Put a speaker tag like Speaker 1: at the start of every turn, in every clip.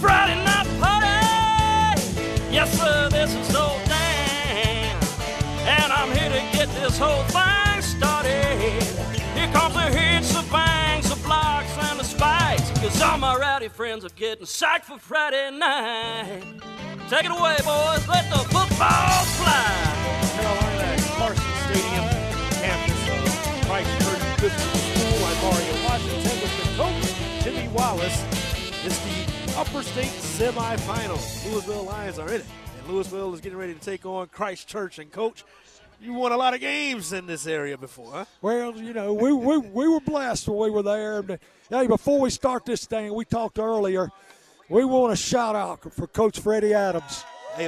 Speaker 1: Friday night party. Yes, sir, this is so damn. And I'm here to get this whole thing started. Here comes the hits, the bangs, the blocks, and the spikes. Cause all my rowdy friends are getting psyched for Friday night. Take it away, boys. Let the football fly.
Speaker 2: Carolina Carson Stadium campus of Christ Church School. I'm Mario Washington with the coach, Jimmy Wallace. It's the Upper State semifinal. Lewisville Lions are in it. And Lewisville is getting ready to take on Christchurch. And, coach, you won a lot of games in this area before, huh?
Speaker 3: Well, you know, we, we, we were blessed when we were there. Hey, before we start this thing, we talked earlier. We want a shout out for Coach Freddie Adams.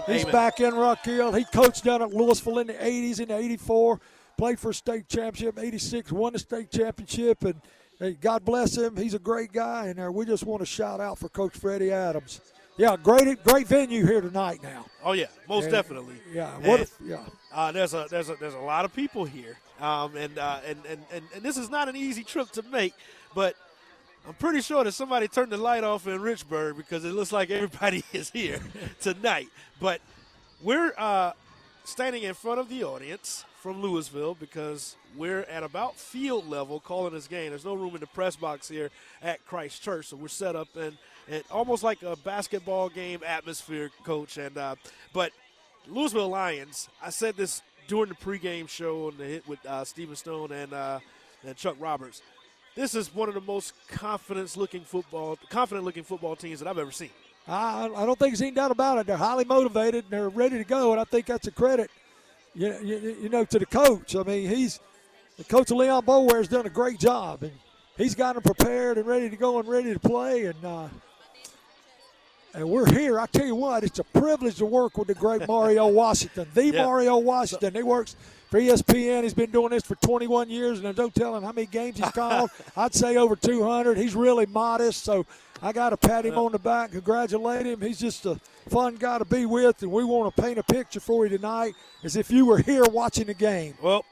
Speaker 3: He's back in Rock Hill. He coached down at Lewisville in the 80s and 84, played for state championship, 86, won the state championship, and hey, God bless him. He's a great guy, and uh, we just want to shout out for Coach Freddie Adams. Yeah, great, great venue here tonight. Now.
Speaker 2: Oh yeah, most
Speaker 3: And-
Speaker 2: definitely.
Speaker 3: Yeah, what?
Speaker 2: And,
Speaker 3: if, yeah.
Speaker 2: Uh, there's a there's a there's a lot of people here, um, and, uh, and and and and this is not an easy trip to make, but I'm pretty sure that somebody turned the light off in Richburg because it looks like everybody is here tonight. But we're uh, standing in front of the audience from Lewisville because we're at about field level calling this game. There's no room in the press box here at Christ Church, so we're set up in, in almost like a basketball game atmosphere, coach. And uh, but Lewisville Lions. I said this during the pregame show on the hit with uh, Stephen Stone and uh, and Chuck Roberts. This is one of the most confidence-looking football, confident-looking football teams that I've ever seen.
Speaker 3: I, I don't think there's any doubt about it. They're highly motivated and they're ready to go, and I think that's a credit, you, you, you know, to the coach. I mean, he's the coach of Leon Boulware has done a great job, and he's got them prepared and ready to go and ready to play. And uh, and we're here. I tell you what, it's a privilege to work with the great Mario Washington, the
Speaker 2: Yeah.
Speaker 3: Mario Washington. He works for ESPN. He's been doing this for 21 years, and there's no telling how many games he's called. I'd say over 200. He's really modest, so I got to pat him uh-huh. on the back, congratulate him. He's just a fun guy to be with, and we want to paint a picture for you tonight as if you were here watching the game.
Speaker 2: Well,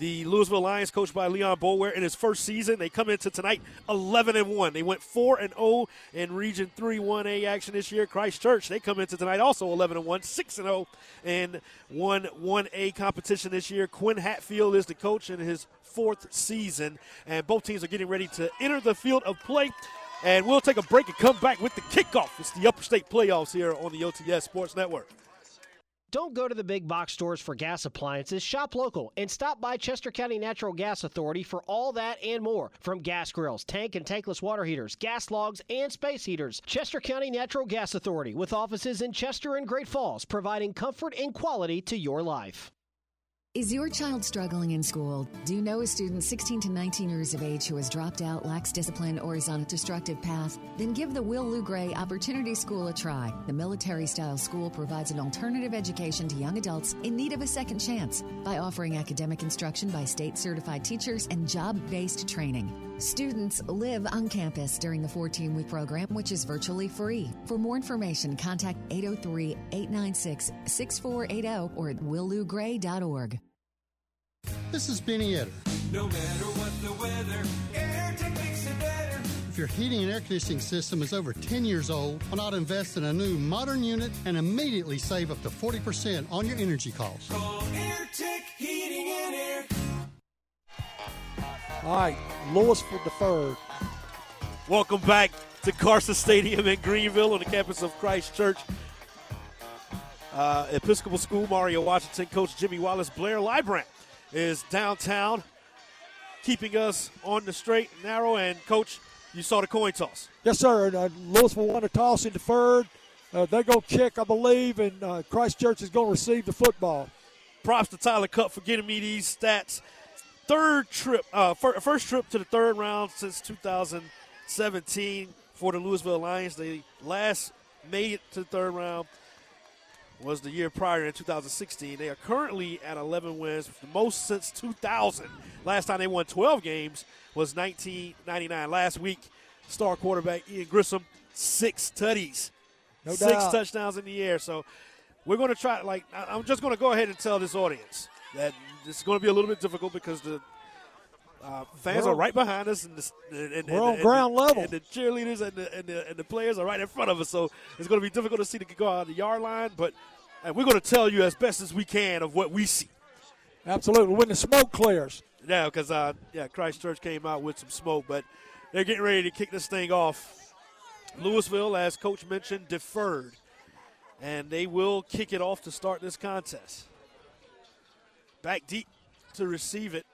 Speaker 2: the Lewisville Lions, coached by Leon Boulware, in his first season, they come into tonight 11 and one. They went four and 0 in Region 3 1A action this year. Christchurch, they come into tonight also 11 and one, 6 and 0 in one 1A competition this year. Quinn Hatfield is the coach in his fourth season, and both teams are getting ready to enter the field of play. And we'll take a break and come back with the kickoff. It's the Upper State Playoffs here on the OTS Sports Network.
Speaker 4: Don't go to the big box stores for gas appliances. Shop local and stop by Chester County Natural Gas Authority for all that and more. From gas grills, tank and tankless water heaters, gas logs, and space heaters. Chester County Natural Gas Authority with offices in Chester and Great Falls, providing comfort and quality to your life.
Speaker 5: Is your child struggling in school? Do you know a student 16 to 19 years of age who has dropped out, lacks discipline, or is on a destructive path? Then give the Will Lou Gray Opportunity School a try. The military style school provides an alternative education to young adults in need of a second chance by offering academic instruction by state certified teachers and job based training. Students live on campus during the 14 week program, which is virtually free. For more information, contact 803 896 6480 or at willugray.org.
Speaker 6: This is Benny Etter.
Speaker 7: No matter what the weather, AirTech makes it better.
Speaker 6: If your heating and air conditioning system is over 10 years old, why not invest in a new modern unit and immediately save up to 40% on your energy costs?
Speaker 7: Call AirTech Heating and Air.
Speaker 3: All right, Lewisville deferred.
Speaker 2: Welcome back to Carson Stadium in Greenville on the campus of Christ Church. Uh, Episcopal School, Mario Washington, Coach Jimmy Wallace, Blair Librand is downtown, keeping us on the straight and narrow. And, Coach, you saw the coin toss.
Speaker 3: Yes, sir. And, uh, Lewisville won a toss and deferred. Uh, they're going to kick, I believe, and uh, Christchurch is going to receive the football.
Speaker 2: Props to Tyler Cup for getting me these stats. Third trip, uh, fir- first trip to the third round since 2017 for the Lewisville Lions. They last made it to the third round was the year prior in 2016. They are currently at 11 wins, the most since 2000. Last time they won 12 games was 1999. Last week, star quarterback Ian Grissom, six tutties,
Speaker 3: No
Speaker 2: six
Speaker 3: doubt.
Speaker 2: touchdowns in the air. So we're going to try. Like I'm just going to go ahead and tell this audience that it's going to be a little bit difficult because the Uh, fans are right behind us, and the, and, and,
Speaker 3: We're on
Speaker 2: and-
Speaker 3: ground
Speaker 2: and-
Speaker 3: level.
Speaker 2: And the cheerleaders and the, and, the, and the players are right in front of us, so it's going to be difficult to see the go out the yard line. But uh, we're going to tell you as best as we can of what we see.
Speaker 3: Absolutely. When the smoke clears.
Speaker 2: Yeah, because uh, yeah, Christchurch came out with some smoke, but they're getting ready to kick this thing off. Lewisville, as Coach mentioned, deferred, and they will kick it off to start this contest. Back deep to receive it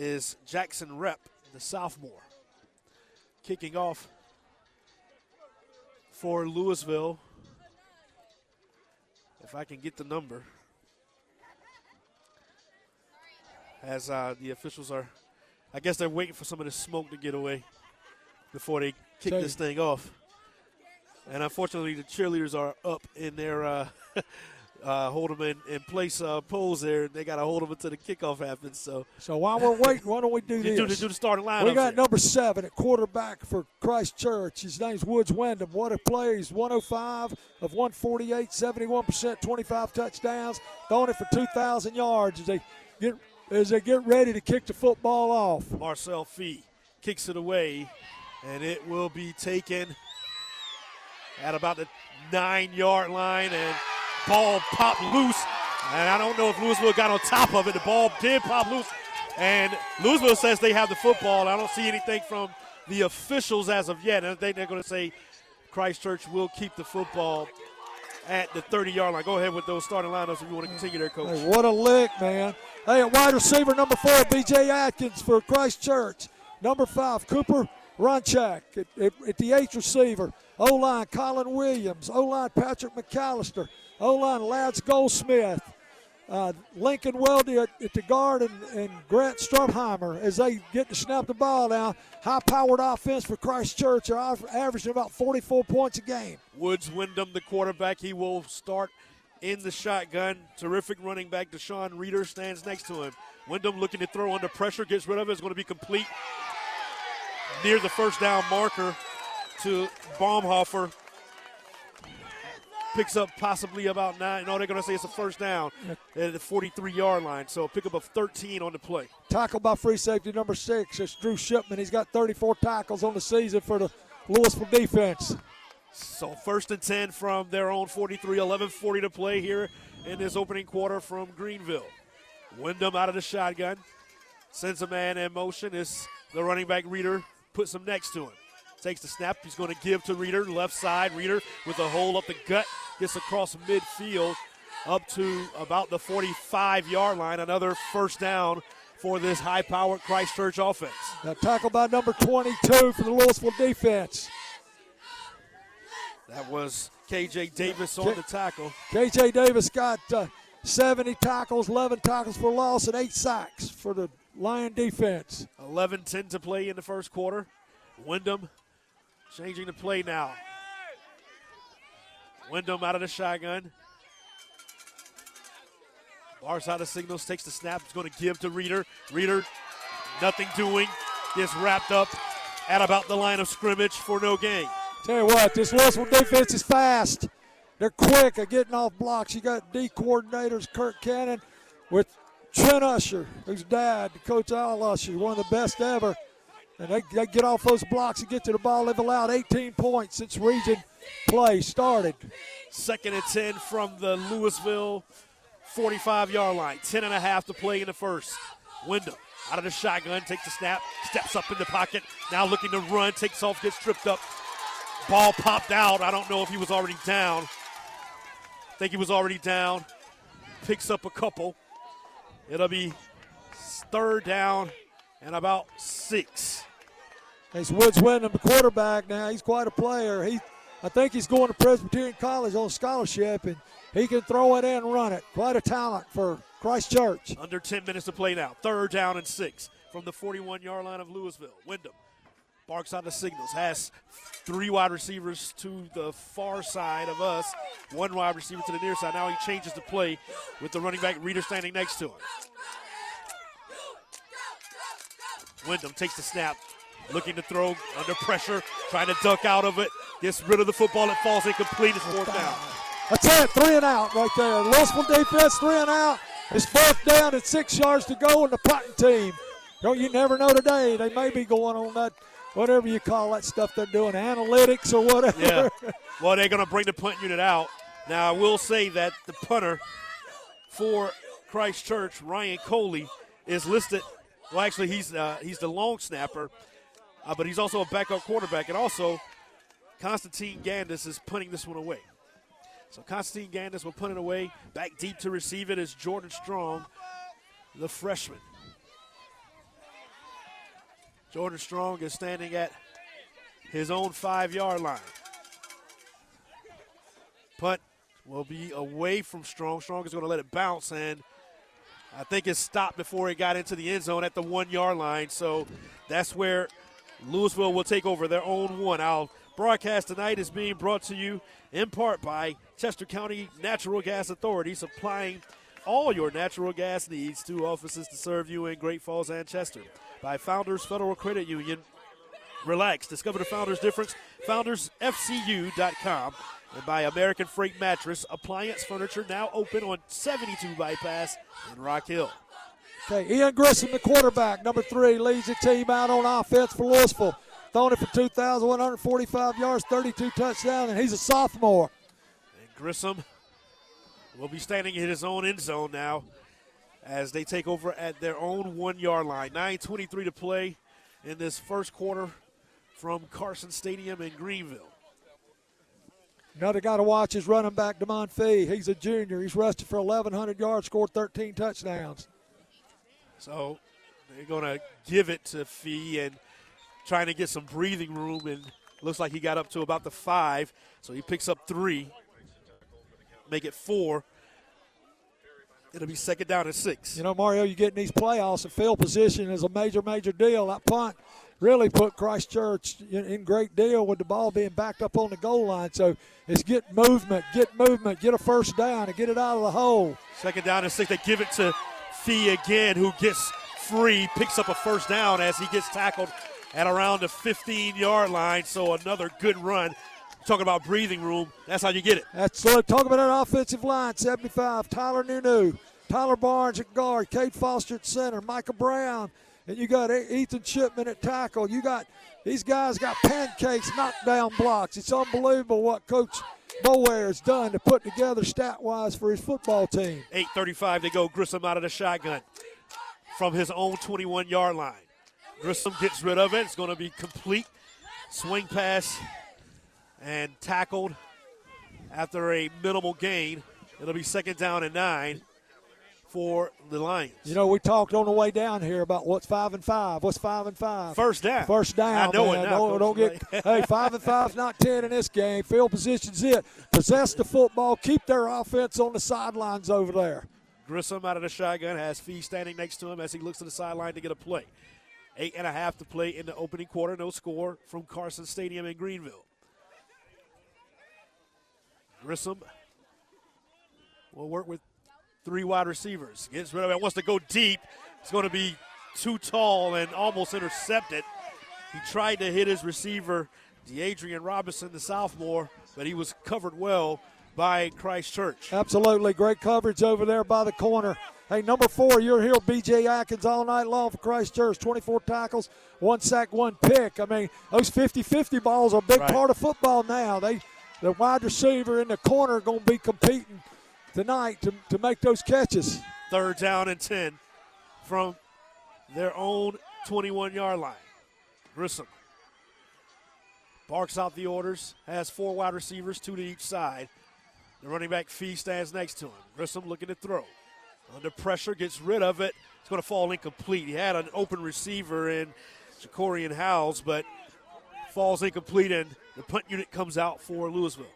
Speaker 2: is Jackson Rep, the sophomore, kicking off for Lewisville. If I can get the number as uh, the officials are, I guess they're waiting for some of the smoke to get away before they kick this thing off. And unfortunately, the cheerleaders are up in their uh, uh, hold them in, in place uh, there. They got to hold them until the kickoff happens. So
Speaker 3: So while we're waiting, why don't we do this?
Speaker 2: do, the- do the starting lineup.
Speaker 3: We got number seven at quarterback for Christchurch. His name's Woods Wyndham. What a play. He's 105 of 148, 71%, 25 touchdowns, throwing it for 2,000 yards as they get as they get ready to kick the football off.
Speaker 2: Marcel Fee kicks it away, and it will be taken at about the nine yard line, and ball popped loose. And I don't know if Lewisville got on top of it. The ball did pop loose, and Lewisville says they have the football. I don't see anything from the officials as of yet. And I think they're going to say Christchurch will keep the football at the 30 yard line. Go ahead with those starting lineups if you want to continue there, coach.
Speaker 3: Hey, what a lick, man. Hey, wide receiver, number four, B.J. Atkins for Christchurch. Number five, Cooper Runchak at, at, at the eighth receiver. O line, Colin Williams. O line, Patrick McAllister. O line, Lads Goldsmith. Uh, Lincoln Weldy at, at the guard and, and Grant Strumheimer as they get to snap the ball now. High powered offense for Christ Church. They're averaging about 44 points a game.
Speaker 2: Woods Wyndham, the quarterback, he will start in the shotgun. Terrific running back. Deshaun Reeder stands next to him. Wyndham looking to throw under pressure, gets rid of it. It's going to be complete near the first down marker to Baumhofer. Picks up possibly about nine. No, they're going to say it's a first down at the 43 yard line. So pick up of 13 on the play.
Speaker 3: Tackle by free safety number six. It's Drew Shipman. He's got 34 tackles on the season for the Lewisville defense.
Speaker 2: So first and 10 from their own 43, 11 40 to play here in this opening quarter from Greenville. Wyndham out of the shotgun. Sends a man in motion. Is the running back Reader puts him next to him. Takes the snap. He's going to give to Reader. Left side. Reader with a hole up the gut. Gets across midfield up to about the 45 yard line. Another first down for this high powered Christchurch offense.
Speaker 3: Now tackle by number 22 for the Lewisville defense.
Speaker 2: That was KJ Davis on the tackle.
Speaker 3: KJ Davis got uh, 70 tackles, 11 tackles for loss, and eight sacks for the Lion defense.
Speaker 2: 11 10 to play in the first quarter. Wyndham changing the play now. Wyndham out of the shotgun. Bars out of signals, takes the snap. He's going to give to Reader. Reader, nothing doing. Gets wrapped up at about the line of scrimmage for no gain.
Speaker 3: Tell you what, this Lewisville defense is fast. They're quick at getting off blocks. You got D coordinators, Kirk Cannon, with Trent Usher, whose dad, Coach Al Usher, one of the best ever. And they, they get off those blocks and get to the ball. They've allowed 18 points since region play started.
Speaker 2: Second and 10 from the Lewisville 45 yard line. 10 and a half to play in the first. Wyndham out of the shotgun, takes the snap, steps up in the pocket, now looking to run, takes off, gets tripped up. Ball popped out. I don't know if he was already down. I think he was already down. Picks up a couple. It'll be third down and about six.
Speaker 3: It's Woods Wyndham, the quarterback now. He's quite a player. He, I think he's going to Presbyterian College on scholarship, and he can throw it and run it. Quite a talent for Christ Church.
Speaker 2: Under 10 minutes to play now. Third down and six from the 41 yard line of Lewisville. Wyndham barks on the signals, has three wide receivers to the far side of us, one wide receiver to the near side. Now he changes the play with the running back Reader standing next to him. Wyndham takes the snap, looking to throw under pressure, trying to duck out of it, gets rid of the football, it falls incomplete, it's fourth down.
Speaker 3: That's it, three and out right there. Lewisville defense, three and out. It's fourth down and six yards to go in the punting team. Don't you never know today. They may be going on that, whatever you call that stuff they're doing, analytics or whatever.
Speaker 2: Yeah. Well, they're going to bring the punt unit out. Now, I will say that the punter for Christchurch, Ryan Coley, is listed. Well, actually, he's uh, he's the long snapper, uh, but he's also a backup quarterback, and also Constantine Gandis is punting this one away. So Constantine Gandis will punt it away. Back deep to receive it is Jordan Strong, the freshman. Jordan Strong is standing at his own five yard line. Punt will be away from Strong. Strong is going to let it bounce, and I think it stopped before it got into the end zone at the one yard line. So that's where Lewisville will take over their own one. Our broadcast tonight is being brought to you in part by Chester County Natural Gas Authority, supplying all your natural gas needs to offices to serve you in Great Falls and Chester. By Founders Federal Credit Union, relax. Discover the Founders difference. FoundersFCU.com. And by American Freight Mattress, appliance furniture now open on 72 Bypass in Rock Hill.
Speaker 3: Okay, Ian Grissom, the quarterback, number three, leads the team out on offense for Lewisville. Throwing it for 2,145 yards, 32 touchdowns, and he's a sophomore.
Speaker 2: And Grissom will be standing in his own end zone now as they take over at their own one yard line. 9.23 to play in this first quarter from Carson Stadium in Greenville.
Speaker 3: Another guy to watch is running back Demond Fee. He's a junior. He's rushed for 1,100 yards, scored 13 touchdowns.
Speaker 2: So they're going to give it to Fee and trying to get some breathing room. And looks like he got up to about the five. So he picks up three, make it four. It'll be second down and six.
Speaker 3: You know, Mario, you get in these playoffs, and field position is a major, major deal. That punt really put Christchurch in, in great deal with the ball being backed up on the goal line. So it's get movement, get movement, get a first down, and get it out of the hole.
Speaker 2: Second down and six. They give it to Fee again, who gets free, picks up a first down as he gets tackled at around the 15 yard line. So another good run. Talking about breathing room, that's how you get it.
Speaker 3: That's uh, talk about that offensive line. 75, Tyler Nunu, Tyler Barnes at guard, Kate Foster at center, Micah Brown, and you got Ethan Shipman at tackle. You got these guys got pancakes, knockdown blocks. It's unbelievable what Coach Boulware has done to put together stat wise for his football team.
Speaker 2: 8:35 they go. Grissom out of the shotgun from his own 21 yard line. Grissom gets rid of it. It's going to be complete swing pass and tackled after a minimal gain. It'll be second down and nine for the Lions.
Speaker 3: You know, we talked on the way down here about what's five and five. What's five and five?
Speaker 2: First down.
Speaker 3: First down.
Speaker 2: I know
Speaker 3: man.
Speaker 2: it now.
Speaker 3: Don't, don't get. hey, five and five's not ten in this game. Field position's it. Possess the football. Keep their offense on the sidelines over there.
Speaker 2: Grissom out of the shotgun has Fee standing next to him as he looks to the sideline to get a play. Eight and a half to play in the opening quarter. No score from Carson Stadium in Greenville. Grissom will work with three wide receivers. Gets rid of it. Wants to go deep. It's going to be too tall and almost intercepted. He tried to hit his receiver, DeAdrian Robinson, the sophomore, but he was covered well by Christchurch.
Speaker 3: Absolutely. Great coverage over there by the corner. Hey, number four, you're here, B.J. Atkins, all night long for Christchurch. 24 tackles, one sack, one pick. I mean, those 50 50 balls are a big
Speaker 2: Right.
Speaker 3: part of football now. They, The wide receiver in the corner are going to be competing tonight to, to make those catches.
Speaker 2: Third down and 10 from their own 21 yard line. Grissom barks out the orders, has four wide receivers, two to each side. The running back Fee stands next to him. Grissom looking to throw. Under pressure, gets rid of it. It's going to fall incomplete. He had an open receiver in Jacorian Howells, but falls incomplete, and the punt unit comes out for Lewisville.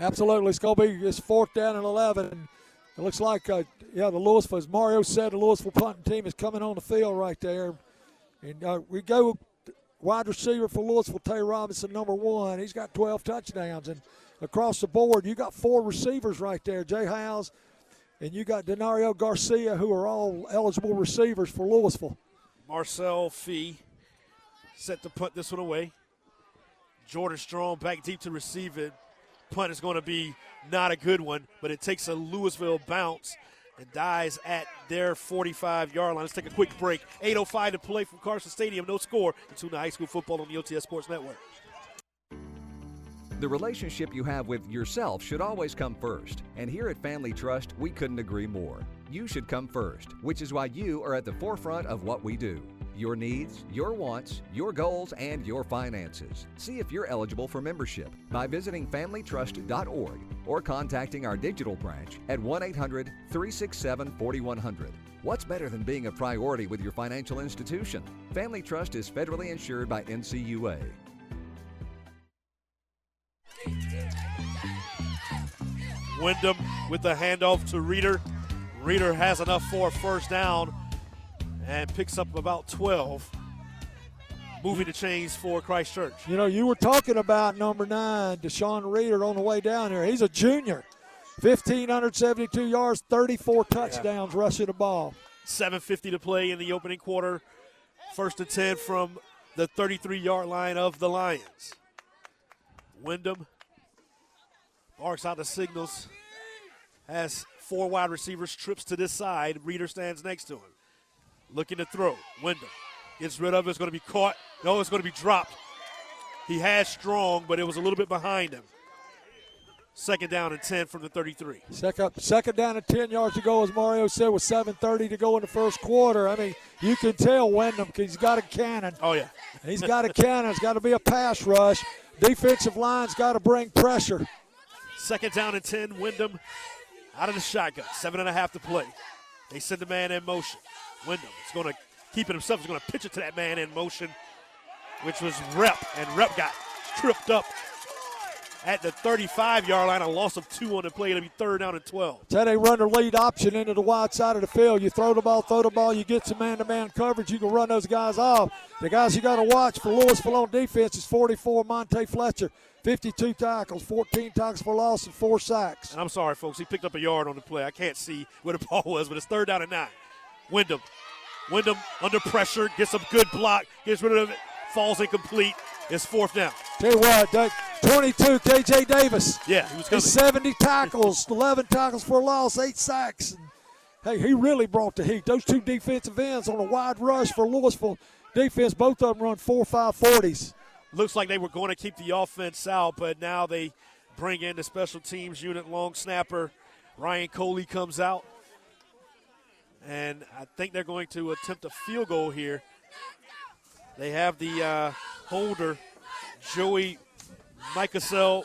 Speaker 3: Absolutely. It's going to be it's fourth down and 11. It looks like, uh, yeah, the Lewisville, as Mario said, the Lewisville punting team is coming on the field right there. And uh, we go wide receiver for Lewisville, Tay Robinson, number one. He's got 12 touchdowns. And across the board, you got four receivers right there Jay Howes, and you got Denario Garcia, who are all eligible receivers for Lewisville.
Speaker 2: Marcel Fee set to punt this one away. Jordan Strong back deep to receive it. Punt is going to be not a good one, but it takes a Lewisville bounce and dies at their 45 yard line. Let's take a quick break. 8.05 to play from Carson Stadium. No score. Tune to high school football on the OTS Sports Network.
Speaker 8: The relationship you have with yourself should always come first. And here at Family Trust, we couldn't agree more. You should come first, which is why you are at the forefront of what we do. Your needs, your wants, your goals, and your finances. See if you're eligible for membership by visiting FamilyTrust.org or contacting our digital branch at 1 800 367 4100. What's better than being a priority with your financial institution? Family Trust is federally insured by NCUA.
Speaker 2: Wyndham with the handoff to Reeder. Reeder has enough for a first down and picks up about 12. Moving the chains for Christchurch.
Speaker 3: You know, you were talking about number nine, Deshaun Reeder, on the way down here. He's a junior. 1,572 yards, 34 touchdowns yeah. rushing the ball.
Speaker 2: 7.50 to play in the opening quarter. First and 10 from the 33 yard line of the Lions. Wyndham barks out the signals. Has four wide receivers, trips to this side. Reeder stands next to him. Looking to throw. Wyndham gets rid of it. It's going to be caught. No, it's going to be dropped. He has strong, but it was a little bit behind him. Second down and 10 from the 33.
Speaker 3: Second, second down and 10 yards to go, as Mario said, with 7.30 to go in the first quarter. I mean, you can tell Wyndham because he's got a cannon.
Speaker 2: Oh, yeah.
Speaker 3: he's got a cannon. It's got to be a pass rush. Defensive line's got to bring pressure.
Speaker 2: Second down and 10, Wyndham out of the shotgun. Seven and a half to play. They send the man in motion. Wyndham is going to keep it himself. He's going to pitch it to that man in motion, which was Rep. And Rep got tripped up at the 35 yard line. A loss of two on the play. It'll be third down and 12.
Speaker 3: So they run the lead option into the wide side of the field. You throw the ball, throw the ball, you get some man to man coverage. You can run those guys off. The guys you got to watch for Lewisville on defense is 44 Monte Fletcher. 52 tackles, 14 tackles for loss, and four sacks.
Speaker 2: And I'm sorry, folks. He picked up a yard on the play. I can't see where the ball was, but it's third down and nine. Wyndham. Wyndham under pressure, gets a good block, gets rid of it, falls incomplete. It's fourth down.
Speaker 3: Tell you what, Doug, 22, KJ Davis.
Speaker 2: Yeah, he was coming.
Speaker 3: 70 tackles, 11 tackles for a loss, eight sacks. Hey, he really brought the heat. Those two defensive ends on a wide rush for Lewisville defense, both of them run 4 5 40s.
Speaker 2: Looks like they were going to keep the offense out, but now they bring in the special teams unit long snapper. Ryan Coley comes out. And I think they're going to attempt a field goal here. They have the uh, holder, Joey Micasel.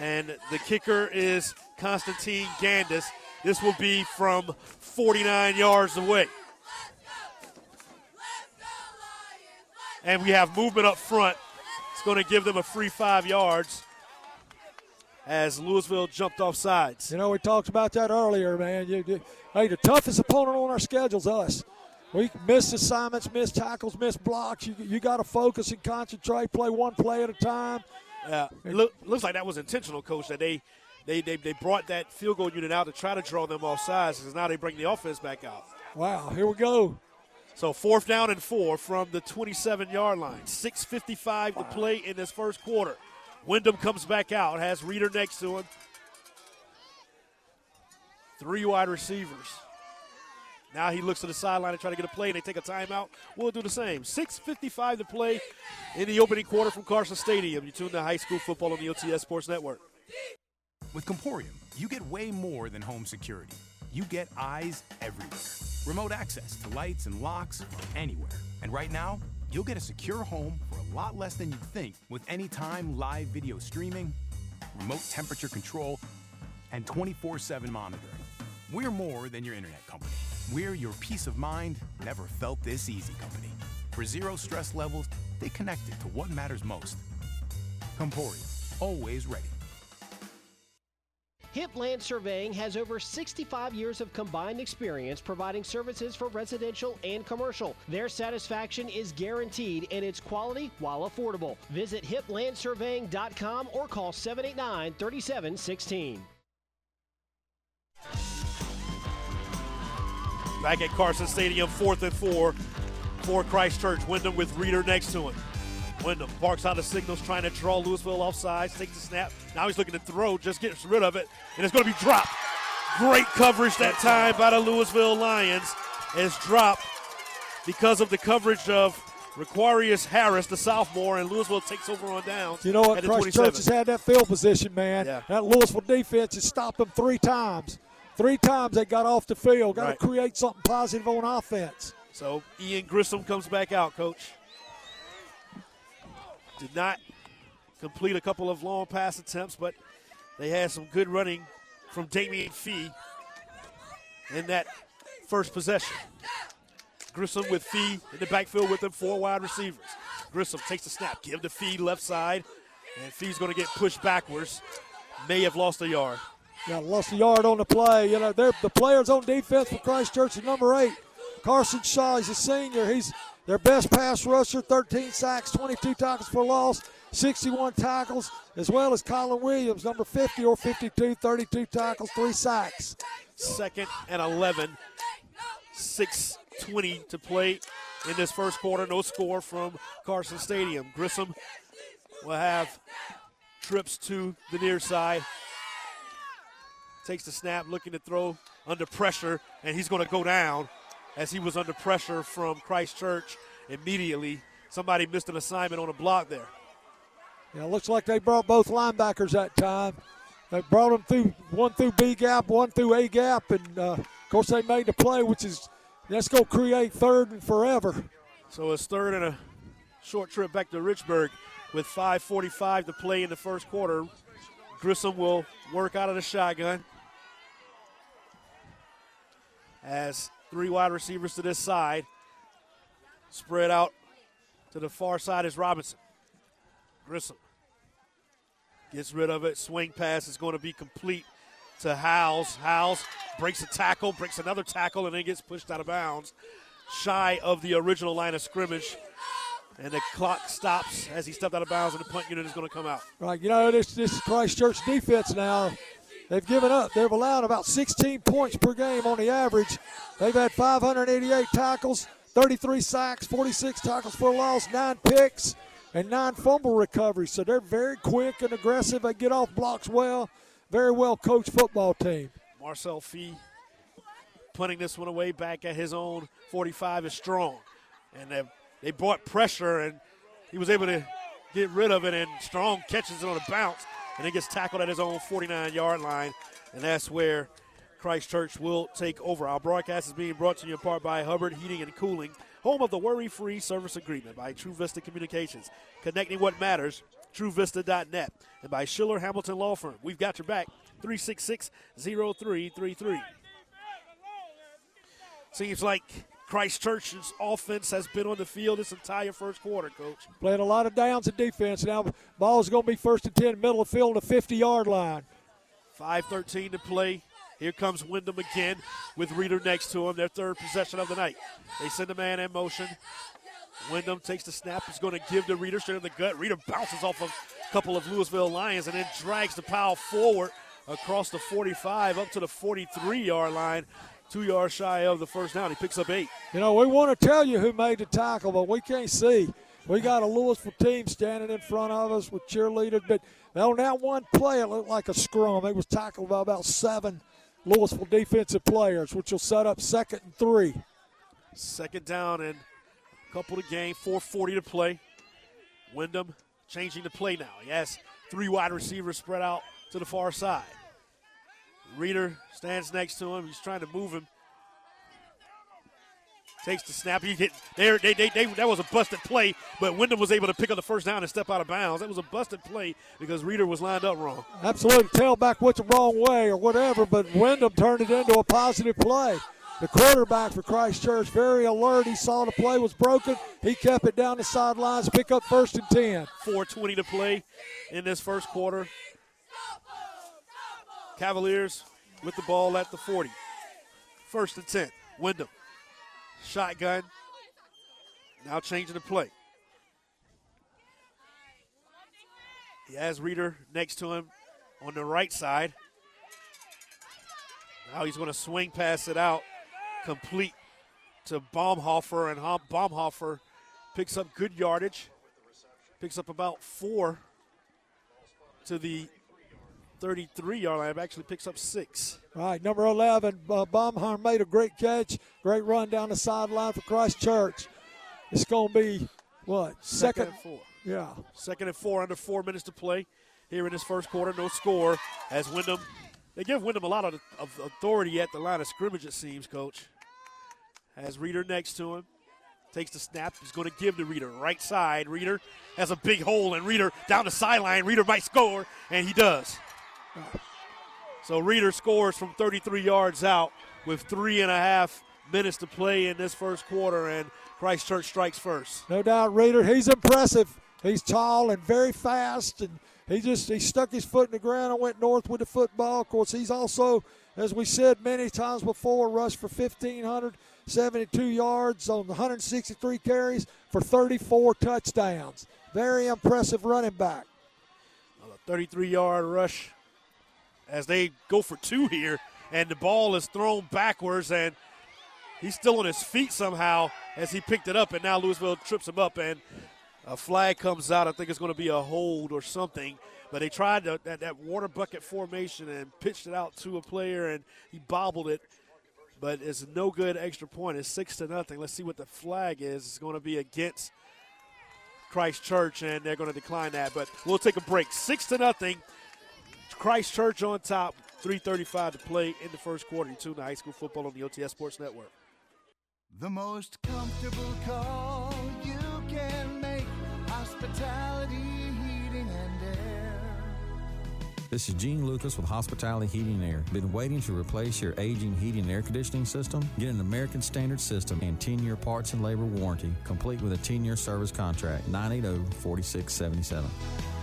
Speaker 2: And the kicker is Constantine Gandis. This will be from 49 yards away. And we have movement up front. It's going to give them a free five yards as Lewisville jumped off sides.
Speaker 3: You know, we talked about that earlier, man. You, you, hey, the toughest opponent on our schedule is us. We miss assignments, miss tackles, miss blocks. You, you got to focus and concentrate, play one play at a time.
Speaker 2: Yeah, it look, looks like that was intentional, coach. That they, they, they, they brought that field goal unit out to try to draw them off sides, because now they bring the offense back out.
Speaker 3: Wow, here we go.
Speaker 2: So fourth down and four from the 27-yard line. 6:55 to play in this first quarter. Wyndham comes back out, has Reader next to him. Three wide receivers. Now he looks to the sideline and try to get a play, and they take a timeout. We'll do the same. 6.55 to play in the opening quarter from Carson Stadium. You tune to high school football on the OTS Sports Network.
Speaker 9: With Comporium, you get way more than home security. You get eyes everywhere. Remote access to lights and locks from anywhere. And right now, you'll get a secure home for a lot less than you'd think with anytime live video streaming, remote temperature control, and 24 7 monitoring. We're more than your internet company. We're your peace of mind, never felt this easy company. For zero stress levels, they connect it to what matters most. Comporium, always ready.
Speaker 4: Hip Land Surveying has over 65 years of combined experience providing services for residential and commercial. Their satisfaction is guaranteed and it's quality while affordable. Visit hiplandsurveying.com or call 789 3716.
Speaker 2: Back at Carson Stadium, fourth and four for Christchurch. Wyndham with Reeder next to him. Wyndham barks out the signals, trying to draw Lewisville offside. takes the snap, Now he's looking to throw, just gets rid of it, and it's going to be dropped. Great coverage that time by the Lewisville Lions. It's dropped because of the coverage of Requarius Harris, the sophomore, and Lewisville takes over on downs.
Speaker 3: You know what?
Speaker 2: at
Speaker 3: Christ Church has had that field position, man.
Speaker 2: Yeah.
Speaker 3: That Lewisville defense has stopped them three times. Three times they got off the field. Got
Speaker 2: Right.
Speaker 3: to create something positive on offense.
Speaker 2: So Ian Grissom comes back out, coach. Did not complete a couple of long pass attempts, but they had some good running from Damian Fee in that first possession. Grissom with Fee in the backfield with them, four wide receivers. Grissom takes the snap, give the Fee left side, and Fee's going to get pushed backwards. May have lost a yard.
Speaker 3: Yeah, lost a yard on the play. You know, they're the players on defense for Christchurch is number eight. Carson Shaw, he's a senior. He's their best pass rusher, 13 sacks, 22 tackles for loss, 61 tackles, as well as Colin Williams, number 50 or 52, 32 tackles, three sacks.
Speaker 2: Second and 11. 6.20 to play in this first quarter. No score from Carson Stadium. Grissom will have trips to the near side. Takes the snap, looking to throw under pressure, and he's going to go down as he was under pressure from Christchurch immediately. Somebody missed an assignment on a block there.
Speaker 3: Yeah, it looks like they brought both linebackers that time. They brought them through one through B gap, one through A gap, and uh, of course they made the play, which is that's going to create third and forever.
Speaker 2: So it's third and a short trip back to Richburg with 5.45 to play in the first quarter. Grissom will work out of the shotgun as three wide receivers to this side. Spread out to the far side is Robinson. Grissom gets rid of it. Swing pass is going to be complete to Howes. Howes breaks a tackle, breaks another tackle, and then gets pushed out of bounds. Shy of the original line of scrimmage. And the clock stops as he stepped out of bounds, and the punt unit is going to come out.
Speaker 3: Right, you know this this is Christ Church defense now. They've given up. They've allowed about 16 points per game on the average. They've had 588 tackles, 33 sacks, 46 tackles for loss, nine picks, and nine fumble recoveries. So they're very quick and aggressive. They get off blocks well. Very well coached football team.
Speaker 2: Marcel Fee punting this one away back at his own 45 is strong. And they, they brought pressure, and he was able to get rid of it, and Strong catches it on a bounce, and it gets tackled at his own 49 yard line. And that's where Christchurch will take over. Our broadcast is being brought to you in part by Hubbard Heating and Cooling, home of the worry free service agreement by TruVista Communications, connecting what matters. TruVista.net and by Schiller Hamilton Law Firm. We've got your back. 366 0333. Seems like Christchurch's offense has been on the field this entire first quarter, coach.
Speaker 3: Playing a lot of downs in defense. Now, ball's going to be first and 10, middle of the field, the 50 yard line.
Speaker 2: 5.13 to play. Here comes Wyndham again with Reader next to him, their third possession of the night. They send a man in motion. Wyndham takes the snap. He's going to give the Reader straight in the gut. Reader bounces off of a couple of Lewisville Lions and then drags the pile forward across the 45 up to the 43 yard line, two yards shy of the first down. He picks up eight.
Speaker 3: You know, we want to tell you who made the tackle, but we can't see. We got a Lewisville team standing in front of us with cheerleaders, but on that one play, it looked like a scrum. It was tackled by about seven Lewisville defensive players, which will set up second and three.
Speaker 2: Second down and a couple to gain, 4.40 to play. Wyndham changing the play now. He has three wide receivers spread out to the far side. Reader stands next to him. He's trying to move him. Takes the snap. He hit there. They, they, they, that was a busted play, but Wyndham was able to pick up the first down and step out of bounds. That was a busted play because Reader was lined up wrong.
Speaker 3: Absolutely, tailback went the wrong way or whatever, but Wyndham turned it into a positive play. The quarterback for Christchurch, very alert. He saw the play was broken. He kept it down the sidelines, pick up first and 10.
Speaker 2: 4.20 to play in this first quarter. Cavaliers with the ball at the 40. First and 10. Wyndham. Shotgun. Now changing the play. He has Reader next to him on the right side. Now he's going to swing pass it out, complete to Baumhofer, and Baumhofer picks up good yardage. Picks up about four to the 33 yard line, actually picks up six.
Speaker 3: All right, number 11, uh, Baumheimer made a great catch, great run down the sideline for Christchurch. It's going to be what
Speaker 2: second,
Speaker 3: second
Speaker 2: and four.
Speaker 3: Yeah,
Speaker 2: Second and four, under four minutes to play here in this first quarter. No score as Wyndham. They give Wyndham a lot of, of authority at the line of scrimmage, it seems, Coach. Has Reader next to him. Takes the snap. He's going to give to Reader. Right side. Reader has a big hole, and Reader down the sideline. Reader might score, and he does. So Reader scores from 33 yards out with three and a half minutes to play in this first quarter, and Christchurch strikes first.
Speaker 3: no doubt, Reader. He's impressive. He's tall and very fast, and he just he stuck his foot in the ground and went north with the football. Of course, he's also, as we said many times before, rushed for 1,572 yards on 163 carries for 34 touchdowns. Very impressive running back.
Speaker 2: a 33 yard rush as they go for two here, and the ball is thrown backwards, and he's still on his feet somehow as he picked it up, and now Lewisville trips him up, and a flag comes out. I think it's going to be a hold or something. But they tried to, that, that water bucket formation and pitched it out to a player, and he bobbled it. But it's no good extra point. It's six to nothing. Let's see what the flag is. It's going to be against Christchurch, and they're going to decline that. But we'll take a break. Six to nothing. Christchurch on top. 3:35 to play in the first quarter. You tune to high school football on the OTS Sports Network.
Speaker 7: The most comfortable call you can make. Hospitality, heating, and air.
Speaker 10: This is Gene Lucas with Hospitality Heating and Air. Been waiting to replace your aging heating and air conditioning system? Get an American Standard system and 10 year parts and labor warranty, complete with a 10 year service contract. oh, 980 4677.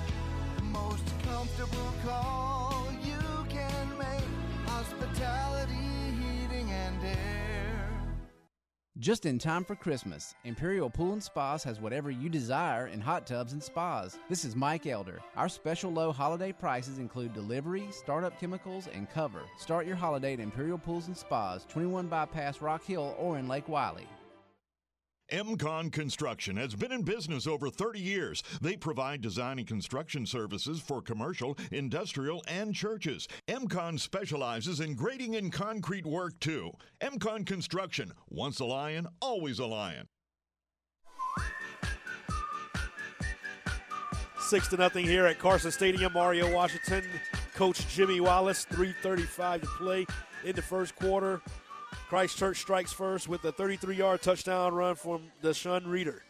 Speaker 11: Just in time for Christmas, Imperial Pool and Spas has whatever you desire in hot tubs and spas. This is Mike Elder. Our special low holiday prices include delivery, startup chemicals, and cover. Start your holiday at Imperial Pools and Spas, 21 Bypass Rock Hill or in Lake Wylie.
Speaker 12: MCON Construction has been in business over 30 years. They provide design and construction services for commercial, industrial, and churches. MCON specializes in grading and concrete work too. MCON Construction, once a lion, always a lion.
Speaker 2: Six to nothing here at Carson Stadium. Mario Washington, Coach Jimmy Wallace. 3:35 to play in the first quarter. Christchurch strikes first with a 33-yard touchdown run from Deshaun Reeder.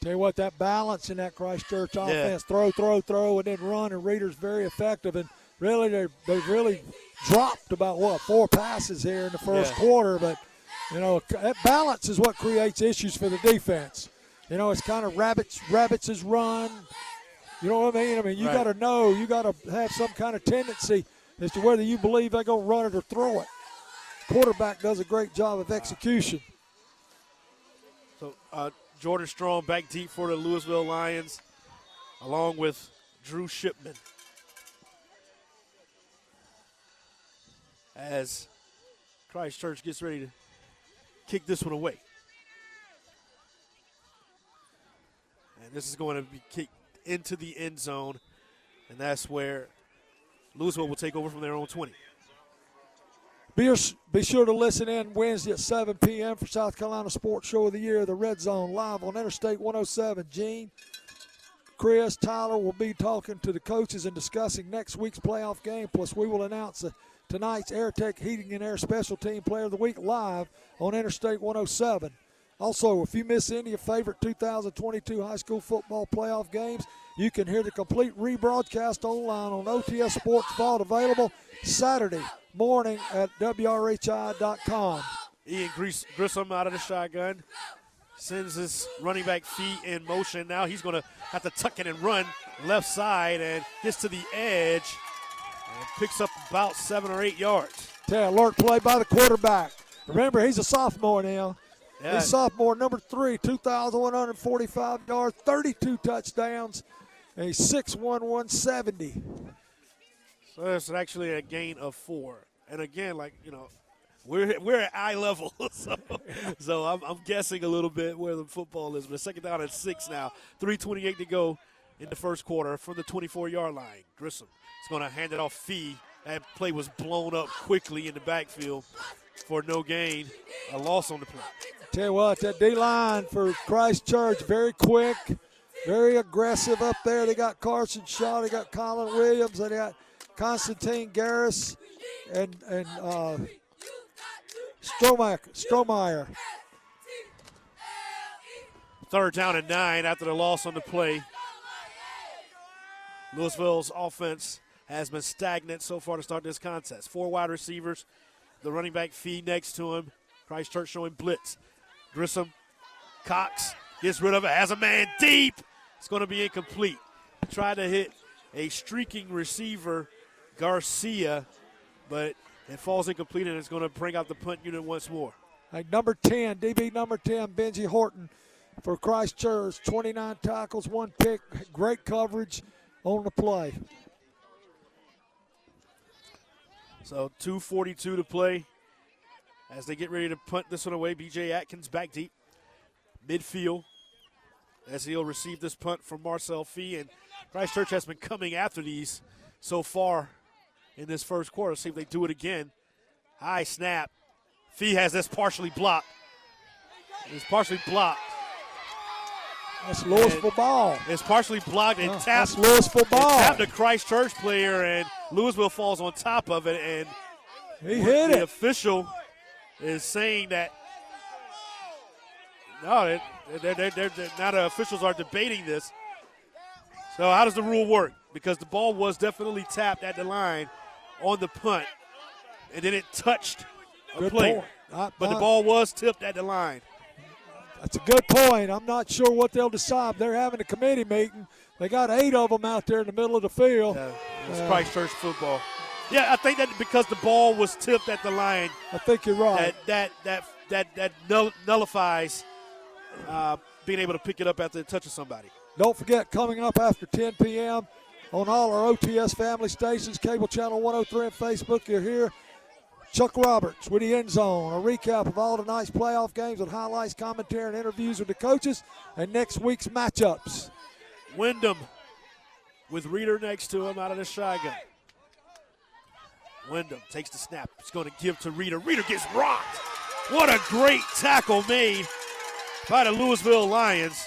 Speaker 3: Tell you what, that balance in that Christchurch offense, throw, throw, throw, and then run, and Reader's very effective. And really, they they've really dropped about what four passes here in the first
Speaker 2: Yeah.
Speaker 3: quarter. But you know, that balance is what creates issues for the defense. You know, it's kind of rabbits, rabbits is run. You know what I mean? I mean, you
Speaker 2: Right.
Speaker 3: got to know, you got to have some kind of tendency as to whether you believe they're going to run it or throw it. Quarterback does a great job of execution.
Speaker 2: So uh, Jordan Strong back deep for the Lewisville Lions, along with Drew Shipman. As Christchurch gets ready to kick this one away. And this is going to be kicked into the end zone, and that's where Lewisville will take over from their own 20.
Speaker 3: Be, be sure to listen in Wednesday at 7 p.m. for South Carolina Sports Show of the Year, the Red Zone, live on Interstate 107. Gene, Chris, Tyler will be talking to the coaches and discussing next week's playoff game. Plus, we will announce uh, tonight's AirTech Heating and Air Special Team Player of the Week live on Interstate 107. Also, if you miss any of your favorite 2022 high school football playoff games, you can hear the complete rebroadcast online on OTS Sports Vault, available Saturday morning at WRHI.com.
Speaker 2: Ian Gris- Grissom out of the shotgun. Sends his running back feet in motion. Now he's going to have to tuck it and run left side and gets to the edge and picks up about seven or eight yards.
Speaker 3: Tell alert play by the quarterback. Remember, he's a sophomore now.
Speaker 2: Yeah.
Speaker 3: He's sophomore number three, 2,145 yards, 32 touchdowns, a he's 6'1", 170.
Speaker 2: So it's actually a gain of four. And again, like, you know, we're, we're at eye level. So, so I'm, I'm guessing a little bit where the football is. But second down at six now. 3.28 to go. in the first quarter from the 24 yard line. Grissom is going to hand it off Fee. That play was blown up quickly in the backfield for no gain, a loss on the play.
Speaker 3: Tell you what, that D line for Christ Church, very quick, very aggressive up there. They got Carson Shaw, they got Colin Williams, they got Constantine Gandis, and and uh, Stromeyer.
Speaker 2: Third down and nine after the loss on the play. Lewisville's offense has been stagnant so far to start this contest. Four wide receivers, the running back Fee next to him. Christ Church showing blitz. Grissom, Cox gets rid of it, has a man deep. It's going to be incomplete. Tried to hit a streaking receiver, Garcia, but it falls incomplete and it's going to bring out the punt unit once more.
Speaker 3: Like number 10, DB number 10, Benji Horton for Christ Church. 29 tackles, one pick, great coverage on the play.
Speaker 2: So 242 to play as they get ready to punt this one away. BJ Atkins back deep. Midfield as he'll receive this punt from Marcel Fee. And Christ Church has been coming after these so far in this first quarter. See if they do it again. High snap. Fee has this partially blocked. It's partially blocked.
Speaker 3: That's Lewisville ball.
Speaker 2: It's partially blocked and
Speaker 3: Uh,
Speaker 2: tapped.
Speaker 3: that's Lewisville
Speaker 2: it
Speaker 3: ball.
Speaker 2: tapped a Christ Church player, and Lewisville falls on top of it. And
Speaker 3: He hit
Speaker 2: the
Speaker 3: it.
Speaker 2: official is saying that no, they're, they're, they're- now the officials are debating this. So how does the rule work? Because the ball was definitely tapped at the line on the punt, and then it touched a
Speaker 3: Good
Speaker 2: player.
Speaker 3: point. I-
Speaker 2: but the ball was tipped at the line.
Speaker 3: That's a good point. I'm not sure what they'll decide. They're having a committee meeting. They got eight of them out there in the middle of the field.
Speaker 2: It's
Speaker 3: Uh,
Speaker 2: Christ Church football. Yeah, I think that because the ball was tipped at the line,
Speaker 3: I think you're right.
Speaker 2: that that that that that null- nullifies uh, being able to pick it up after it touches somebody.
Speaker 3: Don't forget, coming up after 10 p.m. on all our OTS family stations, Cable Channel 103 and Facebook, You're here. Chuck Roberts with the end zone, a recap of all tonight's playoff games with highlights, commentary, and interviews with the coaches, and next week's matchups.
Speaker 2: Wyndham with Reeder next to him out of the shotgun. Wyndham takes the snap. He's going to give to Reeder. Reeder gets rocked. What a great tackle made by the Lewisville Lions.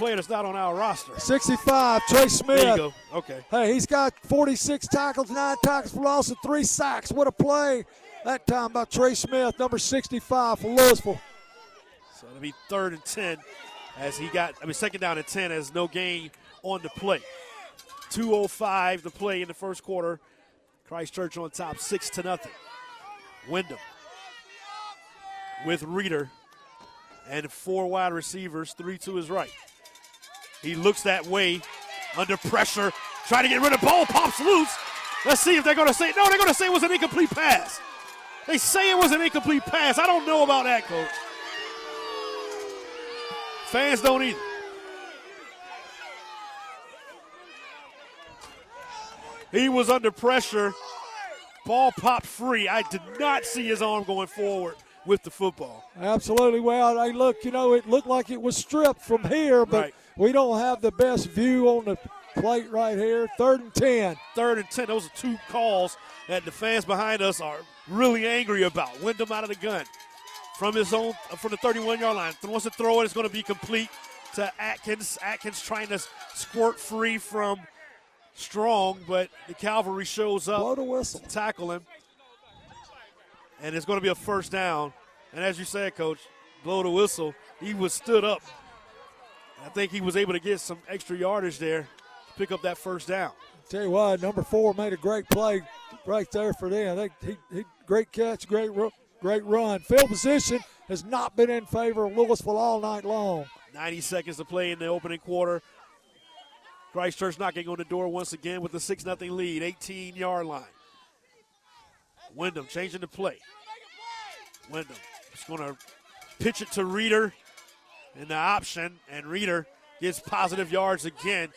Speaker 2: Player that's not on our roster.
Speaker 3: 65, Trey Smith.
Speaker 2: There you go. Okay.
Speaker 3: Hey, he's got 46 tackles, nine tackles for loss, and three sacks. What a play that time by Trey Smith, number 65 for Lewisville.
Speaker 2: So it'll be third and 10 as he got, I mean, second down and 10 as no gain on the play. 2.05 to play in the first quarter. Christ Church on top, 6 to nothing. Wyndham with Reeder and four wide receivers, three to his right. He looks that way under pressure, trying to get rid of ball, pops loose. Let's see if they're going to say, no, they're going to say it was an incomplete pass. They say it was an incomplete pass. I don't know about that, coach. Fans don't either. He was under pressure. Ball popped free. I did not see his arm going forward with the football.
Speaker 3: Absolutely. Well, hey, look, you know, it looked like it was stripped from here, but
Speaker 2: Right.
Speaker 3: We don't have the best view on the plate right here. Third and 10.
Speaker 2: Third and 10. Those are two calls that the fans behind us are really angry about. Wyndham out of the gun from his own, from the 31 yard line. Wants to throw it. It's going to be complete to Atkins. Atkins trying to squirt free from Strong, but the cavalry shows up
Speaker 3: Blow the whistle.
Speaker 2: to tackle him. And it's going to be a first down. And as you said, coach, blow the whistle. He was stood up. I think he was able to get some extra yardage there to pick up that first down.
Speaker 3: Tell you what, number four made a great play right there for them. They, he, he, great catch, great, great run. Field position has not been in favor of Lewisville all night long.
Speaker 2: 90 seconds to play in the opening quarter. Christ Church knocking on the door once again with a 6 0 lead, 18 yard line. Wyndham changing the play. Wyndham is going to pitch it to Reeder in the option, and Reeder gets positive yards again.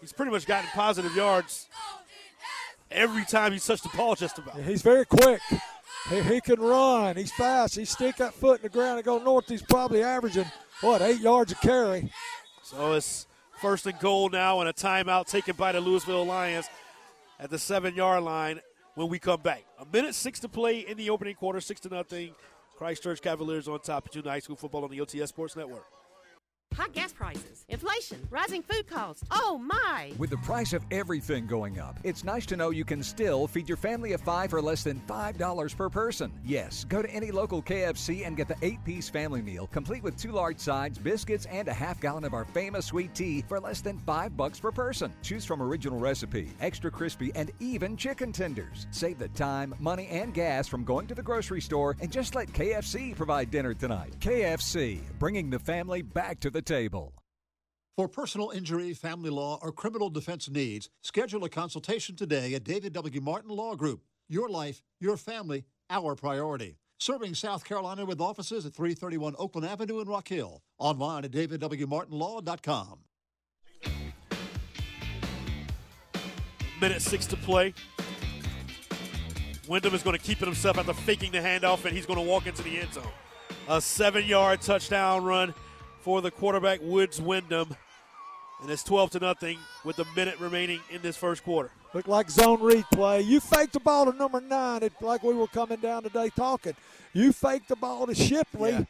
Speaker 2: He's pretty much gotten positive yards every time he's touched the ball, just about.
Speaker 3: He's very quick. He, he can run. He's fast. He stick that foot in the ground and go north. He's probably averaging, what, eight yards a carry.
Speaker 2: So it's First and goal now, and a timeout taken by the Lewisville Lions at the seven yard line when we come back. A minute six to play in the opening quarter, six to nothing. Christ Church Cavaliers on top of junior high school football on the OTS Sports Network.
Speaker 13: High gas prices, inflation, rising food costs. Oh my!
Speaker 8: With the price of everything going up, it's nice to know you can still feed your family of five for less than $5 per person. Yes, go to any local KFC and get the eight piece family meal, complete with two large sides, biscuits, and a half gallon of our famous sweet tea for less than five bucks per person. Choose from original recipe, extra crispy, and even chicken tenders. Save the time, money, and gas from going to the grocery store and just let KFC provide dinner tonight. KFC, bringing the family back to the table.
Speaker 14: For personal injury, family law, or criminal defense needs, schedule a consultation today at David W. Martin Law Group. Your life, your family, our priority. Serving South Carolina with offices at 331 Oakland Avenue in Rock Hill. Online at davidwmartinlaw.com.
Speaker 2: Minute six to play. Wyndham is going to keep it himself after faking the handoff, and he's going to walk into the end zone. A seven yard touchdown run for the quarterback Woods Wyndham. And it's 12 to nothing with a minute remaining in this first quarter.
Speaker 3: Look like zone read play. You faked the ball to number nine, it, like we were coming down today talking. You faked the ball to Shipley
Speaker 2: Yeah.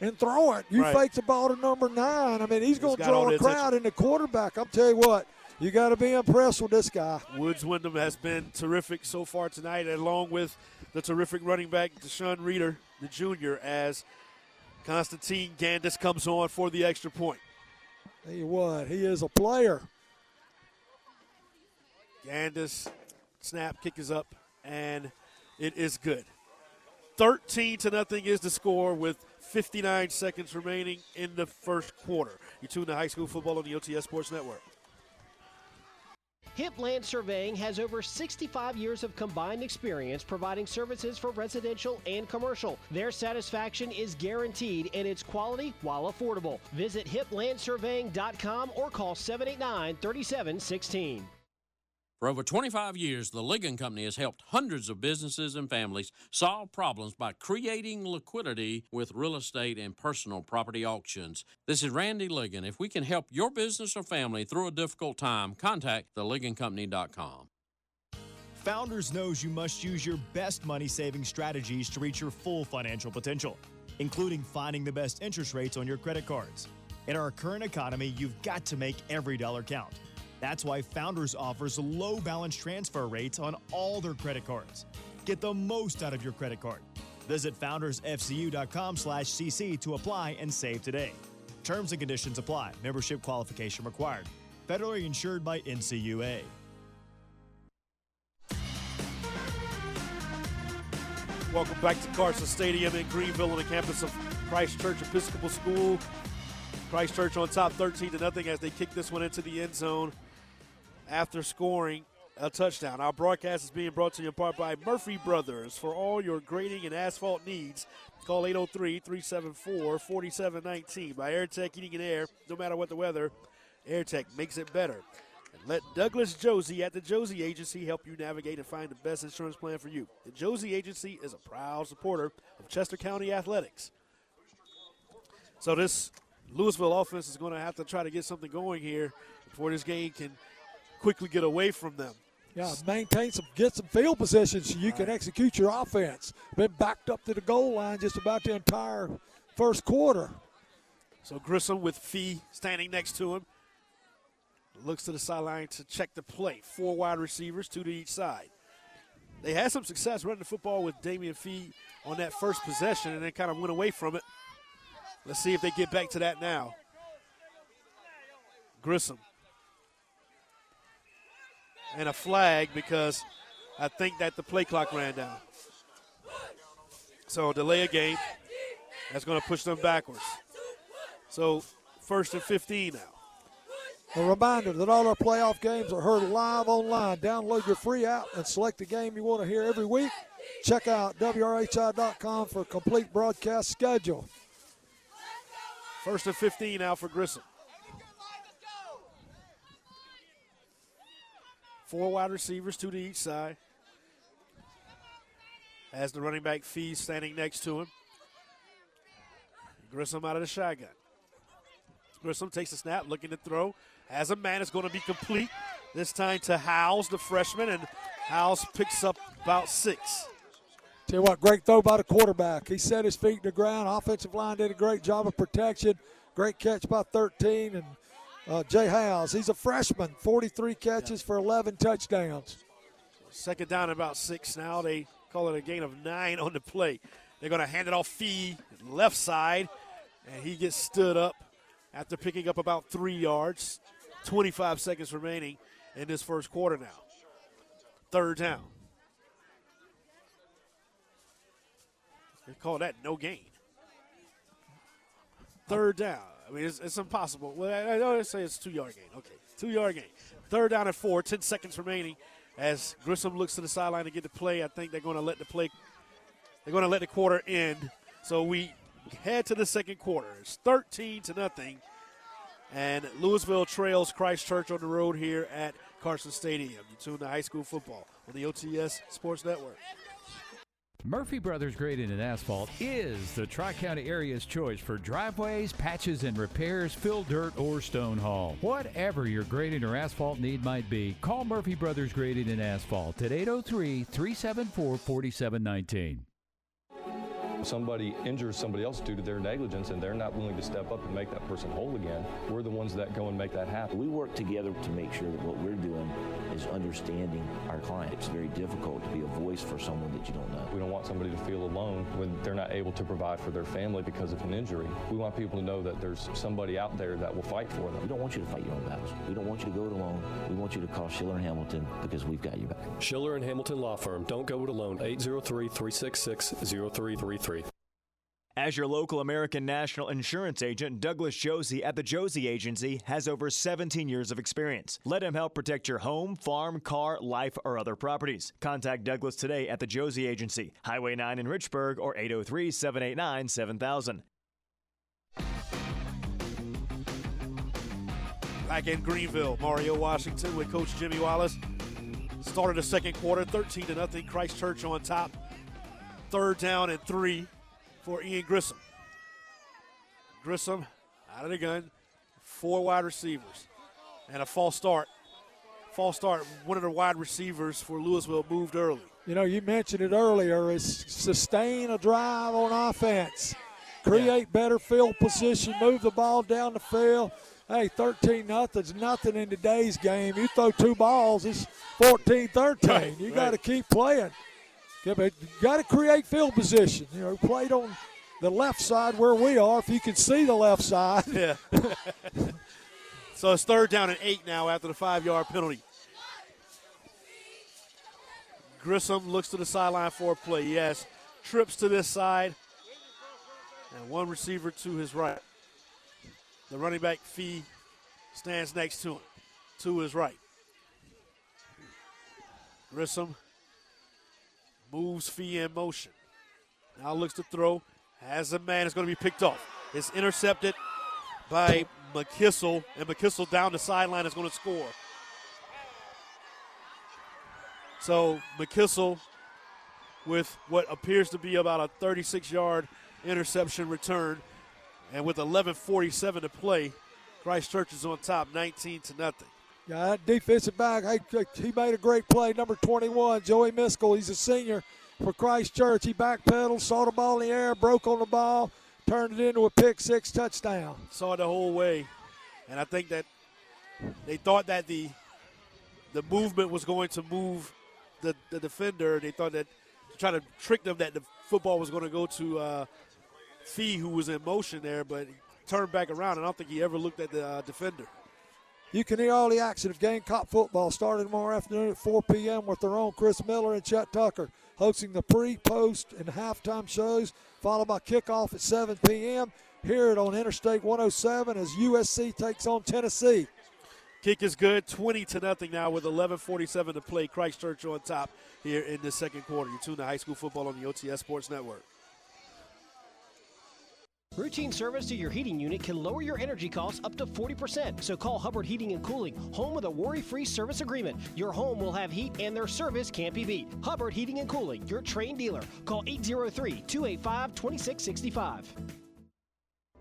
Speaker 3: and throw it. You
Speaker 2: Right.
Speaker 3: faked the ball to number nine. I mean, he's going to draw
Speaker 2: the
Speaker 3: a crowd in the quarterback. I'm tell you what, you got to be impressed with this guy.
Speaker 2: Woods Wyndham has been terrific so far tonight, along with the terrific running back Deshaun Reeder, the junior, as Constantine Gandis comes on for the extra point.
Speaker 3: Tell you what, he is a player.
Speaker 2: Gandis, snap, kick is up, and it is good. 13 to nothing is the score with 59 seconds remaining in the first quarter. You tune to high school football on the OTS Sports Network.
Speaker 4: Hip Land Surveying has over 65 years of combined experience providing services for residential and commercial. Their satisfaction is guaranteed and it's quality while affordable. Visit hiplandsurveying.com or call 789 3716.
Speaker 15: For over 25 years, the Ligon Company has helped hundreds of businesses and families solve problems by creating liquidity with real estate and personal property auctions. This is Randy Ligon. If we can help your business or family through a difficult time, contact theligoncompany.com.
Speaker 16: Founders knows you must use your best money saving strategies to reach your full financial potential, including finding the best interest rates on your credit cards. In our current economy, you've got to make every dollar count. That's why Founders offers low balance transfer rates on all their credit cards. Get the most out of your credit card. Visit foundersfcu.com/cc to apply and save today. Terms and conditions apply. Membership qualification required. Federally insured by NCUA.
Speaker 2: Welcome back to Carson Stadium in Greenville on the campus of Christ Church Episcopal School. Christ Church on top 13 to nothing as they kick this one into the end zone after scoring a touchdown. Our broadcast is being brought to you in part by Murphy Brothers. For all your grading and asphalt needs, call 803 374 4719. By AirTech Heating and Air, no matter what the weather, AirTech makes it better. And let Douglas Josie at the Josie Agency help you navigate and find the best insurance plan for you. The Josie Agency is a proud supporter of Chester County Athletics. So this Lewisville offense is going to have to try to get something going here before this game can quickly get away from them.
Speaker 3: Yeah, maintain some, get some field position so you can execute your offense. Been backed up to the goal line just about the entire first quarter.
Speaker 2: So Grissom with Fee standing next to him. Looks to the sideline to check the play. Four wide receivers, two to each side. They had some success running the football with Damian Fee on that first possession and then kind of went away from it. Let's see if they get back to that now. Grissom. And a flag because I think that the play clock ran down. So delay a game. That's going to push them backwards. So first and 15 now.
Speaker 3: A reminder that all our playoff games are heard live online. Download your free app and select the game you want to hear every week. Check out WRHI.com for a complete broadcast schedule.
Speaker 2: First and 15 now for Grissom. Four wide receivers, two to each side. Has the running back Fee standing next to him. Grissom out of the shotgun. Grissom takes a snap, looking to throw. As a man, it's going to be complete. This time to Howes, the freshman, and Howes picks up about six.
Speaker 3: Tell you what, great throw by the quarterback. He set his feet to the ground. Offensive line did a great job of protection. Great catch by 13. And uh, Jay Howes, he's a freshman, 43 catches yeah. for 11 touchdowns.
Speaker 2: Second down about six now. They call it a gain of nine on the play. They're going to hand it off Fee, left side, and he gets stood up after picking up about three yards. 25 seconds remaining in this first quarter now. Third down. They call that no gain. Third down. I mean, it's, it's impossible. Well, I, I always say it's two yard gain. Okay, two yard gain. Third down at four. Ten seconds remaining. As Grissom looks to the sideline to get the play, I think they're going to let the play. They're going to let the quarter end. So we head to the second quarter. It's 13 to nothing, and Lewisville trails Christ Church on the road here at Carson Stadium. You tune to high school football on the OTS Sports Network.
Speaker 17: Murphy Brothers Grading and Asphalt is the Tri County area's choice for driveways, patches, and repairs, fill dirt, or stone haul. Whatever your grading or asphalt need might be, call Murphy Brothers Grading and Asphalt at 803 374 4719
Speaker 18: somebody injures somebody else due to their negligence and they're not willing to step up and make that person whole again, we're the ones that go and make that happen.
Speaker 19: We work together to make sure that what we're doing is understanding our client. It's very difficult to be a voice for someone that you don't know.
Speaker 18: We don't want somebody to feel alone when they're not able to provide for their family because of an injury. We want people to know that there's somebody out there that will fight for them.
Speaker 19: We don't want you to fight your own battles. We don't want you to go it alone. We want you to call Schiller and Hamilton because we've got you back.
Speaker 18: Schiller and Hamilton Law Firm. Don't go it alone. 803 366 0333.
Speaker 16: As your local American National Insurance agent, Douglas Josie at the Josie Agency has over 17 years of experience. Let him help protect your home, farm, car, life, or other properties. Contact Douglas today at the Josie Agency, Highway 9 in Richburg, or 803 789 7000.
Speaker 2: Back in Greenville, Mario Washington with Coach Jimmy Wallace. Started the second quarter, 13 to nothing. Christ Church on top. Third down and three for Ian Grissom. Grissom out of the gun, four wide receivers, and a false start. False start. One of the wide receivers for Lewisville moved early.
Speaker 3: You know, you mentioned it earlier. Is sustain a drive on offense, create yeah. better field position, move the ball down the field. Hey, 13 nothing's nothing in today's game. You throw two balls, it's 14 13. Right, you right. got to keep playing. Yeah, but you got to create field position. You know, played on the left side where we are, if you can see the left side.
Speaker 2: Yeah. so it's third down and eight now after the five yard penalty. Grissom looks to the sideline for a play. Yes. Trips to this side. And one receiver to his right. The running back Fee stands next to him, to his right. Grissom moves Fee in motion. Now looks to throw, has a man, it's going to be picked off. It's intercepted by McKissel, and McKissel down the sideline is going to score. So McKissel with what appears to be about a 36 yard interception return. And with 11.47 to play, Christ Church is on top, 19 to nothing.
Speaker 3: Yeah, that defensive back, he made a great play. Number 21, Joey Miskell. He's a senior for Christ Church. He backpedaled, saw the ball in the air, broke on the ball, turned it into a pick six touchdown.
Speaker 2: Saw it the whole way. And I think that they thought that the the movement was going to move the, the defender. They thought that to try to trick them that the football was going to go to uh, Fee, who was in motion there, but turned back around, and I don't think he ever looked at the uh, defender.
Speaker 3: You can hear all the action of Gamecock football starting tomorrow afternoon at 4 p.m. with their own Chris Miller and Chet Tucker hosting the pre, post, and halftime shows, followed by kickoff at 7 p.m. Hear it on Interstate 107 as USC takes on Tennessee.
Speaker 2: Kick is good, 20 to nothing now with 11:47 to play. Christ Church on top here in the second quarter. You tune to high school football on the OTS Sports Network.
Speaker 4: Routine service to your heating unit can lower your energy costs up to 40%. So call Hubbard Heating and Cooling, home with a worry-free service agreement. Your home will have heat and their service can't be beat. Hubbard Heating and Cooling, your trained dealer. Call 803-285-2665.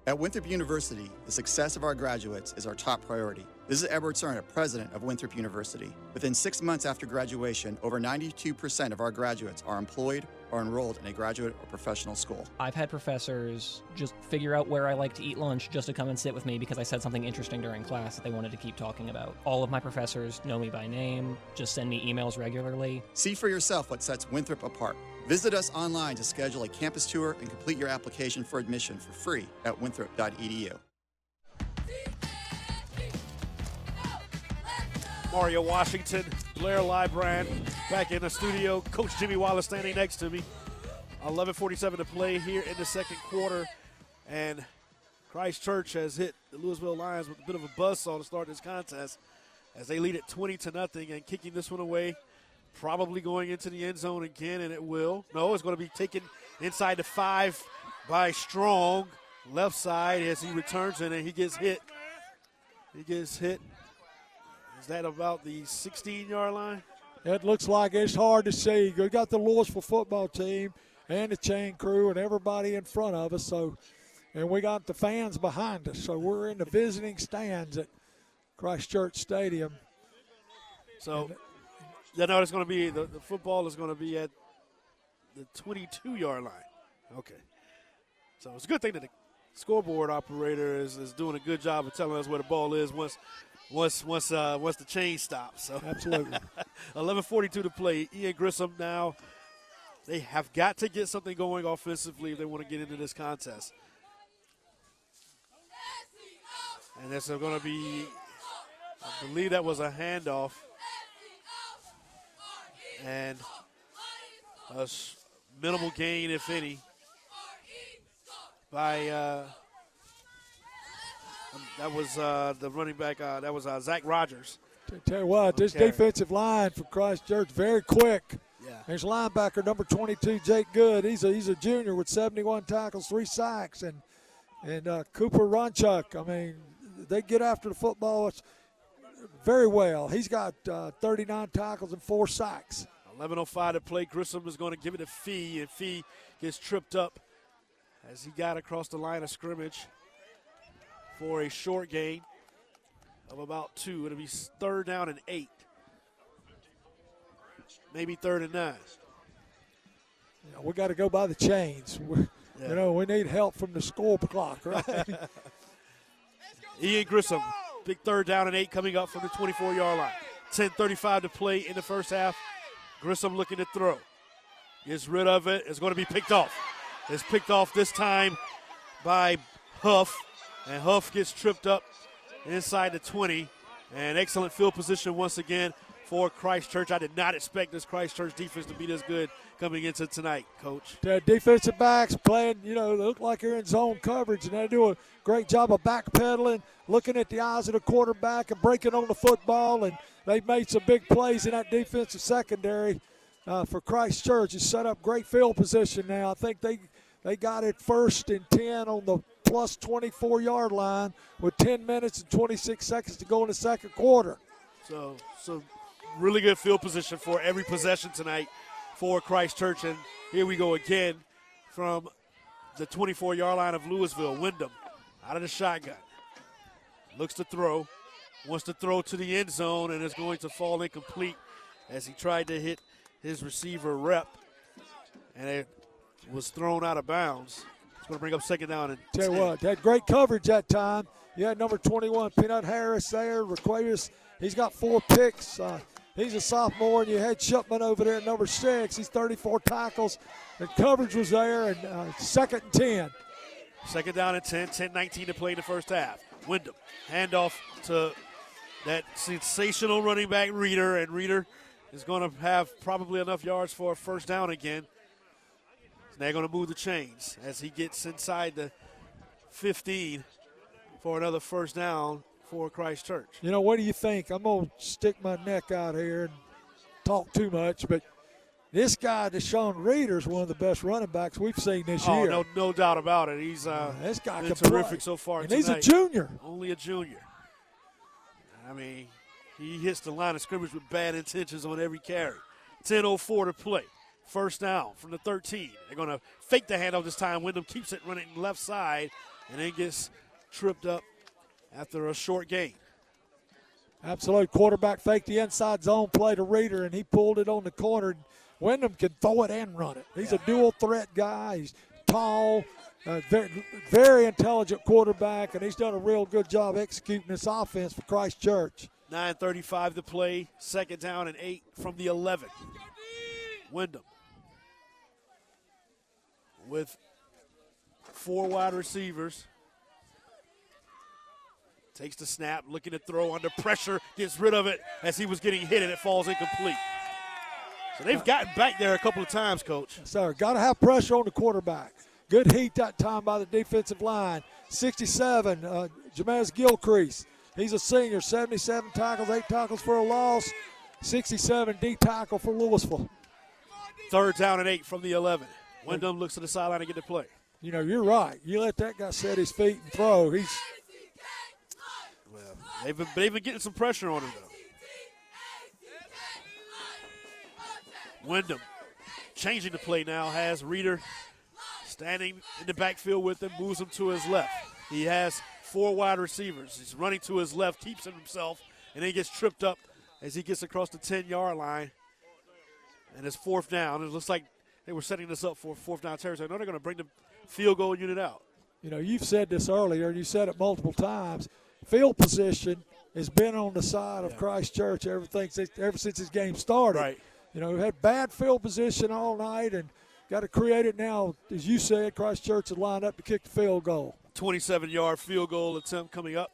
Speaker 20: At Winthrop University, the success of our graduates is our top priority. This is Edward Serna, president of Winthrop University. Within six months after graduation, over 92% of our graduates are employed or enrolled in a graduate or professional school.
Speaker 21: I've had professors just figure out where I like to eat lunch just to come and sit with me because I said something interesting during class that they wanted to keep talking about. All of my professors know me by name, just send me emails regularly.
Speaker 20: See for yourself what sets Winthrop apart. Visit us online to schedule a campus tour and complete your application for admission for free at winthrop.edu.
Speaker 2: Mario Washington, Blair Librand back in the studio. Coach Jimmy Wallace standing next to me. 11:47 to play here in the second quarter, and Christ Church has hit the Lewisville Lions with a bit of a buzzsaw to start this contest, as they lead it 20 to nothing and kicking this one away, probably going into the end zone again, and it will. No, it's going to be taken inside the five by Strong, left side as he returns and he gets hit. He gets hit is that about the 16 yard line?
Speaker 3: It looks like it's hard to see. We got the Lewisville football team and the chain crew and everybody in front of us. So, and we got the fans behind us. So we're in the visiting stands at Christ Church Stadium.
Speaker 2: So, you know, it's going to be the, the football is going to be at the 22 yard line. Okay. So it's a good thing that the scoreboard operator is, is doing a good job of telling us where the ball is once once once uh, once the chain stops. So
Speaker 3: absolutely,
Speaker 2: 11:42 to play. Ian Grissom now. They have got to get something going offensively if they want to get into this contest. And this is going to be, I believe that was a handoff. And a minimal gain, if any, by uh, that was uh, the running back. Uh, that was uh, Zach Rogers.
Speaker 3: Tell you what, this defensive line for Christ Church very quick.
Speaker 2: Yeah.
Speaker 3: There's linebacker number 22, Jake Good. He's a he's a junior with 71 tackles, three sacks, and and uh, Cooper Ronchuk. I mean, they get after the football very well. He's got uh, 39 tackles and four sacks.
Speaker 2: 11:05 to play. Grissom is going to give it a Fee, and Fee gets tripped up as he got across the line of scrimmage for a short gain of about two. It'll be third down and eight. Maybe third and nine.
Speaker 3: Yeah, we got to go by the chains. Yeah. You know, we need help from the score clock, right?
Speaker 2: Ian Grissom, big third down and eight coming up from the 24 yard line. 10:35 to play in the first half. Grissom looking to throw. Gets rid of it. It's going to be picked off. It's picked off this time by Huff. And Huff gets tripped up inside the 20. And excellent field position once again for Christ Church. I did not expect this Christ Church defense to be this good coming into tonight, Coach.
Speaker 3: The defensive backs playing, you know, look like they're in zone coverage, and they do a great job of backpedaling, looking at the eyes of the quarterback and breaking on the football. And they've made some big plays in that defensive secondary uh, for Christ Church. It's set up great field position now. I think they they got it first and 10 on the plus 24 yard line with 10 minutes and 26 seconds to go in the second quarter.
Speaker 2: So, so really good field position for every possession tonight for Christ Church. And here we go again from the 24 yard line of Lewisville. Wyndham out of the shotgun. Looks to throw. Wants to throw to the end zone and is going to fall incomplete as he tried to hit his receiver rep. And it was thrown out of bounds. Going to bring up second down. And
Speaker 3: Tell you what, had great coverage that time. You had number 21, Peanut Harris there. Requires, he's got four picks. Uh, he's a sophomore, and you had Shipman over there at number six. He's 34 tackles. The coverage was there, and uh, second and 10.
Speaker 2: Second down and 10, 10 19 to play in the first half. Wyndham, handoff to that sensational running back Reeder, and Reeder is going to have probably enough yards for a first down again. They're going to move the chains as he gets inside the 15 for another first down for Christ Church.
Speaker 3: You know, what do you think? I'm going to stick my neck out here and talk too much, but this guy, Deshaun Reeder, is one of the best running backs we've seen this
Speaker 2: oh,
Speaker 3: year.
Speaker 2: No, no doubt about it. He's uh,
Speaker 3: this guy
Speaker 2: been terrific
Speaker 3: play.
Speaker 2: so far.
Speaker 3: And
Speaker 2: tonight.
Speaker 3: he's a junior.
Speaker 2: Only a junior. I mean, he hits the line of scrimmage with bad intentions on every carry. 10:04 to play. First down from the 13. They're going to fake the handoff this time. Wyndham keeps it running left side, and then gets tripped up after a short gain.
Speaker 3: Absolute quarterback faked the inside zone play to Reeder, and he pulled it on the corner. Wyndham can throw it and run it. He's a dual threat guy. He's tall, uh, very, very intelligent quarterback, and he's done a real good job executing this offense for Christ Church.
Speaker 2: 9.35 to play, second down and eight from the 11. Wyndham with four wide receivers. Takes the snap, looking to throw under pressure, gets rid of it as he was getting hit, and it falls incomplete. So they've gotten back there a couple of times, coach.
Speaker 3: Sir, got to have pressure on the quarterback. Good heat that time by the defensive line. 67, uh, Jamez Gilcrease. He's a senior, 77 tackles, eight tackles for a loss, 67 D tackle for Lewisville.
Speaker 2: Third down and eight from the 11. Wyndham looks to the sideline to get the play.
Speaker 3: You know, you're right. You let that guy set his feet and throw. He's
Speaker 2: well, they've been, they've been getting some pressure on him though. Wyndham changing the play now has Reeder standing in the backfield with him, moves him to his left. He has four wide receivers. He's running to his left, keeps him himself, and then gets tripped up as he gets across the 10 yard line. And it's fourth down. It looks like they were setting this up for fourth down territory. I know they're going to bring the field goal unit out.
Speaker 3: You know, you've said this earlier, and you said it multiple times. Field position has been on the side of Christ Church ever, ever since this game started.
Speaker 2: Right.
Speaker 3: You know, we had bad field position all night and got to create it now. As you said, Christ Church is lined up to kick the field goal.
Speaker 2: 27 yard field goal attempt coming up.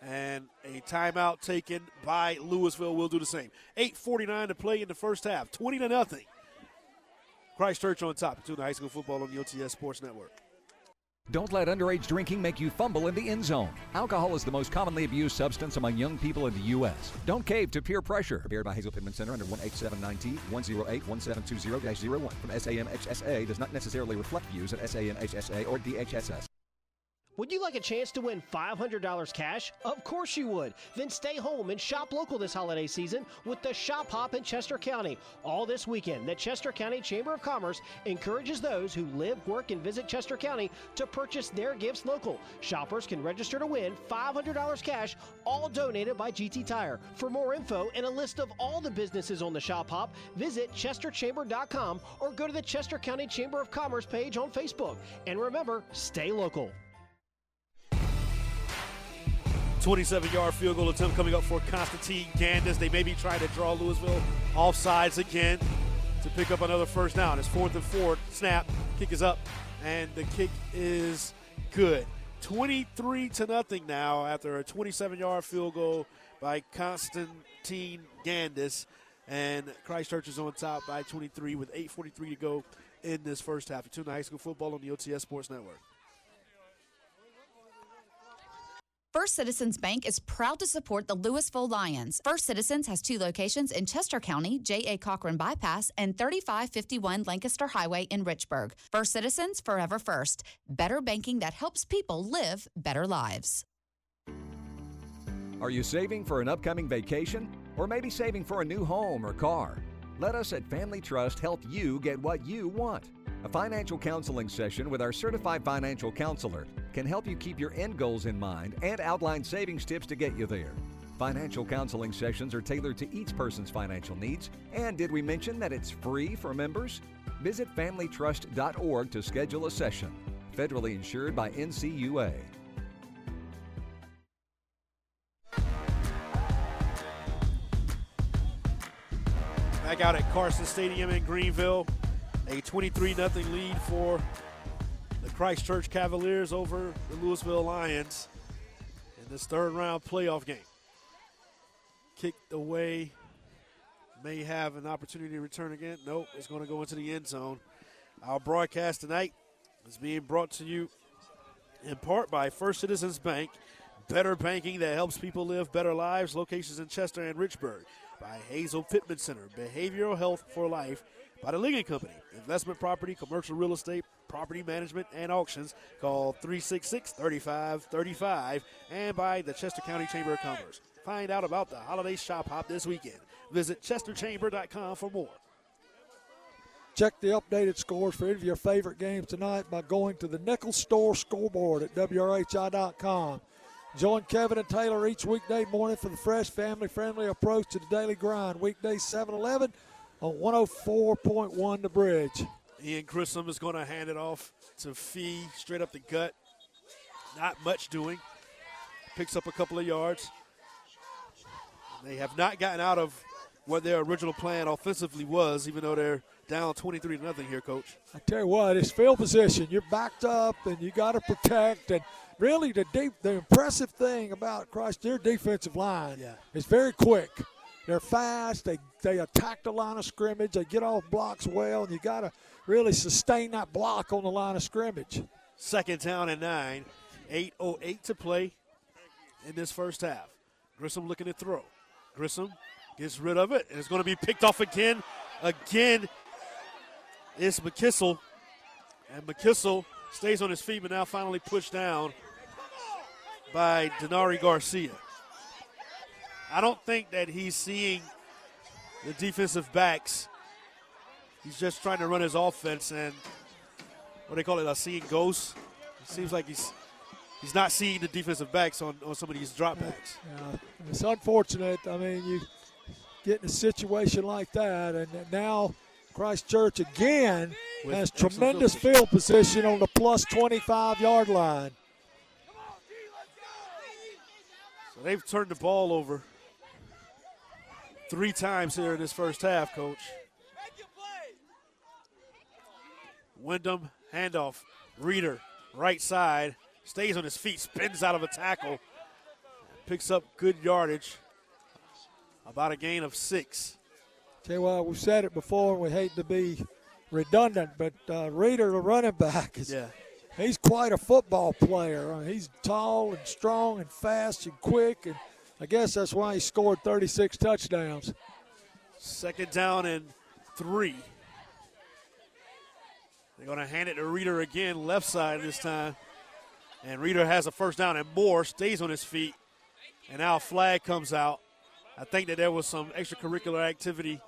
Speaker 2: And a timeout taken by Lewisville will do the same. 8.49 to play in the first half. 20 to nothing. Christ Church on top. Tuna High School football on the OTS Sports Network.
Speaker 8: Don't let underage drinking make you fumble in the end zone. Alcohol is the most commonly abused substance among young people in the U.S. Don't cave to peer pressure. Prepared by Hazel Pittman Center under 1879T 108-1720-01 from SAMHSA does not necessarily reflect views at SAMHSA or DHSS.
Speaker 4: Would you like a chance to win $500 cash? Of course you would. Then stay home and shop local this holiday season with the Shop Hop in Chester County. All this weekend, the Chester County Chamber of Commerce encourages those who live, work, and visit Chester County to purchase their gifts local. Shoppers can register to win $500 cash, all donated by GT Tire. For more info and a list of all the businesses on the Shop Hop, visit chesterchamber.com or go to the Chester County Chamber of Commerce page on Facebook. And remember, stay local.
Speaker 2: 27 yard field goal attempt coming up for Constantine Gandis. They may be trying to draw Lewisville off sides again to pick up another first down. It's fourth and four. Snap. Kick is up, and the kick is good. 23 to nothing now after a 27 yard field goal by Constantine Gandis. And Christ Church is on top by 23 with 8.43 to go in this first half. Tuna High School football on the OTS Sports Network.
Speaker 22: First Citizens Bank is proud to support the Lewisville Lions. First Citizens has two locations in Chester County, J.A. Cochran Bypass, and 3551 Lancaster Highway in Richburg. First Citizens, forever first. Better banking that helps people live better lives.
Speaker 8: Are you saving for an upcoming vacation? Or maybe saving for a new home or car? Let us at Family Trust help you get what you want. A financial counseling session with our certified financial counselor can help you keep your end goals in mind and outline savings tips to get you there. Financial counseling sessions are tailored to each person's financial needs. And did we mention that it's free for members? Visit familytrust.org to schedule a session. Federally insured by NCUA.
Speaker 2: Back out at Carson Stadium in Greenville. A 23 0 lead for the Christ Church Cavaliers over the Lewisville Lions in this third round playoff game. Kicked away. May have an opportunity to return again. Nope, it's going to go into the end zone. Our broadcast tonight is being brought to you in part by First Citizens Bank. Better banking that helps people live better lives. Locations in Chester and Richburg. By Hazel Pittman Center. Behavioral Health for Life. By the Ligon Company. Investment property, commercial real estate, property management, and auctions. Call 366 3535. And by the Chester County Chamber of Commerce. Find out about the holiday shop hop this weekend. Visit chesterchamber.com for more.
Speaker 3: Check the updated scores for any of your favorite games tonight by going to the Nickel Store scoreboard at WRHI.com. Join Kevin and Taylor each weekday morning for the fresh, family friendly approach to the daily grind. Weekday 7 11 on 104.1 The Bridge.
Speaker 2: Ian Grissom is going to hand it off to Fee straight up the gut. Not much doing. Picks up a couple of yards. They have not gotten out of what their original plan offensively was, even though they're down 23 to nothing here, coach.
Speaker 3: I tell you what, it's field position. You're backed up and you got to protect. And really, the deep, the impressive thing about Christ, their defensive line
Speaker 2: yeah.
Speaker 3: is very quick. They're fast. They they attack the line of scrimmage. They get off blocks well, and you got to really sustain that block on the line of scrimmage.
Speaker 2: Second down and nine. 8.08 to play in this first half. Grissom looking to throw. Grissom gets rid of it, and it's going to be picked off again. Again, it's McKissel. And McKissel stays on his feet, but now finally pushed down by Denari Garcia. I don't think that he's seeing the defensive backs. He's just trying to run his offense, and what they call it, a seeing ghost. It seems like he's he's not seeing the defensive backs on, on some of these dropbacks.
Speaker 3: Yeah, it's unfortunate. I mean, you get in a situation like that, and now Christ Church again
Speaker 2: With
Speaker 3: has tremendous
Speaker 2: field
Speaker 3: field position on the plus 25 yard line.
Speaker 2: So they've turned the ball over three times here in this first half, coach. Wyndham, handoff. Reeder, right side, stays on his feet, spins out of a tackle, picks up good yardage, about a gain of six.
Speaker 3: Tell you what, we've said it before, and we hate to be redundant, but uh, Reeder, the running back, is
Speaker 2: Yeah.
Speaker 3: he's quite a football player. Uh, he's tall and strong and fast and quick, and I guess that's why he scored 36 touchdowns.
Speaker 2: Second down and three. They're going to hand it to Reeder again, left side this time. And Reeder has a first down, and Moore stays on his feet. And now a flag comes out. I think that there was some extracurricular activity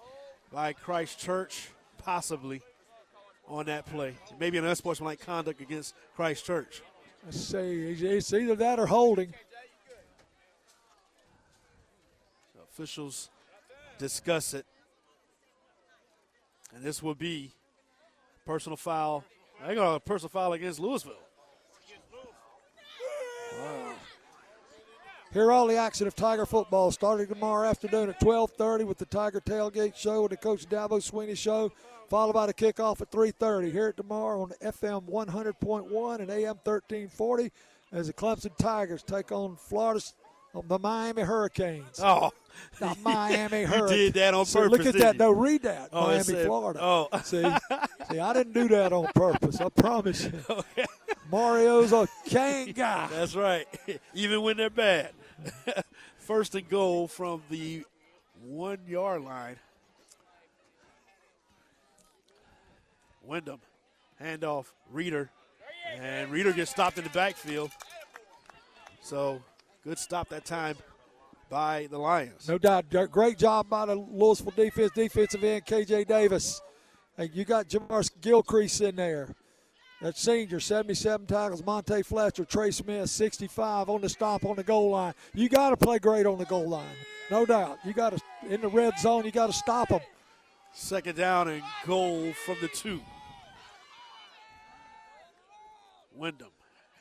Speaker 2: by Christ Church, possibly, on that play. Maybe an unsportsmanlike conduct against Christ Church.
Speaker 3: Let's see, it's- it's either that or holding.
Speaker 2: Officials discuss it. And this will be personal foul. They're going to personal foul against Lewisville.
Speaker 3: Hear all the action of Tiger football starting tomorrow afternoon at 12:30 with the Tiger Tailgate Show and the Coach Dabo Swinney Show, followed by the kickoff at 3:30. Hear it tomorrow on FM 100.1 and AM 1340 as the Clemson Tigers take on Florida, on the Miami Hurricanes.
Speaker 2: Oh,
Speaker 3: the Miami
Speaker 2: You
Speaker 3: Hurricanes.
Speaker 2: did that on purpose,
Speaker 3: Look at that.
Speaker 2: you?
Speaker 3: No, read that.
Speaker 2: Oh,
Speaker 3: Miami, Florida.
Speaker 2: oh.
Speaker 3: see, see, I didn't do that on purpose. I promise you. Mario's a cane guy.
Speaker 2: That's right. Even when they're bad. First and goal from the one yard line. Wyndham. Handoff. Reeder. And Reeder gets stopped in the backfield. So good stop that time by the Lions.
Speaker 3: No doubt. Great job by the Lewisville defense, defensive end, KJ Davis. And you got Jamar Gilcrease in there. That senior, 77 tackles. Monte Fletcher, Trey Smith, 65 on the stop on the goal line. You got to play great on the goal line. No doubt. You got to, in the red zone, you got to stop them.
Speaker 2: Second down and goal from the two. Wyndham.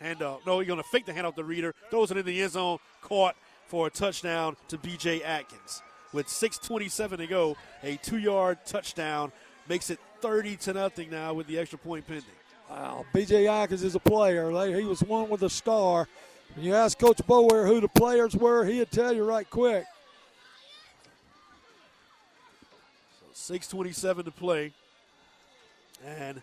Speaker 2: Handoff. No, he's going to fake the handoff to Reeder. Throws it in the end zone. Caught for a touchdown to B.J. Atkins. With 6.27 to go, a two yard touchdown makes it 30 to nothing now with the extra point pending.
Speaker 3: Wow, B.J. Atkins is a player. He was one with a star. When you ask Coach Boulware who the players were, he'd tell you right quick.
Speaker 2: 6.27 to play. And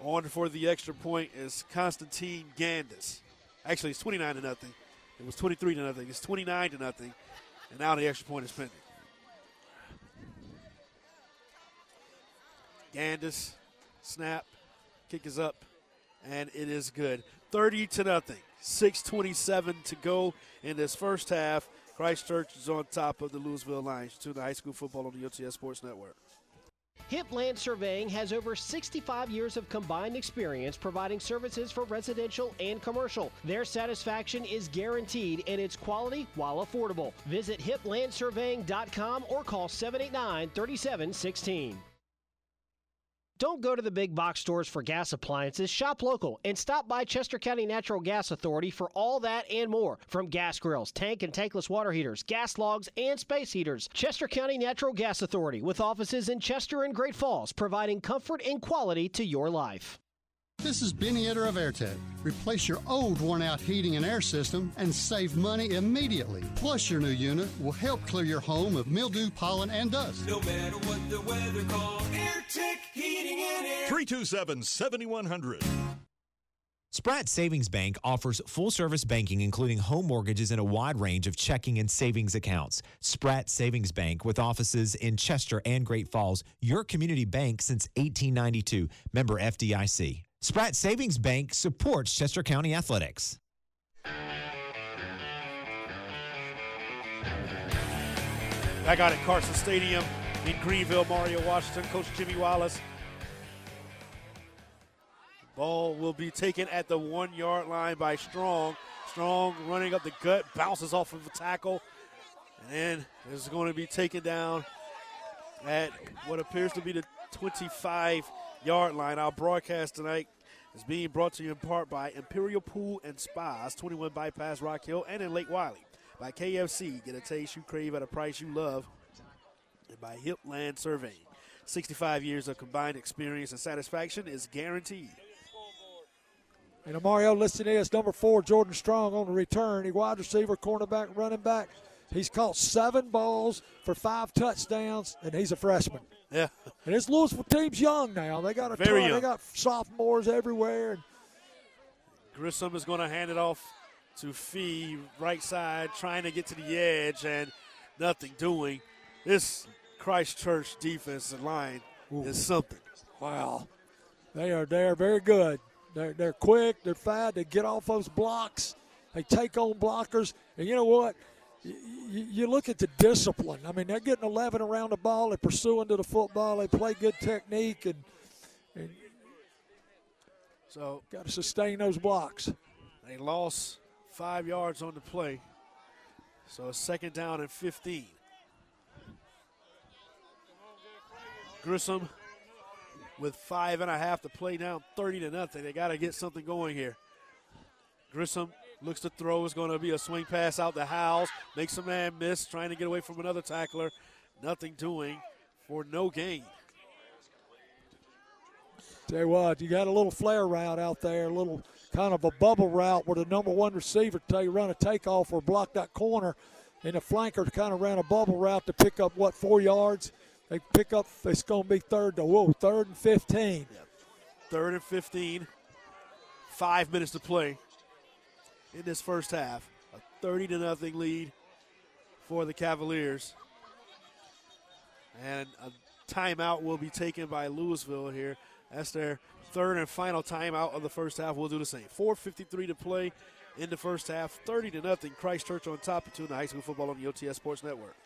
Speaker 2: on for the extra point is Constantine Gandis. Actually, it's 29 to nothing. It was 23 to nothing. It's 29 to nothing. And now the extra point is pending. Gandis, snap, kick is up, and it is good. 30 to nothing. 6.27 to go in this first half. Christ Church is on top of the Lewisville Lions. To the high school football on the OTS Sports Network.
Speaker 4: Hipland Surveying has over 65 years of combined experience providing services for residential and commercial. Their satisfaction is guaranteed and it's quality while affordable. Visit hiplandsurveying.com or call 789 3716. Don't go to the big box stores for gas appliances. Shop local and stop by Chester County Natural Gas Authority for all that and more. From gas grills, tank and tankless water heaters, gas logs, and space heaters. Chester County Natural Gas Authority with offices in Chester and Great Falls, providing comfort and quality to your life.
Speaker 14: This is Benny Etter of AirTech. Replace your old worn out heating and air system and save money immediately. Plus, your new unit will help clear your home of mildew, pollen, and dust.
Speaker 7: No matter what the weather calls, AirTech Heating and Air.
Speaker 12: 327 7100.
Speaker 23: Spratt Savings Bank offers full service banking, including home mortgages and a wide range of checking and savings accounts. Spratt Savings Bank, with offices in Chester and Great Falls, your community bank since 1892. Member FDIC. Spratt Savings Bank supports Chester County Athletics.
Speaker 2: Back out at Carson Stadium in Greenville, Mario Washington, Coach Jimmy Wallace. Ball will be taken at the one yard line by Strong. Strong running up the gut, bounces off of the tackle, and then is going to be taken down at what appears to be the 25 yard line. Our broadcast tonight is being brought to you in part by Imperial Pool and Spas, 21 Bypass Rock Hill, and in Lake Wylie. By KFC, get a taste you crave at a price you love. And by Hipland Surveying. 65 years of combined experience and satisfaction is guaranteed.
Speaker 3: And Mario listed as number four, Jordan Strong on the return. He wide receiver, cornerback, running back. He's caught seven balls for five touchdowns, and he's a freshman.
Speaker 2: Yeah.
Speaker 3: And this Lewisville team's young now. They got a
Speaker 2: Very
Speaker 3: ton,
Speaker 2: young.
Speaker 3: they got sophomores everywhere. And
Speaker 2: Grissom is going to hand it off to Fee, right side, trying to get to the edge, and nothing doing. This Christ Church defensive line is something.
Speaker 3: Wow. They are they are very good. They're they're quick, they're fast, they get off those blocks, they take on blockers, and you know what? You, you look at the discipline. I mean, they're getting 11 around the ball. They're pursuing to the football. They play good technique, and, and
Speaker 2: so
Speaker 3: got to sustain those blocks.
Speaker 2: They lost five yards on the play. So a second down and 15. Grissom with five and a half to play down 30 to nothing. They got to get something going here. Grissom looks to throw. Is going to be a swing pass out the house. Makes a man miss, trying to get away from another tackler. Nothing doing for no gain.
Speaker 3: Tell you what, you got a little flare route out there, a little kind of a bubble route where the number one receiver take run a takeoff or block that corner, and the flanker kind of ran a bubble route to pick up what four yards. They pick up. It's going to be third to whoa, third and fifteen.
Speaker 2: Third and 15. Five minutes to play in this first half. A 30 to nothing lead for the Cavaliers. And a timeout will be taken by Lewisville here. That's their third and final timeout of the first half. We'll do the same. 4.53 to play in the first half. 30 to nothing. Christ Church on top of Tuna High School football on the OTS Sports Network.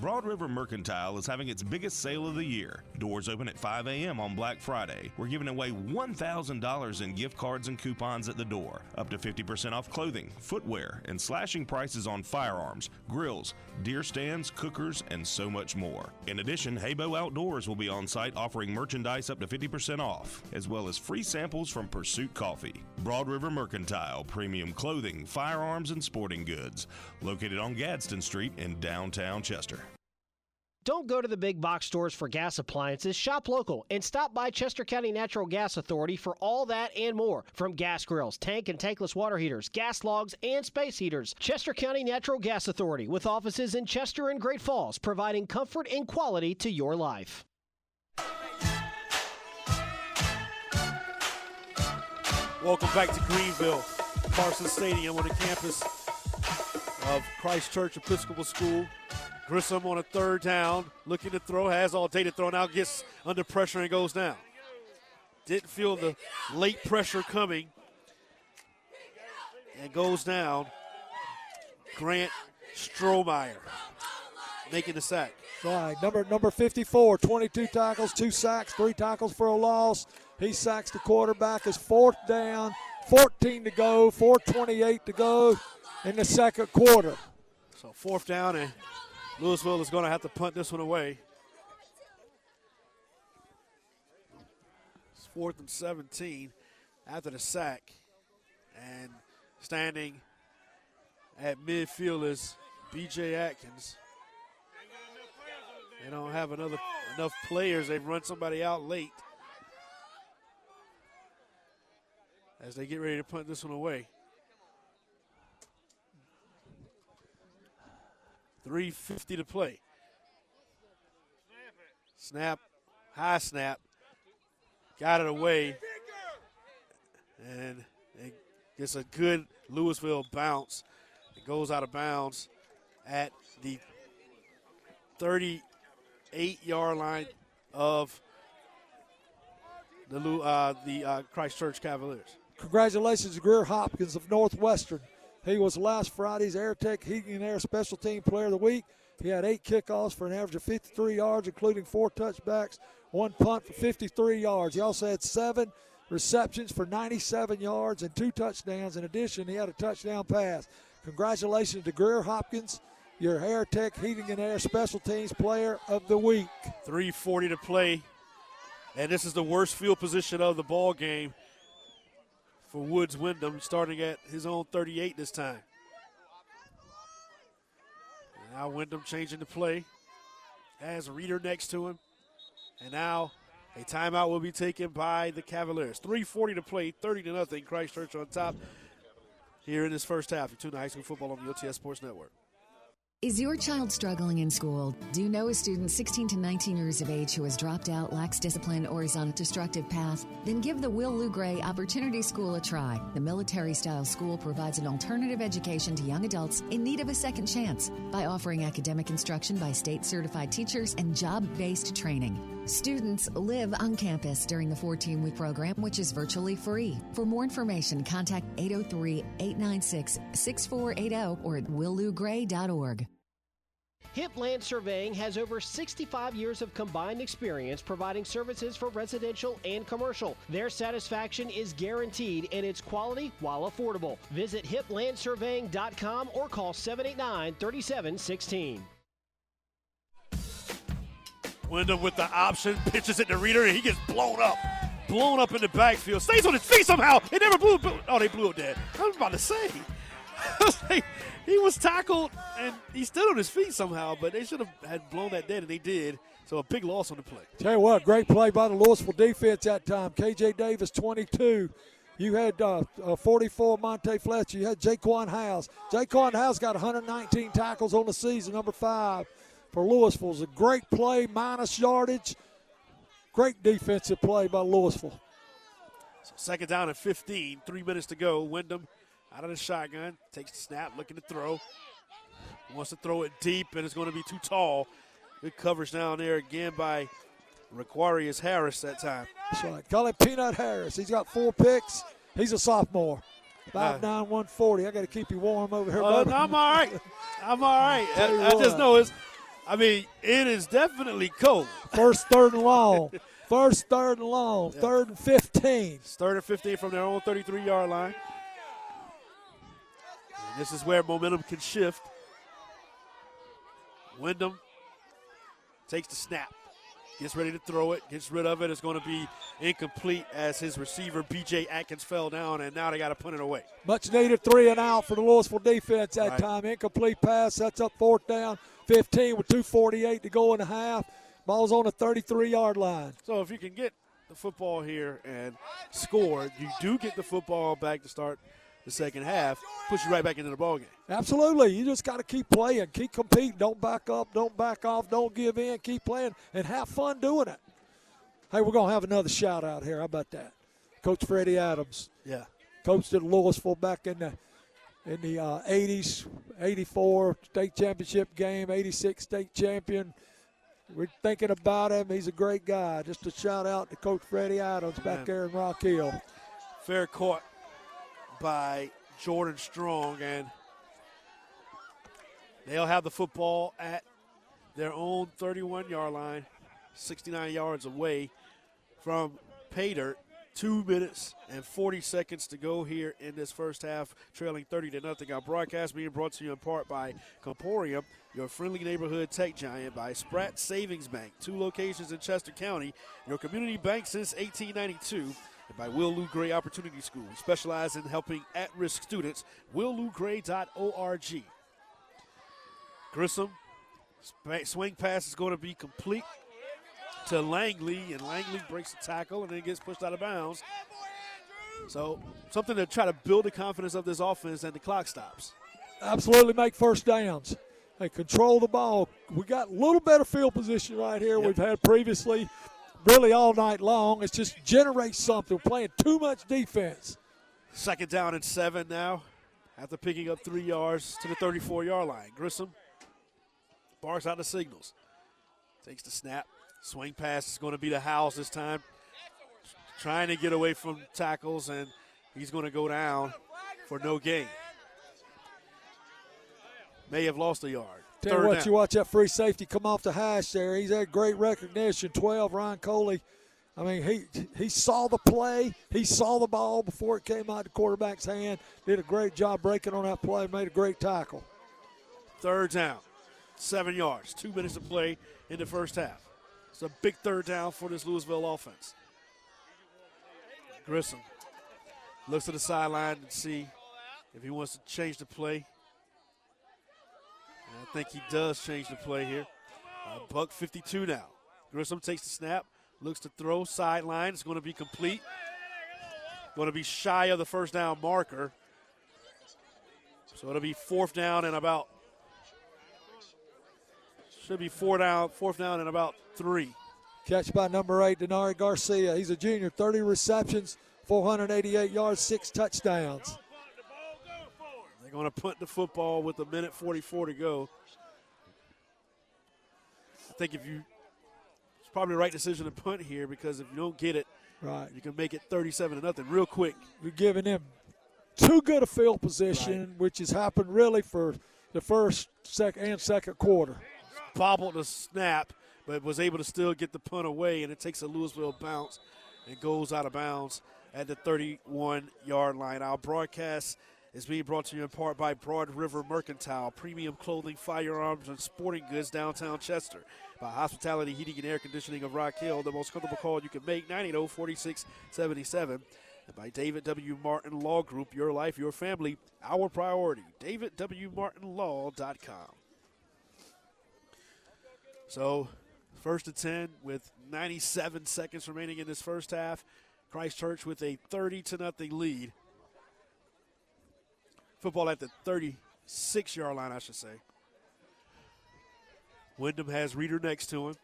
Speaker 24: Broad River Mercantile is having its biggest sale of the year. Doors open at 5 a.m. on Black Friday. We're giving away $1,000 in gift cards and coupons at the door, up to 50% off clothing, footwear, and slashing prices on firearms, grills, deer stands, cookers, and so much more. In addition, Haybo Outdoors will be on site offering merchandise up to 50% off, as well as free samples from Pursuit Coffee. Broad River Mercantile, premium clothing, firearms, and sporting goods, located on Gadsden Street in downtown Chester.
Speaker 4: Don't go to the big box stores for gas appliances. Shop local and stop by Chester County Natural Gas Authority for all that and more. From gas grills, tank and tankless water heaters, gas logs, and space heaters. Chester County Natural Gas Authority with offices in Chester and Great Falls, providing comfort and quality to your life.
Speaker 2: Welcome back to Greenville, Carson Stadium on the campus of Christ Church Episcopal School. Grissom on a third down, looking to throw, has all day to throw now, gets under pressure and goes down. Didn't feel the late pressure coming and goes down. Grant Strohmeyer making the sack.
Speaker 3: Right, number number 54, 22 tackles, two sacks, three tackles for a loss. He sacks the quarterback. Is fourth down, 14 to go, 4:28 to go in the second quarter.
Speaker 2: So fourth down, and Lewisville is going to have to punt this one away. It's fourth and 17 after the sack, and standing at midfield is B.J. Atkins. They don't have another enough players. They've run somebody out late as they get ready to punt this one away. 350 to play. Snap, high snap. Got it away. And it gets a good Lewisville bounce. It goes out of bounds at the 38 yard line of the uh, the uh, Christ Church Cavaliers.
Speaker 3: Congratulations to Greer Hopkins of Northwestern. He was last Friday's Air Tech Heating and Air Special Team Player of the Week. He had eight kickoffs for an average of 53 yards, including four touchbacks, one punt for 53 yards. He also had seven receptions for 97 yards and two touchdowns. In addition, he had a touchdown pass. Congratulations to Greer Hopkins your Air Tech Heating and Air Special Teams Player of the Week.
Speaker 2: 340 to play, and this is the worst field position of the ball game for Woods Windham, starting at his own 38 this time. Now Windham changing the play, has Reeder next to him, and now a timeout will be taken by the Cavaliers. 340 to play, 30 to nothing. Christ Church on top here in this first half. You tune to high school football on the OTS Sports Network.
Speaker 25: Is your child struggling in school? Do you know a student 16 to 19 years of age who has dropped out, lacks discipline, or is on a destructive path? Then give the Will Lou Gray Opportunity School a try. The military style school provides an alternative education to young adults in need of a second chance by offering academic instruction by state certified teachers and job based training. Students live on campus during the 14 week program, which is virtually free. For more information, contact 803 896 6480 or at willlougray.org.
Speaker 4: Hip Land Surveying has over 65 years of combined experience providing services for residential and commercial. Their satisfaction is guaranteed and it's quality while affordable. Visit hiplandsurveying.com or call 789 3716.
Speaker 2: Wyndham with the option, pitches it to Reeder, and he gets blown up. Blown up in the backfield. Stays on his feet somehow. They never blew it. Oh, they blew it dead. I was about to say. he was tackled and he stood on his feet somehow, but they should have had blown that dead, and they did. So a big loss on the play.
Speaker 3: Tell you what, great play by the Lewisville defense that time. KJ Davis, 22. You had uh, uh, 44 Monte Fletcher. You had Jaquan House. Jaquan House got 119 tackles on the season, number five for Lewisville. It's a great play, minus yardage. Great defensive play by Lewisville.
Speaker 2: So second down and 15, three minutes to go. Wyndham out of the shotgun, takes the snap, looking to throw. Wants to throw it deep, and it's going to be too tall. Good coverage down there again by Requarius Harris that time.
Speaker 3: That's right. Call it Peanut Harris. He's got four picks. He's a sophomore. Five nine one forty. I got to keep you warm over here.
Speaker 2: Uh, no, I'm all right. I'm all right. I, I just know it's. I mean, it is definitely cold.
Speaker 3: First third and long. First third and long. Yeah. Third and fifteen.
Speaker 2: It's third and fifteen from their own 33 yard line. And this is where momentum can shift. Wyndham takes the snap, gets ready to throw it, gets rid of it. It's going to be incomplete as his receiver, B.J. Atkins, fell down, and now they got to punt it away.
Speaker 3: Much needed three and out for the Lewisville defense that right. time. Incomplete pass, sets up fourth down, 15 with 2.48 to go in the half. Ball's on the 33 yard line.
Speaker 2: So if you can get the football here and score, you do get the football back to start the second half, push you right back into the ball game.
Speaker 3: Absolutely. You just got to keep playing, keep competing. Don't back up, don't back off, don't give in. Keep playing and have fun doing it. Hey, we're gonna have another shout out here. How about that, Coach Freddie Adams?
Speaker 2: Yeah,
Speaker 3: coached at Lewisville back in the in the uh, 80s, 84 state championship game, 86 state champion. We're thinking about him. He's a great guy. Just a shout out to Coach Freddie Adams back Man. there in Rock Hill.
Speaker 2: Fair caught by Jordan Strong, and they'll have the football at their own 31 yard line, 69 yards away from pay dirt. Two minutes and 40 seconds to go here in this first half, trailing 30 to nothing. Our broadcast being brought to you in part by Comporium, your friendly neighborhood tech giant, by Spratt Savings Bank, two locations in Chester County, your community bank since 1892, and by Will Lou Gray Opportunity School. We specialize in helping at risk students. WillLouGray.org. Grissom, swing pass is going to be complete to Langley, and Langley breaks the tackle and then gets pushed out of bounds. So something to try to build the confidence of this offense, and the clock stops.
Speaker 3: Absolutely make first downs. They control the ball. We got a little better field position right here. Yep. We've had previously, really all night long. It's just generate something. We're playing too much defense.
Speaker 2: Second down and seven now, after picking up three yards to the 34-yard line. Grissom barks out the signals. Takes the snap, Swing pass is going to be the house this time. Trying to get away from tackles, and he's going to go down for no gain. May have lost a yard.
Speaker 3: Tell you what, down. you watch that free safety come off the hash there. He's had great recognition. 12, Ryan Coley. I mean, he he saw the play. He saw the ball before it came out the quarterback's hand. Did a great job breaking on that play. Made a great tackle.
Speaker 2: Third down, seven yards, two minutes of play in the first half. It's a big third down for this Lewisville offense. Grissom looks to the sideline and see if he wants to change the play. And I think he does change the play here. Uh, buck 52 now. Grissom takes the snap, looks to throw sideline. It's going to be complete. Going to be shy of the first down marker. So it'll be fourth down and about should be four down, fourth down and about three.
Speaker 3: Catch by number eight, Denari Garcia. He's a junior, 30 receptions, 488 yards, six touchdowns.
Speaker 2: They're going to punt the football with a minute 44 to go. I think if you, it's probably the right decision to punt here because if you don't get it,
Speaker 3: right,
Speaker 2: you can make it 37 to nothing real quick.
Speaker 3: We're giving them too good a field position, right. which has happened really for the first, second, and second quarter
Speaker 2: bobbled the snap, but was able to still get the punt away, and it takes a Lewisville bounce and goes out of bounds at the 31 yard line. Our broadcast is being brought to you in part by Broad River Mercantile, premium clothing, firearms, and sporting goods downtown Chester. By Hospitality Heating and Air Conditioning of Rock Hill, the most comfortable call you can make, 980 4677. And by David W. Martin Law Group, your life, your family, our priority. DavidWMartinLaw.com. So, first and 10 with 97 seconds remaining in this first half. Christ Church with a 30 to nothing lead. Football at the 36 yard line, I should say. Wyndham has Reeder next to him.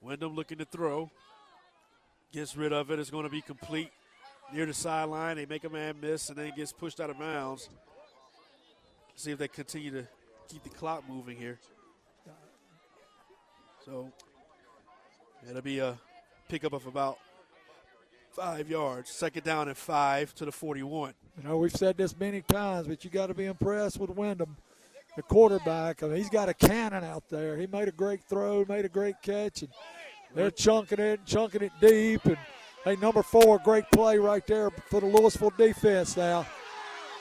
Speaker 2: Wyndham looking to throw. Gets rid of it. It's going to be complete near the sideline. They make a man miss and then he gets pushed out of bounds. See if they continue to keep the clock moving here. So it'll be a pickup of about five yards. Second down and five to the 41.
Speaker 3: You know, we've said this many times, but you got to be impressed with Wyndham, the quarterback. I mean, he's got a cannon out there. He made a great throw, made a great catch, and they're chunking it, and chunking it deep. And hey, number four, great play right there for the Lewisville defense now.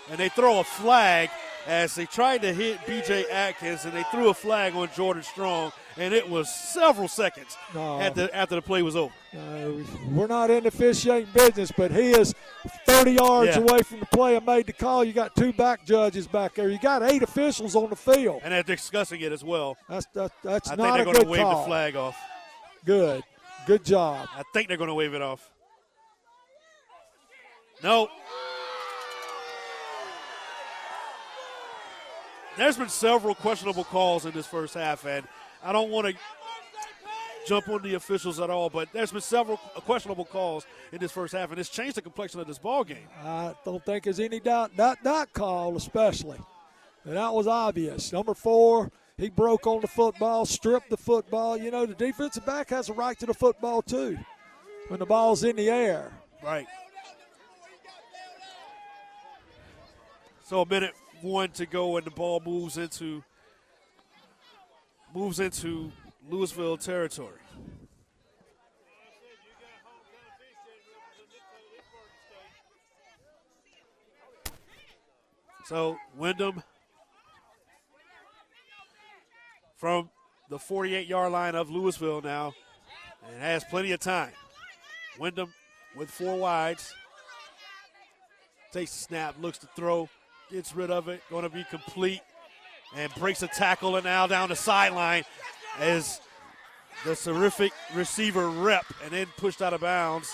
Speaker 2: And they throw a flag as they tried to hit B.J. Atkins, and they threw a flag on Jordan Strong and it was several seconds no. after, after the play was over.
Speaker 3: Uh, we're not in the officiating business, but he is 30 yards yeah. away from the play and made the call. You got two back judges back there. You got eight officials on the field.
Speaker 2: And they're discussing it as well.
Speaker 3: That's, that, that's
Speaker 2: I
Speaker 3: not
Speaker 2: think they're
Speaker 3: going to
Speaker 2: wave
Speaker 3: call.
Speaker 2: the flag off.
Speaker 3: Good. Good job.
Speaker 2: I think they're going to wave it off. No. There's been several questionable calls in this first half, and – I don't want to jump on the officials at all, but there's been several questionable calls in this first half, and it's changed the complexion of this ball game.
Speaker 3: I don't think there's any doubt that that call, especially, and that was obvious. Number four, he broke on the football, stripped the football. You know, the defensive back has a right to the football too when the ball's in the air.
Speaker 2: Right. So a minute one to go, and the ball moves into moves into Lewisville territory. So Windham from the 48 yard line of Lewisville now and has plenty of time. Windham with four wides. Takes snap, looks to throw, gets rid of it, going to be complete, and breaks a tackle and now down the sideline as the terrific receiver rep and then pushed out of bounds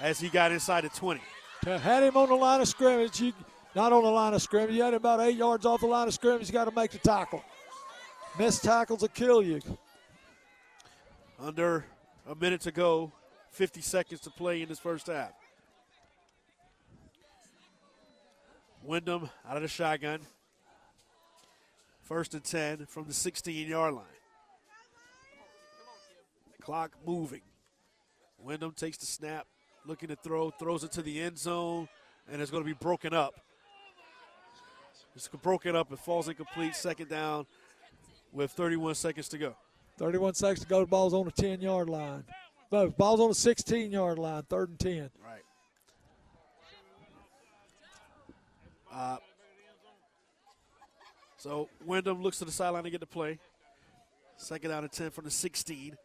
Speaker 2: as he got inside the 20.
Speaker 3: Had him on the line of scrimmage. You, not on the line of scrimmage. You had him about eight yards off the line of scrimmage. You got to make the tackle. Missed tackles will kill you.
Speaker 2: Under a minute to go, 50 seconds to play in this first half. Windham out of the shotgun. First and 10 from the 16 yard line. Clock moving. Windham takes the snap, looking to throw, throws it to the end zone, and it's going to be broken up. It's broken up. It falls incomplete. Second down with 31 seconds to go.
Speaker 3: 31 seconds to go. The ball's on the 10 yard line. No, ball's on the 16 yard line, third and 10.
Speaker 2: Right. Uh, so Windham looks to the sideline to get the play. Second down and 10 from the 16.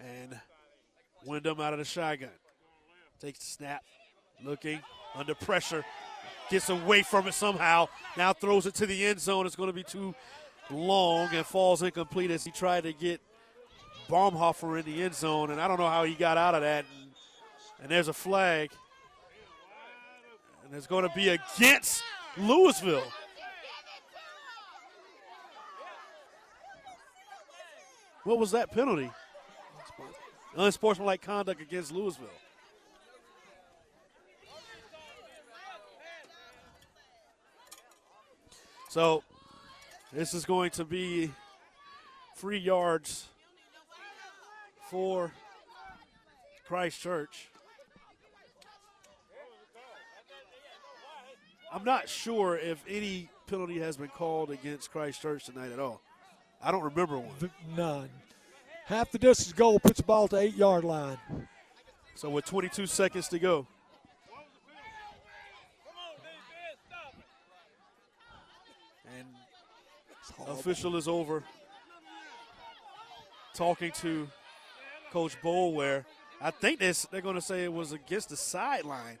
Speaker 2: And Windham out of the shotgun. Takes the snap. Looking under pressure. Gets away from it somehow. Now throws it to the end zone. It's going to be too long and falls incomplete as he tried to get Baumhofer in the end zone. And I don't know how he got out of that. And, and there's a flag. And it's going to be against Lewisville. What was that penalty? Unsportsmanlike conduct against Lewisville. So this is going to be free yards for Christ Church. I'm not sure if any penalty has been called against Christ Church tonight at all. I don't remember one.
Speaker 3: None. Half the distance goal puts the ball to eight yard line.
Speaker 2: So with 22 seconds to go. And official is over talking to Coach Boulware. I think this, they're going to say it was against the sideline.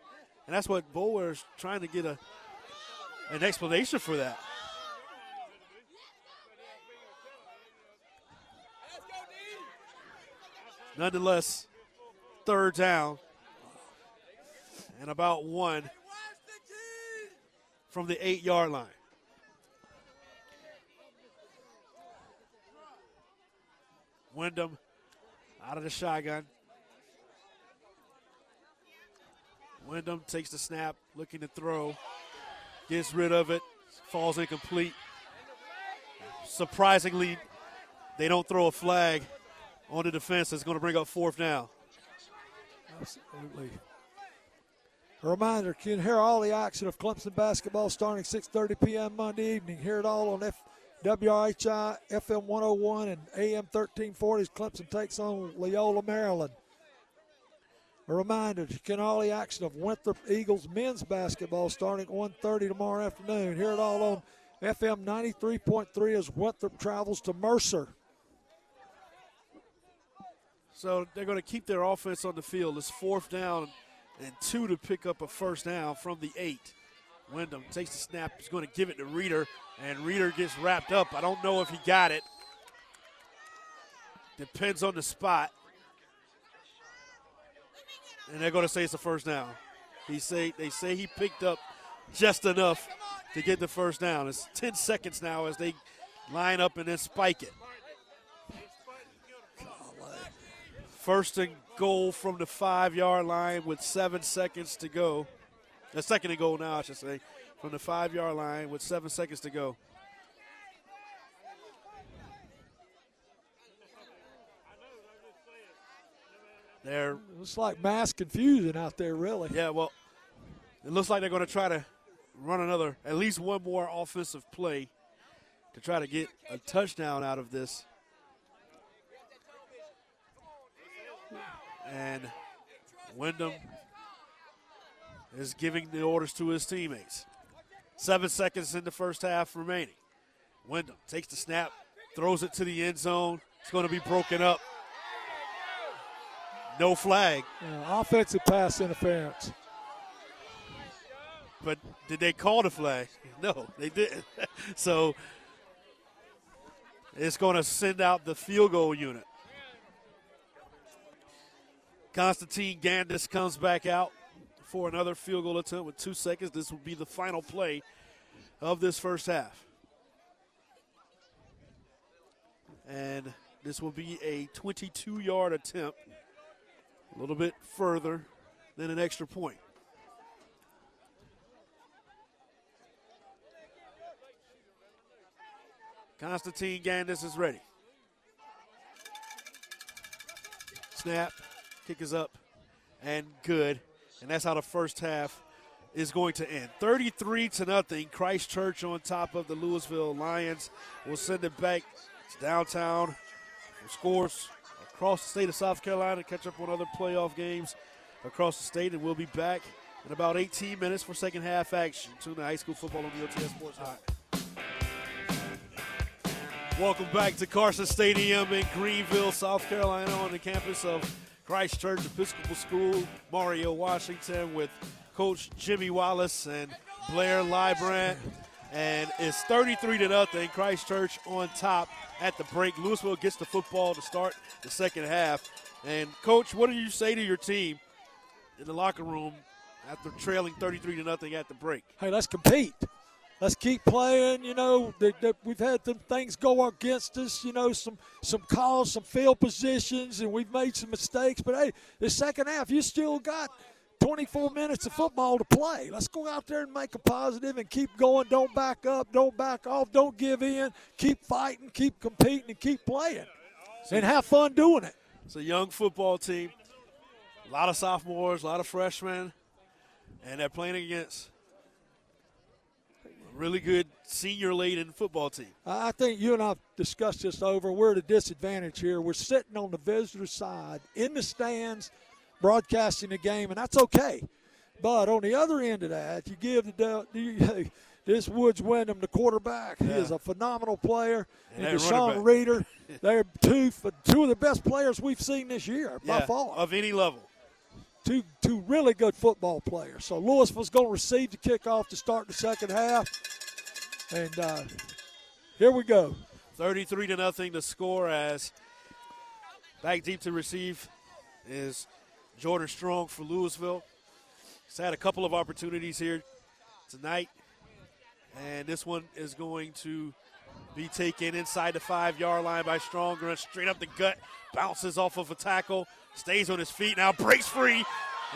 Speaker 2: And that's what Boulware is trying to get a, an explanation for that. Nonetheless, third down and about one from the eight yard line. Windham out of the shotgun. Windham takes the snap, looking to throw, gets rid of it, falls incomplete. Surprisingly, they don't throw a flag on the defense. That's going to bring up fourth now.
Speaker 3: Absolutely. A reminder, you can hear all the action of Clemson basketball starting 6.30 p.m. Monday evening. Hear it all on F- WRHI, FM 101, and AM 1340 as Clemson takes on Loyola, Maryland. A reminder, you can all the action of Winthrop Eagles men's basketball starting at 1.30 tomorrow afternoon. Hear it all on FM 93.3 as Winthrop travels to Mercer.
Speaker 2: So they're going to keep their offense on the field. It's fourth down and two to pick up a first down from the eight. Windham takes the snap. He's going to give it to Reeder, and Reeder gets wrapped up. I don't know if he got it. Depends on the spot. And they're going to say it's a first down. He say they say he picked up just enough to get the first down. It's 10 seconds now as they line up and then spike it. First and goal from the five yard line with seven seconds to go. The second and goal now, I should say, from the five yard line with seven seconds to go. They're
Speaker 3: it's like mass confusion out there, really.
Speaker 2: Yeah, well, it looks like they're going to try to run another, at least one more offensive play to try to get a touchdown out of this. And Wyndham is giving the orders to his teammates. Seven seconds in the first half remaining. Wyndham takes the snap, throws it to the end zone. It's going to be broken up. No flag.
Speaker 3: Yeah, offensive pass interference.
Speaker 2: But did they call the flag? No, they didn't. so it's going to send out the field goal unit. Constantine Gandis comes back out for another field goal attempt with two seconds. This will be the final play of this first half. And this will be a 22 yard attempt, a little bit further than an extra point. Constantine Gandis is ready. Snap, kick is up, and good. And that's how the first half is going to end. 33 to nothing. Christ Church on top of the Lewisville Lions. We'll send it back to downtown scores across the state of South Carolina. Catch up on other playoff games across the state, and we'll be back in about 18 minutes for second half action. Tune to high school football on the OTS Sports Hot. Welcome back to Carson Stadium in Greenville, South Carolina, on the campus of Christ Church Episcopal School. Mario Washington with Coach Jimmy Wallace and Blair Librant. And it's 33 to nothing. Christ Church on top at the break. Lewisville gets the football to start the second half. And coach, what do you say to your team in the locker room after trailing 33 to nothing at the break?
Speaker 3: Hey, let's compete let's keep playing. You know, we've had some things go against us. You know, some some calls, some field positions, and we've made some mistakes. But hey, the second half, you still got 24 minutes of football to play. Let's go out there and make a positive and keep going. Don't back up. Don't back off. Don't give in. Keep fighting. Keep competing and keep playing, and have fun doing it.
Speaker 2: It's a young football team. A lot of sophomores, a lot of freshmen, and they're playing against really good senior laden football team.
Speaker 3: I think you and I have discussed this over. We're at a disadvantage here. We're sitting on the visitor side in the stands, broadcasting the game, and that's okay. But on the other end of that, you give the this Woods Wyndham, the quarterback. Yeah. He is a phenomenal player. And, and Deshaun Reeder, they're two two of the best players we've seen this year
Speaker 2: yeah,
Speaker 3: by far
Speaker 2: of any level
Speaker 3: two two really good football players. So Lewisville's going to receive the kickoff to start the second half, and uh, here we go.
Speaker 2: 33 to nothing to score as back deep to receive is Jordan Strong for Louisville. He's had a couple of opportunities here tonight, and this one is going to be taken inside the five yard line by Strong, runs straight up the gut, bounces off of a tackle, stays on his feet, now breaks free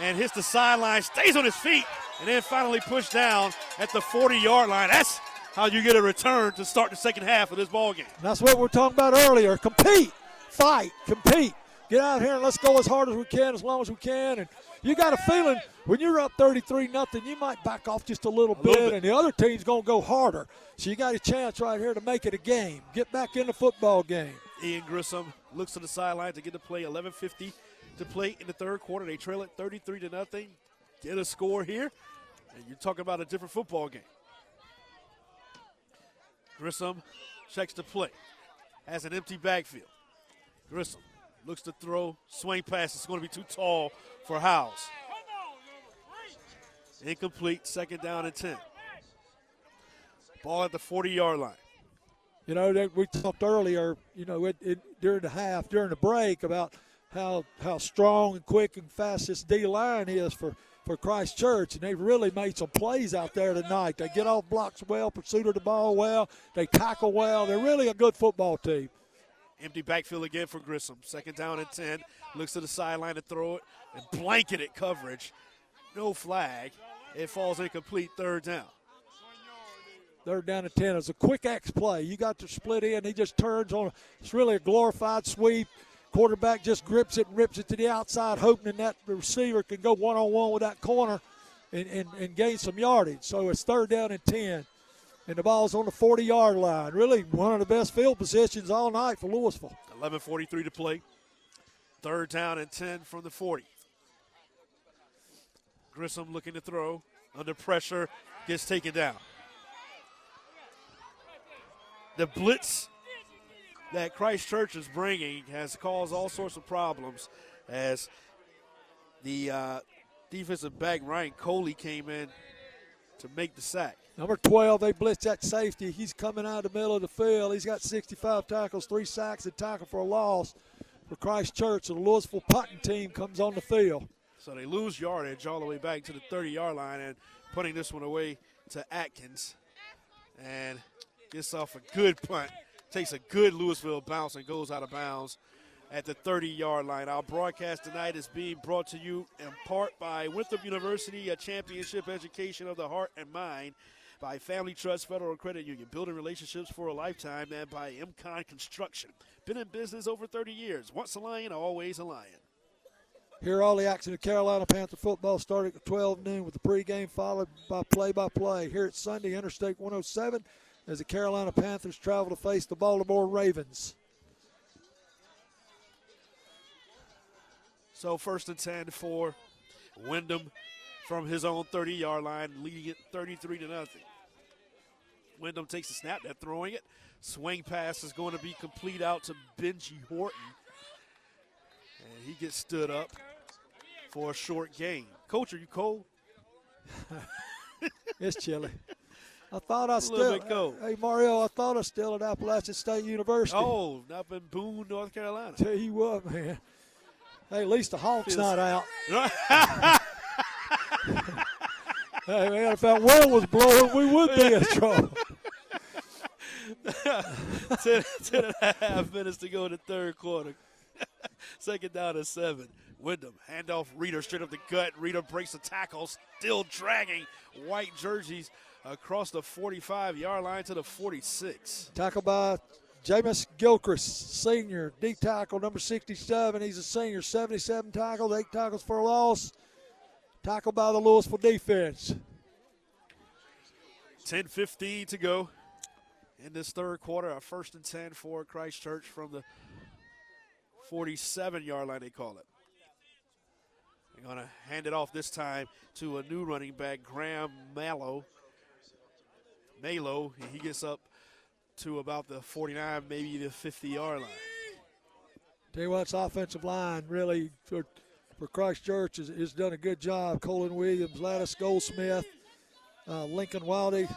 Speaker 2: and hits the sideline, stays on his feet, and then finally pushed down at the 40 yard line. That's how you get a return to start the second half of this ball game.
Speaker 3: That's what we are talking about earlier. Compete, fight, compete. Get out here and let's go as hard as we can, as long as we can. And you got a feeling when you're up 33 nothing, you might back off just a little, a bit, little bit, and the other team's going to go harder. So you got a chance right here to make it a game. Get back in the football game.
Speaker 2: Ian Grissom looks to the sideline to get the play. 11:50 to play in the third quarter. They trail it 33 to nothing. Get a score here, and you're talking about a different football game. Grissom checks the play, has an empty backfield. Grissom looks to throw, swing pass. It's going to be too tall for Howes. Incomplete, second down and 10. Ball at the 40 yard line.
Speaker 3: You know, that we talked earlier, you know, it, it, during the half, during the break about – how how strong and quick and fast this D line is for for Christ Church, and they've really made some plays out there tonight. They get off blocks well, pursuit of the ball well, they tackle well. They're really a good football team.
Speaker 2: Empty backfield again for Grissom. Second down and 10. Looks to the sideline to throw it and blanketed coverage. No flag. It falls incomplete. Third down.
Speaker 3: Third down and 10. is a quick X play. You got to split in. He just turns on. It's really a glorified sweep Quarterback just grips it and rips it to the outside, hoping that the receiver can go one on one with that corner and, and, and gain some yardage. So it's third down and 10 and the ball's on the 40 yard line. Really one of the best field positions all night for Lewisville.
Speaker 2: 11.43 to play. Third down and 10 from the 40. Grissom looking to throw. Under pressure, gets taken down. The blitz that Christ Church is bringing has caused all sorts of problems as the uh, defensive back Ryan Coley came in to make the sack.
Speaker 3: Number 12, they blitz that safety. He's coming out of the middle of the field. He's got 65 tackles, three sacks, and tackle for a loss for Christ Church. So the Lewisville punting team comes on the field.
Speaker 2: So they lose yardage all the way back to the 30 yard line and putting this one away to Atkins. And gets off a good punt. Takes a good Lewisville bounce and goes out of bounds at the 30 yard line. Our broadcast tonight is being brought to you in part by Winthrop University, a championship education of the heart and mind, by Family Trust Federal Credit Union, building relationships for a lifetime, and by MCON Construction. Been in business over 30 years. Once a lion, always a lion.
Speaker 3: Here, all the action of Carolina Panther football starting at 12 noon with the pregame followed by play-by-play. Here at Sunday, Interstate 107, as the Carolina Panthers travel to face the Baltimore Ravens.
Speaker 2: So first and 10 for Wyndham from his own 30 yard line, leading it 33 to nothing. Wyndham takes a snap, they're throwing it. Swing pass is going to be complete out to Benji Horton. And he gets stood up for a short gain. Coach, are you cold?
Speaker 3: it's chilly. I thought I still. Hey Mario, I thought I was still at Appalachian State University.
Speaker 2: Oh, up in Boone, North Carolina.
Speaker 3: Tell you what, man. Hey, at least the Hawks not out. hey, man, if that wind was blowing, we would be in trouble.
Speaker 2: ten, ten and a half minutes to go in the third quarter. Second down to seven. Wyndham, handoff, Reeder straight up the gut. Reeder breaks the tackle, still dragging white jerseys across the 45 yard line to the 46.
Speaker 3: Tackle by Jameis Gilchrist, senior, D tackle, number 67. He's a senior, 77 tackles, eight tackles for a loss. Tackled by the Lewisville defense.
Speaker 2: 10 15 to go in this third quarter. A first and 10 for Christ Church from the 47 yard line, they call it. They're going to hand it off this time to a new running back, Graham Mallow. Malo, he gets up to about the 49, maybe the 50 yard line.
Speaker 3: Tell you what, it's offensive line really for, for Christ Church has, has done a good job. Colin Williams, Lattice Goldsmith, uh, Lincoln Wildy,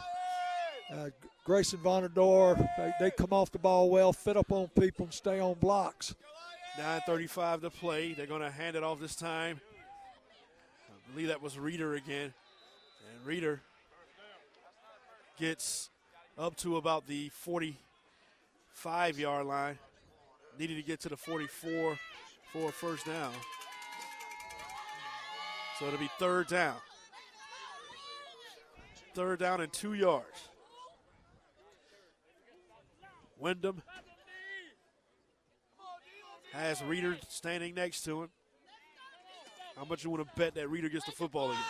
Speaker 3: uh, Grayson Vonador, they, they come off the ball well, fit up on people, and stay on blocks.
Speaker 2: 9.35 to play. They're going to hand it off this time. I believe that was Reeder again. And Reeder gets up to about the 45 yard line. Needed to get to the 44 for a first down. So it'll be third down. Third down and two yards. Wyndham has Reeder standing next to him. How much you want to bet that Reeder gets the football again?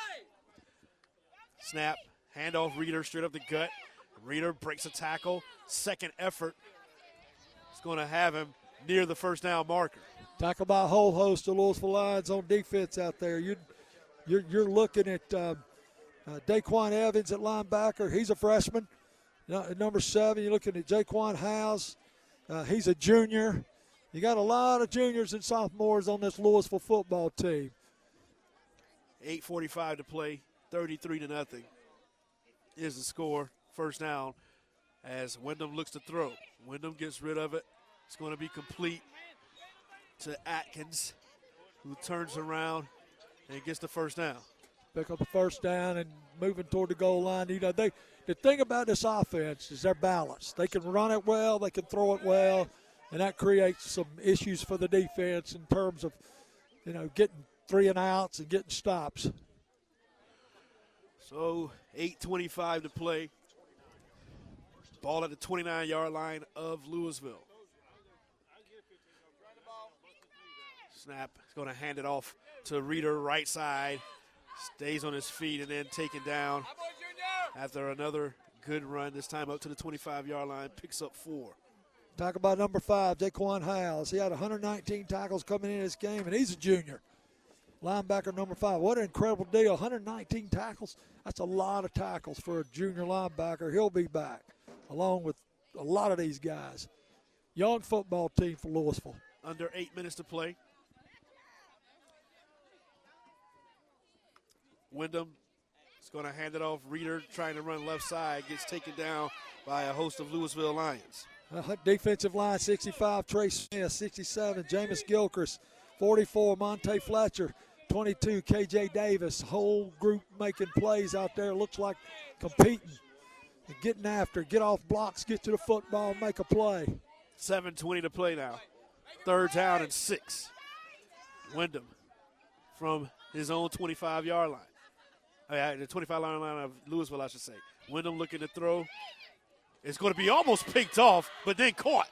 Speaker 2: Snap, handoff, Reeder straight up the gut. Reeder breaks a tackle. Second effort. It's going to have him near the first down marker.
Speaker 3: Tackle by a whole host of Lewisville Lions on defense out there. You're, you're, you're looking at uh, uh, Daquan Evans at linebacker. He's a freshman. At number seven, you're looking at Jaquan House. Uh, he's a junior. You got a lot of juniors and sophomores on this Lewisville football team.
Speaker 2: 8.45 to play, 33 to nothing is the score first down as Wyndham looks to throw. Wyndham gets rid of it. It's going to be complete to Atkins, who turns around and gets the first down.
Speaker 3: Pick up the first down and moving toward the goal line. You know, they the thing about this offense is they're balanced. They can run it well, they can throw it well, and that creates some issues for the defense in terms of, you know, getting three and outs and getting stops.
Speaker 2: So 8:25 to play. Ball at the 29 yard line of Lewisville. Snap is going to hand it off to Reeder, right side. Stays on his feet and then taken down after another good run, this time up to the 25 yard line, picks up four.
Speaker 3: Talk about number five, Daquan Hiles. He had 119 tackles coming in this game, and he's a junior. Linebacker number five. What an incredible deal. 119 tackles. That's a lot of tackles for a junior linebacker. He'll be back, along with a lot of these guys. Young football team for Lewisville.
Speaker 2: Under eight minutes to play. Wyndham is going to hand it off. Reeder trying to run left side gets taken down by a host of Lewisville Lions.
Speaker 3: Uh, defensive line 65, Trey Smith, 67, Jameis Gilchrist, 44, Monte Fletcher, 22, KJ Davis. Whole group making plays out there. Looks like competing, getting after, get off blocks, get to the football, make a play.
Speaker 2: 7.20 to play now. Third down and six. Wyndham from his own 25 yard line. Uh, the 25 yard line of Lewisville, I should say. Wyndham looking to throw. It's going to be almost picked off, but then caught.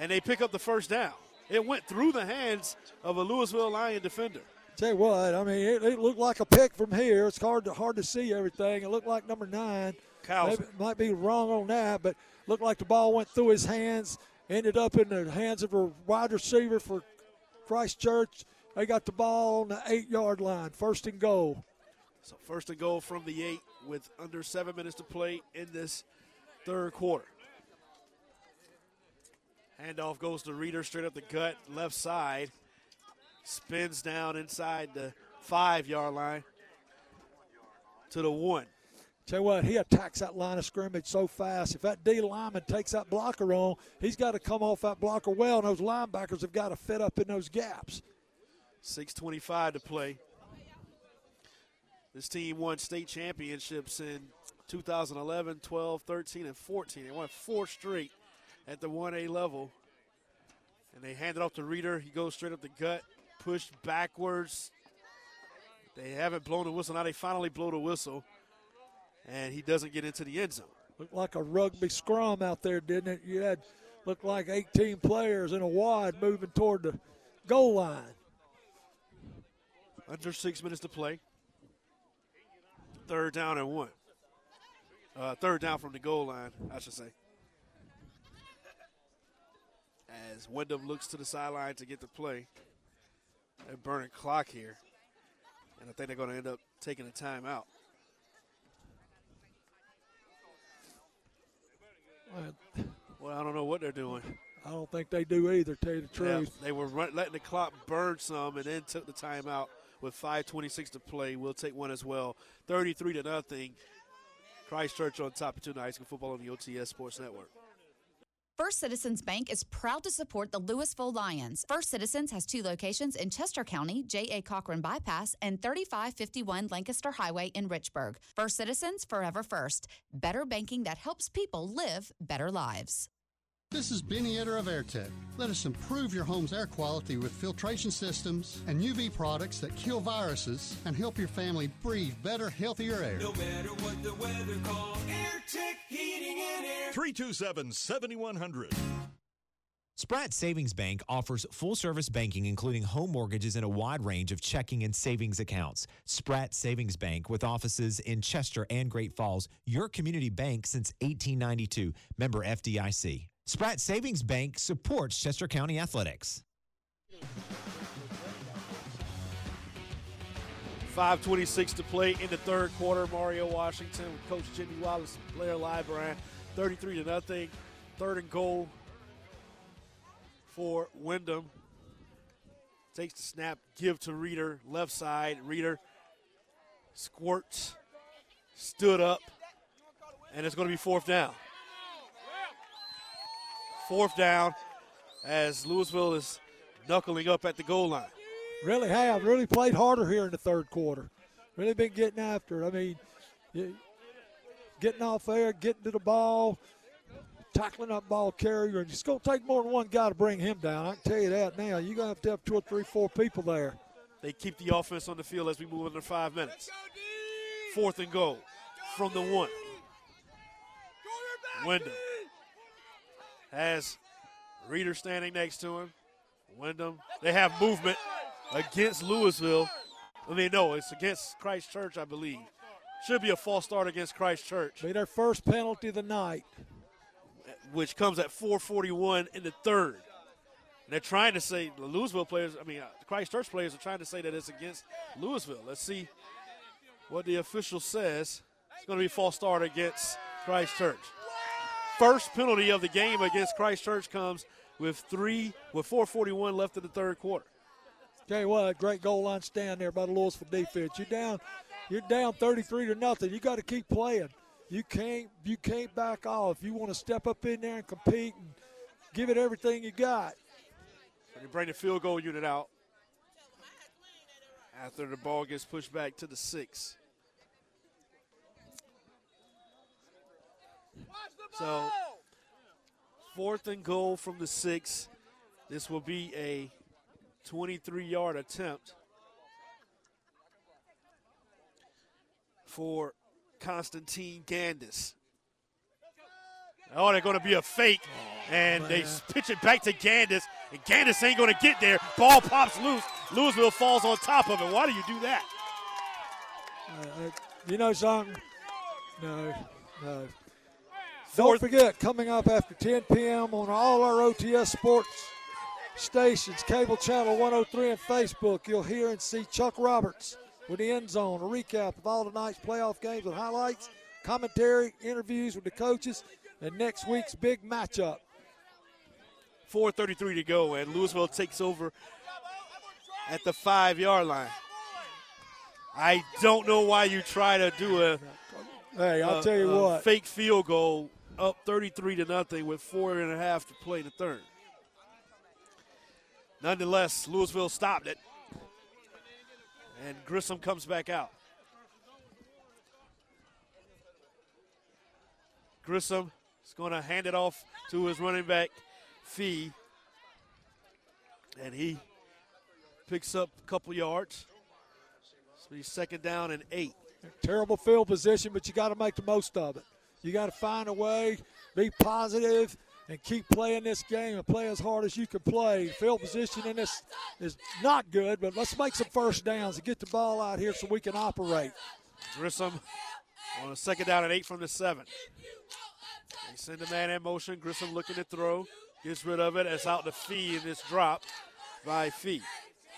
Speaker 2: And they pick up the first down. It went through the hands of a Lewisville Lion defender.
Speaker 3: Tell you what, I mean, it, it, looked like a pick from here. It's hard to hard to see everything. It looked like number nine. Maybe, might be wrong on that, but looked like the ball went through his hands, ended up in the hands of a wide receiver for Christ Church. They got the ball on the eight yard line, first and goal.
Speaker 2: So first and goal from the eight with under seven minutes to play in this third quarter. Handoff goes to Reeder straight up the gut, left side. Spins down inside the five yard line to the one.
Speaker 3: Tell you what, he attacks that line of scrimmage so fast. If that D lineman takes that blocker on, he's got to come off that blocker well, and those linebackers have got to fit up in those gaps.
Speaker 2: 6.25 to play. This team won state championships in 2011, 12, 13, and 14. They won four straight at the 1A level. And they hand it off to Reeder. He goes straight up the gut, pushed backwards. They haven't blown the whistle. Now they finally blow the whistle. And he doesn't get into the end zone.
Speaker 3: Looked like a rugby scrum out there, didn't it? You had looked like 18 players in a wad moving toward the goal line.
Speaker 2: Under six minutes to play. Third down and one. Uh, third down from the goal line, I should say. As Wyndham looks to the sideline to get the play. They're burning clock here. And I think they're going to end up taking a timeout. Well, I don't know what they're doing.
Speaker 3: I don't think they do either, tell you the truth.
Speaker 2: Yeah, they were run, letting the clock burn some and then took the timeout with 5.26 to play. We'll take one as well. 33 to nothing. Christ Church on top of tonight. High School Football on the OTS Sports Network.
Speaker 22: First Citizens Bank is proud to support the Lewisville Lions. First Citizens has two locations in Chester County, J.A. Cochran Bypass, and 3551 Lancaster Highway in Richburg. First Citizens, forever first. Better banking that helps people live better lives.
Speaker 26: This is Benny Etter of AirTech. Let us improve your home's air quality with filtration systems and UV products that kill viruses and help your family breathe better, healthier air.
Speaker 7: No matter what the weather calls, AirTech Heating and Air.
Speaker 12: 327 7100.
Speaker 23: Spratt Savings Bank offers full service banking, including home mortgages and a wide range of checking and savings accounts. Spratt Savings Bank, with offices in Chester and Great Falls, your community bank since 1892. Member FDIC. Spratt Savings Bank supports Chester County Athletics.
Speaker 2: 5.26 to play in the third quarter. Mario Washington with Coach Jimmy Wallace, Blair Librand, 33 to nothing. Third and goal for Wyndham. Takes the snap, give to Reeder, left side. Reeder squirts, stood up, and it's going to be fourth down. Fourth down as Lewisville is knuckling up at the goal line.
Speaker 3: Really have. Really played harder here in the third quarter. Really been getting after it. I mean, getting off there, getting to the ball, tackling up ball carrier, and it's going to take more than one guy to bring him down. I can tell you that now. You're going to have to have two or three, four people there.
Speaker 2: They keep the offense on the field as we move under five minutes. Fourth and goal from the one. Wyndham has Reeder standing next to him. Wyndham, they have movement against Lewisville. I mean, no, it's against Christ Church, I believe. Should be a false start against Christ Church.
Speaker 3: Be their first penalty of the night.
Speaker 2: Which comes at 441 in the third. And they're trying to say, the Lewisville players, I mean, uh, Christ Church players are trying to say that it's against Lewisville. Let's see what the official says. It's going to be a false start against Christ Church. First penalty of the game against Christ Church comes with three, with 441 left in the third quarter.
Speaker 3: Tell you what, great goal line stand there by the Lewisville defense. You're down, you're down 33 to nothing. You got to keep playing. You can't, you can't back off. You want to step up in there and compete and give it everything you got.
Speaker 2: So they bring the field goal unit out after the ball gets pushed back to the six. So, fourth and goal from the six. This will be a 23 yard attempt for Constantine Gandis. Oh, they're going to be a fake, and they pitch it back to Gandis, and Gandis ain't going to get there. Ball pops loose. Lewisville falls on top of it. Why do you do that?
Speaker 3: Uh, you know something? No, no. Don't forget, coming up after 10 p.m. on all our OTS sports stations, cable channel 103 and Facebook, you'll hear and see Chuck Roberts with the end zone, a recap of all tonight's playoff games with highlights, commentary, interviews with the coaches, and next week's big matchup.
Speaker 2: 4.33 to go, and Lewisville takes over at the five yard line. I don't know why you try to do a.
Speaker 3: Hey, I'll
Speaker 2: a,
Speaker 3: tell you what.
Speaker 2: Fake field goal up 33 to nothing with four and a half to play in the third. Nonetheless, Lewisville stopped it. And Grissom comes back out. Grissom is going to hand it off to his running back, Fee. And he picks up a couple yards. So he's second down and eight.
Speaker 3: Terrible field position, but you got to make the most of it. You got to find a way, be positive, and keep playing this game and play as hard as you can play. Field position in this is not good, but let's make some first downs and get the ball out here so we can operate.
Speaker 2: Grissom on a second down and eight from the seven. They send the man in motion. Grissom looking to throw. Gets rid of it. It's out to Fee in this drop by Fee.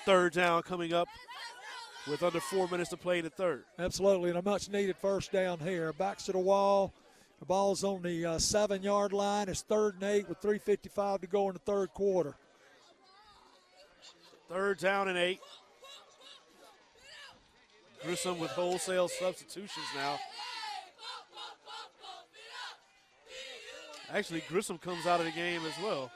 Speaker 2: Third down coming up with under four minutes to play in the third.
Speaker 3: Absolutely, and a much needed first down here. Backs to the wall. The ball's on the uh, seven yard line. It's third and eight with 3.55 to go in the third quarter.
Speaker 2: Third down and eight. Grissom with wholesale substitutions now. Actually, Grissom comes out of the game as well.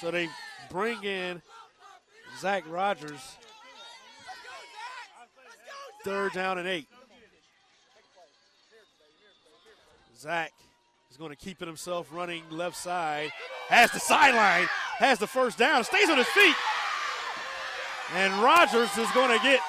Speaker 2: So they bring in Zach Rogers. Third down and eight. Zach is going to keep it himself running left side. Has the sideline, has the first down, stays on his feet. And Rogers is going to get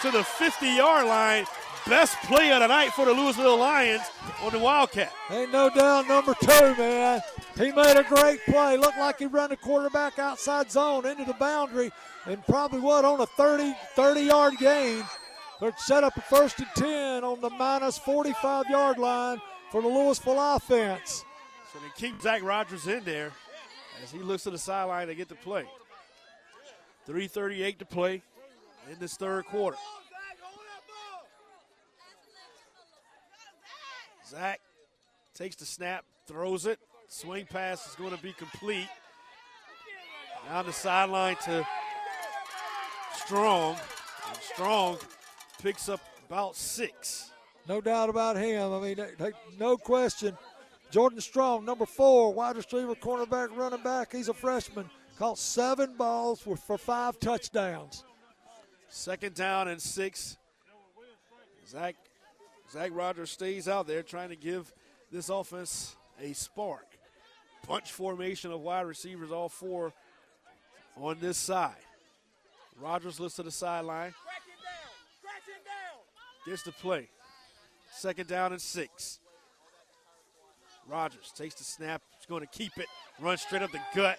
Speaker 2: to the 50 yard line. Best play of the night for the Lewisville Lions on the Wildcat.
Speaker 3: Ain't no doubt number two, man. He made a great play. Looked like he ran the quarterback outside zone into the boundary and probably what on a 30, 30 yard gain. But set up a first and 10 on the minus 45 yard line for the Lewisville offense.
Speaker 2: So they keep Zach Rogers in there as he looks to the sideline to get the play. 3.38 to play in this third quarter. Zach takes the snap, throws it. Swing pass is going to be complete. Down the sideline to Strong. And Strong picks up about six.
Speaker 3: No doubt about him. I mean, no question. Jordan Strong, number four, wide receiver, cornerback, running back. He's a freshman. Caught seven balls for five touchdowns.
Speaker 2: Second down and six. Zach, Zach Rogers stays out there trying to give this offense a spark. Punch formation of wide receivers, all four on this side. Rogers looks to the sideline. Gets the play. Second down and six. Rogers takes the snap, He's going to keep it, run straight up the gut.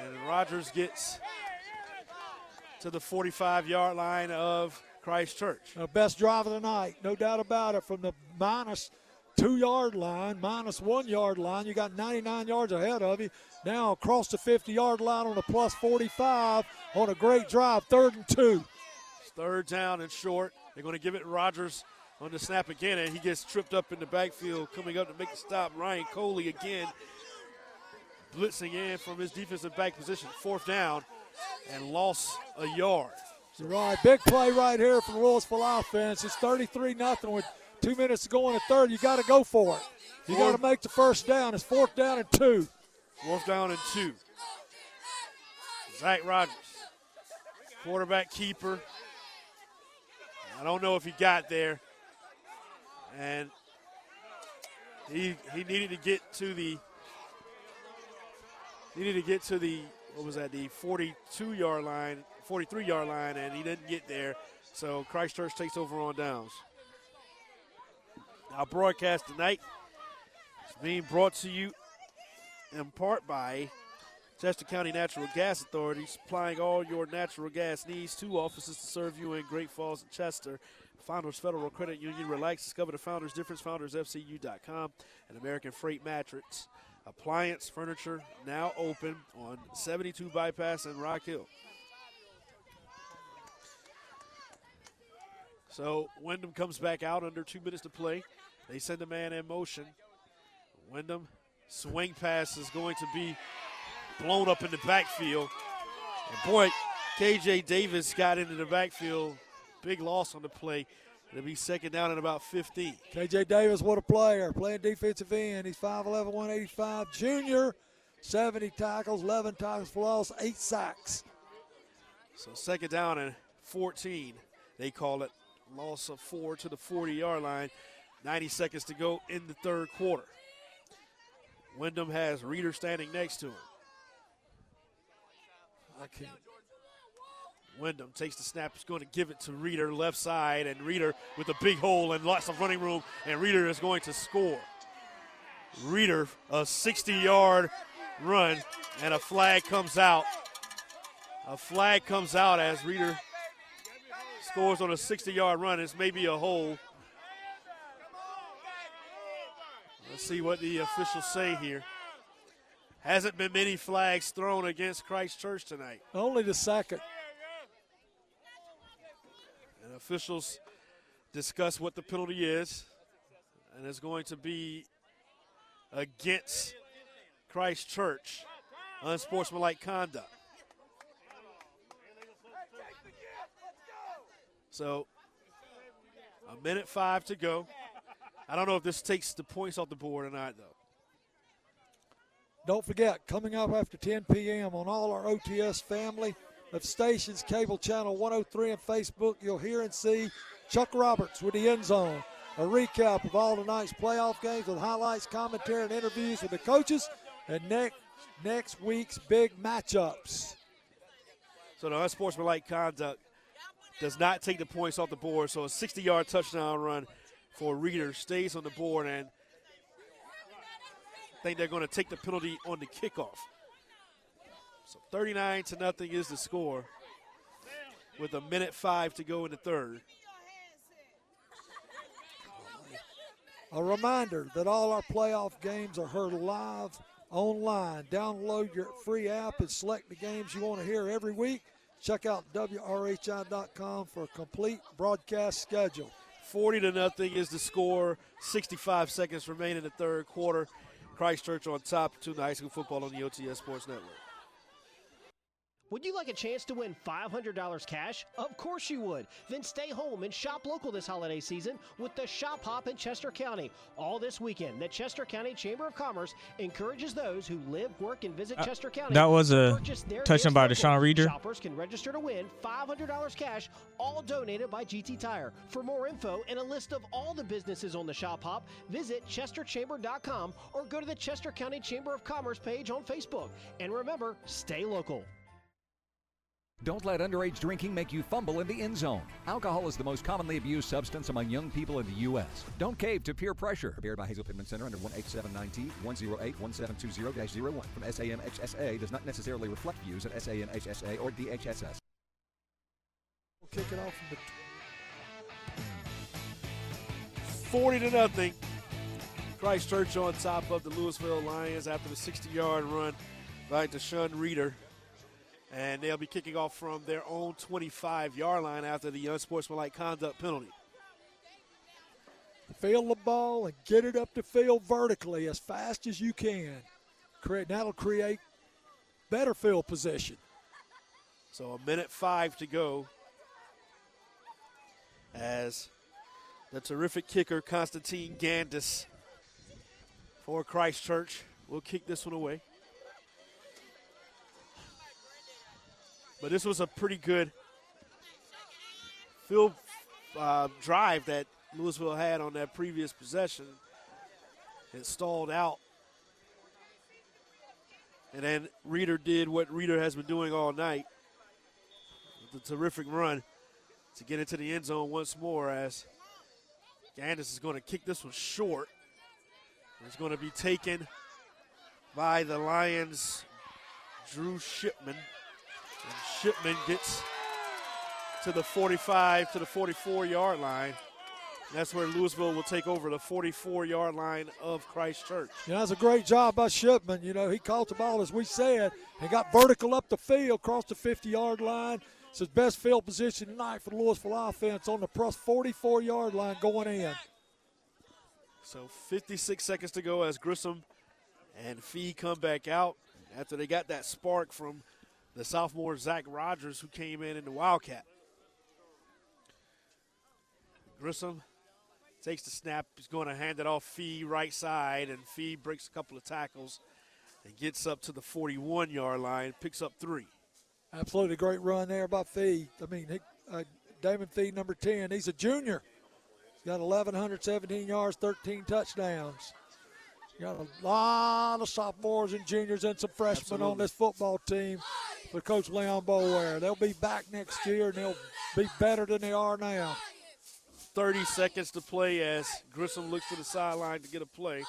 Speaker 2: And Rogers gets to the 45 yard line of Christ Church.
Speaker 3: The best drive of the night, no doubt about it, from the minus two yard line, minus one yard line. You got 99 yards ahead of you. Now across the 50 yard line on a plus 45 on a great drive, third and two.
Speaker 2: Third down and short. They're going to give it Rogers on the snap again, and he gets tripped up in the backfield coming up to make the stop. Ryan Coley again blitzing in from his defensive back position. Fourth down and lost a yard.
Speaker 3: Right, big play right here from the Lewisville offense. It's 33 nothing with two minutes to go in the third. You got to go for it. You got to make the first down. It's fourth down and two.
Speaker 2: Fourth down and two. Zach Rogers, quarterback keeper. I don't know if he got there, and he he needed to get to the needed to get to the what was that the 42 yard line 43 yard line, and he didn't get there. So Christ Church takes over on downs. Our broadcast tonight is being brought to you in part by Chester County Natural Gas Authority, supplying all your natural gas needs. Two offices to serve you in Great Falls and Chester. Founders Federal Credit Union. Relax, discover the Founders Difference. FoundersFCU.com and American Freight Mattress. Appliance Furniture now open on 72 Bypass and Rock Hill. So Wyndham comes back out under two minutes to play. They send a man in motion. Wyndham swing pass is going to be blown up in the backfield. And boy, KJ Davis got into the backfield. Big loss on the play. It'll be second down at about 15.
Speaker 3: KJ Davis, what a player. Playing defensive end. He's 5'11, 185. Junior, 70 tackles, 11 tackles for loss, 8 sacks.
Speaker 2: So second down and 14, they call it. Loss of four to the 40 yard line. 90 seconds to go in the third quarter. Wyndham has Reeder standing next to him.
Speaker 3: I can't.
Speaker 2: Wyndham takes the snap. He's going to give it to Reeder, left side, and Reeder with a big hole and lots of running room, and Reeder is going to score. Reeder, a 60 yard run, and a flag comes out. A flag comes out as Reeder scores on a 60 yard run. It's maybe a hole. Let's see what the officials say here. Hasn't been many flags thrown against Christ Church tonight.
Speaker 3: Only the second.
Speaker 2: And officials discuss what the penalty is, and it's going to be against Christ Church, unsportsmanlike conduct. So, a minute five to go. I don't know if this takes the points off the board or not, though.
Speaker 3: Don't forget, coming up after 10 p.m. on all our OTS family of stations, cable channel 103 and Facebook, you'll hear and see Chuck Roberts with the end zone. A recap of all tonight's playoff games with highlights, commentary, and interviews with the coaches, and next next week's big matchups.
Speaker 2: So the unsportsmanlike conduct does not take the points off the board. So a 60 yard touchdown run for Reeder stays on the board, and think they're going to take the penalty on the kickoff. So 39 to nothing is the score with a minute five to go in the third.
Speaker 3: A reminder that all our playoff games are heard live online. Download your free app and select the games you want to hear every week. Check out WRHI.com for a complete broadcast schedule.
Speaker 2: 40 to nothing is the score. 65 seconds remain in the third quarter. Christ Church on top, tonight. high school football on the OTS Sports Network.
Speaker 4: Would you like a chance to win $500 cash? Of course you would. Then stay home and shop local this holiday season with the Shop Hop in Chester County. All this weekend, the Chester County Chamber of Commerce encourages those who live, work, and visit
Speaker 27: Uh,
Speaker 4: Chester County.
Speaker 27: that was a
Speaker 4: purchase their
Speaker 27: touchdown by. Deshaun Reeder.
Speaker 4: Shoppers can register to win $500 cash, all donated by GT Tire. For more info and a list of all the businesses on the Shop Hop, visit chesterchamber.com or go to the Chester County Chamber of Commerce page on Facebook. And remember, stay local.
Speaker 27: Don't let underage drinking make you fumble in the end zone. Alcohol is the most commonly abused substance among young people in the U.S. Don't cave to peer pressure. Prepared by Hazel Pittman Center under 1879T 108-1720-01 from SAMHSA does not necessarily reflect views at SAMHSA or DHSS.
Speaker 3: We'll kick it off from
Speaker 2: the 40 to nothing. Christ Church on top of the Lewisville Lions after the 60-yard run by Deshaun Reeder and they'll be kicking off from their own 25 yard line after the unsportsmanlike conduct penalty.
Speaker 3: Field the ball and get it up the field vertically as fast as you can. That'll create better field position.
Speaker 2: So a minute five to go as the terrific kicker Constantine Gandis for Christ Church, will kick this one away. But this was a pretty good field uh, drive that Lewisville had on that previous possession. It stalled out. And then Reeder did what Reeder has been doing all night. The terrific run to get into the end zone once more as Gandis is going to kick this one short. It's going to be taken by the Lions' Drew Shipman. And Shipman gets to the 45 to the 44 yard line. That's where Lewisville will take over the 44 yard line of Christ Church.
Speaker 3: Yeah, that's a great job by Shipman. You know, he caught the ball, as we said, and got vertical up the field, crossed the 50 yard line. It's his best field position tonight for the Lewisville offense on the plus 44 yard line going in.
Speaker 2: So 56 seconds to go as Grissom and Fee come back out after they got that spark from the sophomore Zach Rogers, who came in in the Wildcat. Grissom takes the snap. He's going to hand it off Fee right side, and Fee breaks a couple of tackles and gets up to the 41 yard line, picks up three.
Speaker 3: Absolutely great run there by Fee. I mean, he, uh, Damon Fee, number 10, he's a junior. He's got 1,117 yards, 13 touchdowns. You got a lot of sophomores and juniors and some freshmen Absolutely. on this football team for Coach Leon Boulware. They'll be back next year and they'll be better than they are now.
Speaker 2: 30 seconds to play as Grissom looks to the sideline to get a play.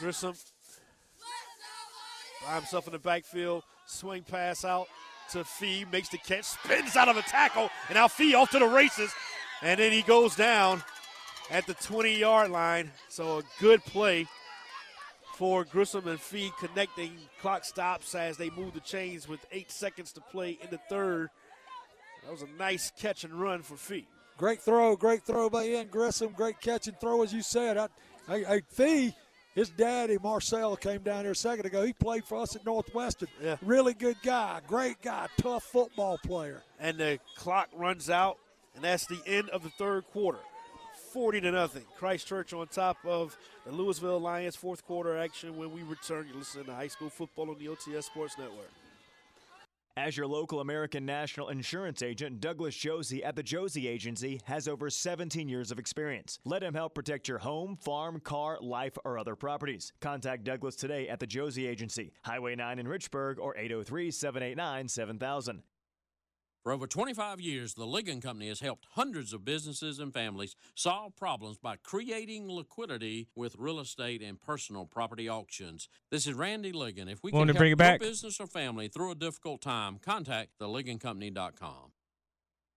Speaker 2: Grissom by himself in the backfield, swing pass out to Fee, makes the catch, spins out of a tackle, and now Fee off to the races, and then he goes down at the 20 yard line. So a good play for Grissom and Fee connecting. Clock stops as they move the chains with eight seconds to play in the third. That was a nice catch and run for Fee.
Speaker 3: Great throw, great throw by Ian Grissom. Great catch and throw, as you said. I, I, I Fee, his daddy Marcel came down here a second ago. He played for us at Northwestern.
Speaker 2: Yeah.
Speaker 3: Really good guy, great guy, tough football player.
Speaker 2: And the clock runs out, and that's the end of the third quarter. 40 to nothing. Christ Church on top of the Lewisville Lions fourth quarter action when we return. You listen to high school football on the OTS Sports Network.
Speaker 16: As your local American National Insurance agent, Douglas Josie at the Josie Agency has over 17 years of experience. Let him help protect your home, farm, car, life, or other properties. Contact Douglas today at the Josie Agency, Highway 9 in Richburg, or 803 789 7000.
Speaker 15: For over 25 years, the Ligon Company has helped hundreds of businesses and families solve problems by creating liquidity with real estate and personal property auctions. This is Randy Ligon. If we
Speaker 28: Want
Speaker 15: can
Speaker 28: to bring
Speaker 15: help
Speaker 28: it
Speaker 15: your
Speaker 28: back?
Speaker 15: business or family through a difficult time, contact theligoncompany.com.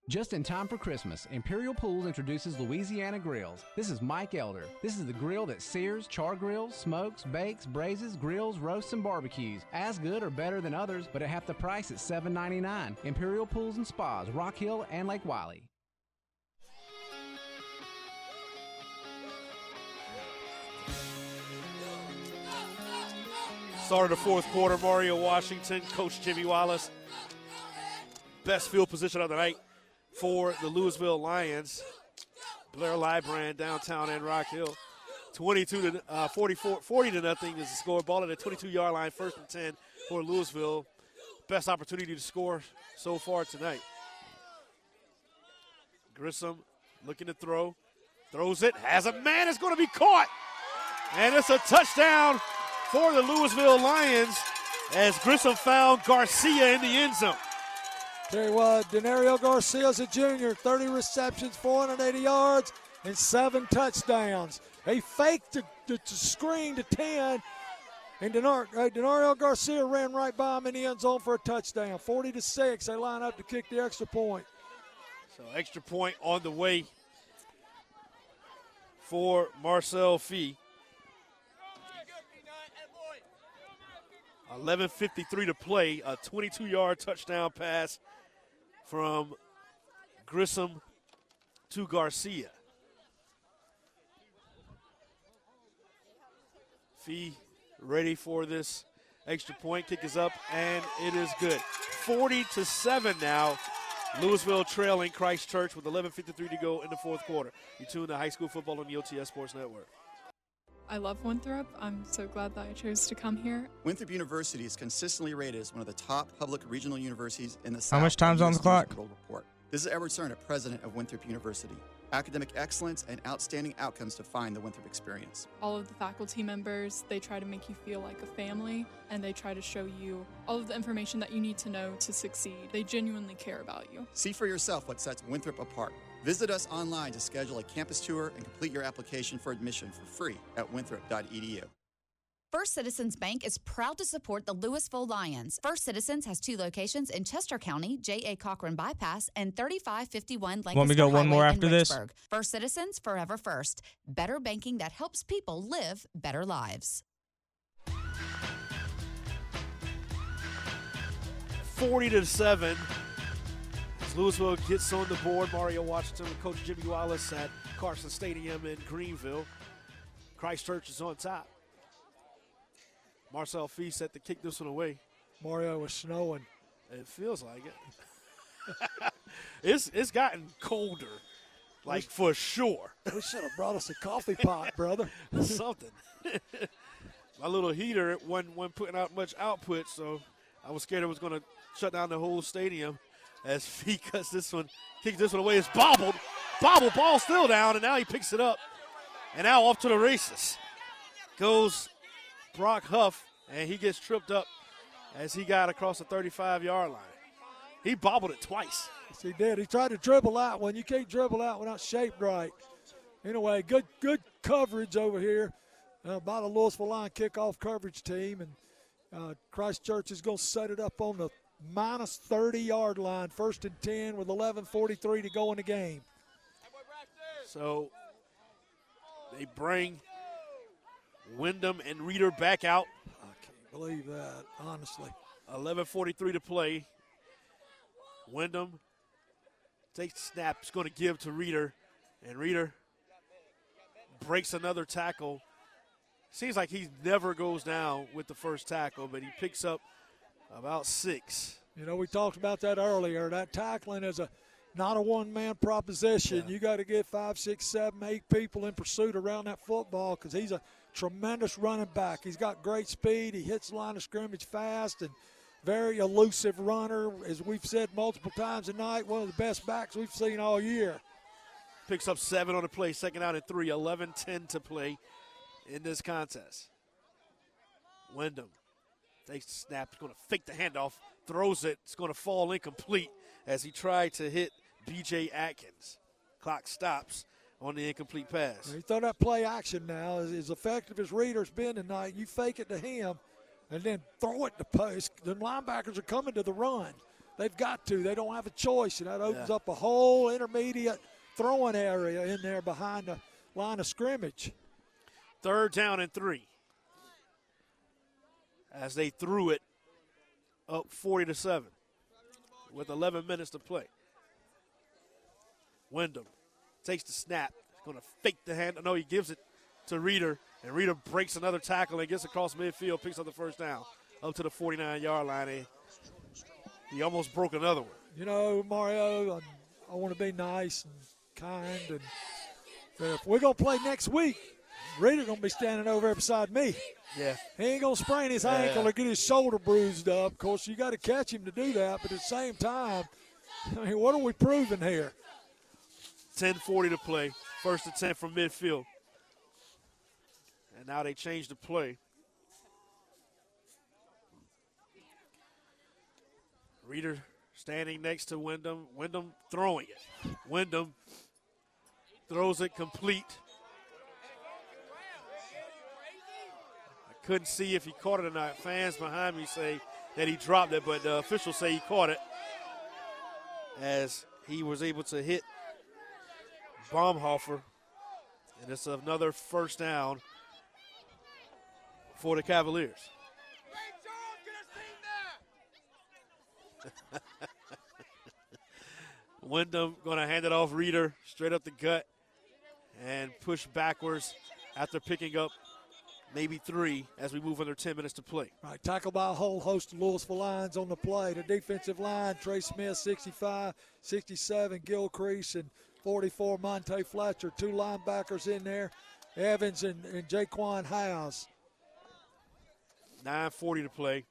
Speaker 28: Just in time for Christmas, Imperial Pools introduces Louisiana Grills. This is Mike Elder. This is the grill that sears, char grills, smokes, bakes, braises, grills, roasts, and barbecues. As good or better than others, but at half the price at $7.99. Imperial Pools and Spas, Rock Hill and Lake Wylie.
Speaker 2: Start of the fourth quarter, Mario Washington, Coach Jimmy Wallace. Best field position of the night for the Lewisville Lions. Blair Librand downtown and Rock Hill. 22 to uh, 44, 40 to nothing is the score. Ball at the 22 yard line, first and 10 for Lewisville. Best opportunity to score so far tonight. Grissom looking to throw, throws it, has a man, it's going to be caught. And it's a touchdown for the Lewisville Lions. as Grissom found Garcia in the end zone.
Speaker 3: Tell you what, Denario Garcia's a junior, 30 receptions, 480 yards, and seven touchdowns. He faked the, the, the screen to 10, and Denar, uh, Denario Garcia ran right by him in the end zone for a touchdown. 40 to 6, they line up to kick the extra point.
Speaker 2: So extra point on the way for Marcel Fee. 11.53 to play. A 22 yard touchdown pass from Grissom to Garcia. Fee ready for this extra point. Kick is up, and it is good. 40 to 7 now. Lewisville trailing Christ Church with 11.53 to go in the fourth quarter. You tune to high school football on the OTS Sports Network.
Speaker 29: I love Winthrop. I'm so glad that I chose to come here.
Speaker 20: Winthrop University is consistently rated as one of the top public regional universities in the
Speaker 30: How
Speaker 20: South.
Speaker 30: How much time's on the clock?
Speaker 20: and World Report. This is Edward Serna, president of Winthrop University. Academic excellence and outstanding outcomes define the Winthrop experience.
Speaker 29: All of the faculty members, they try to make you feel like a family and they try to show you all of the information that you need to know to succeed. They genuinely care about you.
Speaker 20: See for yourself what sets Winthrop apart. Visit us online to schedule a campus tour and complete your application for admission for free at winthrop.edu.
Speaker 22: First Citizens Bank is proud to support the Lewisville Lions. First Citizens has two locations in Chester County, J.A. Cochran Bypass, and 3551 Lancaster
Speaker 30: Want me to go one
Speaker 22: Highway
Speaker 30: more
Speaker 22: in
Speaker 30: after this?
Speaker 22: First Citizens, forever first. Better banking that helps people live better lives.
Speaker 2: 40 to 7. Lewisville gets on the board, Mario Washington with Coach Jimmy Wallace at Carson Stadium in Greenville. Christ Church is on top. Marcel Fee set to kick this one away.
Speaker 3: Mario was snowing.
Speaker 2: It feels like it. it's it's gotten colder, like for sure.
Speaker 3: We should have brought us a coffee pot, brother.
Speaker 2: Something. My little heater wasn't, wasn't putting out much output, so I was scared it was going to shut down the whole stadium. As Fee cuts this one, kicks this one away. It's bobbled. Bobble ball still down, and now he picks it up. And now off to the races goes Brock Huff, and he gets tripped up as he got across the 35 yard line. He bobbled it twice.
Speaker 3: Yes, he did. He tried to dribble out one. You can't dribble out when without shaped right. Anyway, good good coverage over here uh, by the Lewisville line kickoff coverage team, and uh, Christ Church is going to set it up on the minus 30 yard line, first and 10 with 11:43 to go in the game.
Speaker 2: So they bring Wyndham and Reeder back out.
Speaker 3: I can't believe that, honestly.
Speaker 2: 11:43 to play. Wyndham takes the snap. It's going to give to Reeder, and Reeder breaks another tackle. Seems like he never goes down with the first tackle, but he picks up about six.
Speaker 3: You know, we talked about that earlier. That tackling is a not a one man proposition. You got to get five, six, seven, eight people in pursuit around that football because he's a tremendous running back. He's got great speed. He hits the line of scrimmage fast and very elusive runner. As we've said multiple times tonight, one of the best backs we've seen all year.
Speaker 2: Picks up seven on the play, second out and three, 11 10 to play in this contest. Wyndham takes the snap, he's going to fake the handoff, throws it, it's going to fall incomplete as he tried to hit BJ Atkins. Clock stops on the incomplete pass.
Speaker 3: You throw that play action now. As, as effective as Reeder's been tonight, you fake it to him and then throw it to post. The linebackers are coming to the run. They've got to. They don't have a choice, and that opens
Speaker 2: Yeah.
Speaker 3: up a whole intermediate throwing area in there behind the line of scrimmage.
Speaker 2: Third down and three. As they threw it up 40 to 7 with 11 minutes to play. Wyndham takes the snap. Going to fake the hand. No, he gives it to Reeder, and Reeder breaks another tackle and gets across midfield, picks up the first down up to the 49 yard line. He almost broke another one.
Speaker 3: You know, Mario, I, I want to be nice and kind, and if we're gonna play next week, Reeder gonna be standing over there beside me.
Speaker 2: Yeah.
Speaker 3: He ain't gonna sprain his
Speaker 2: Yeah.
Speaker 3: ankle or get his shoulder bruised up. Of course, you got to catch him to do that, but at the same time, I mean, what are we proving here?
Speaker 2: 10:40 to play. First and 10 from midfield. And now they change the play. Reeder standing next to Wyndham. Wyndham throwing it. Wyndham throws it complete. Couldn't see if he caught it or not. Fans behind me say that he dropped it, but the officials say he caught it as he was able to hit Baumhofer. And it's another first down for the Cavaliers. Wyndham going to hand it off Reeder straight up the gut and push backwards after picking up maybe three as we move under 10 minutes to play.
Speaker 3: Right, tackled by a whole host of Lewisville Lions on the play. The defensive line, Trey Smith, 65, 67, Gilcrease, and 44, Monte Fletcher. Two linebackers in there, Evans and, and Jaquan House.
Speaker 2: 9.40 to play.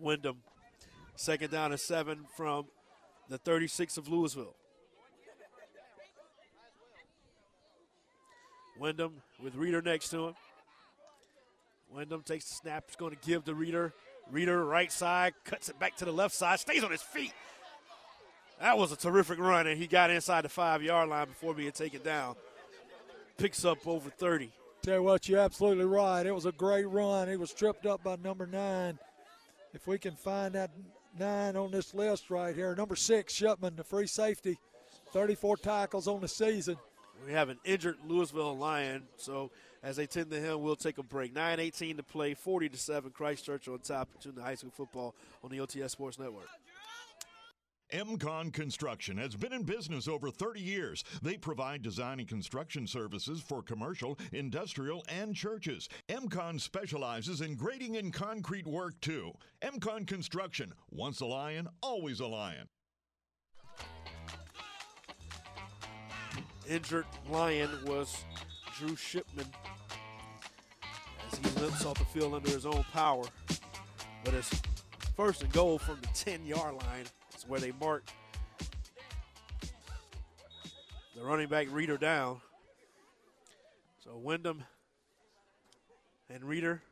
Speaker 2: Wyndham, second down and seven from the 36 of Lewisville. Wyndham with Reeder next to him. Wyndham takes the snap. Going to give the Reader. Reeder right side, cuts it back to the left side, stays on his feet. That was a terrific run, and he got inside the five yard line before being taken down. Picks up over 30.
Speaker 3: Tell you what, you're absolutely right. It was a great run. He was tripped up by number nine. If we can find that nine on this list right here, number six, Shipman, the free safety, 34 tackles on the season.
Speaker 2: We have an injured Lewisville Lion, so as they tend to him, we'll take a break. 9-18 to play, 40 to seven. Christ Church on top of the high school football on the OTS Sports Network.
Speaker 12: MCON Construction has been in business over 30 years. They provide design and construction services for commercial, industrial, and churches. MCON specializes in grading and concrete work too. MCON Construction, once a lion, always a lion.
Speaker 2: Injured lion was Drew Shipman limps off the field under his own power. But it's first and goal from the 10 yard line is where they mark the running back Reeder down. So Wyndham and Reeder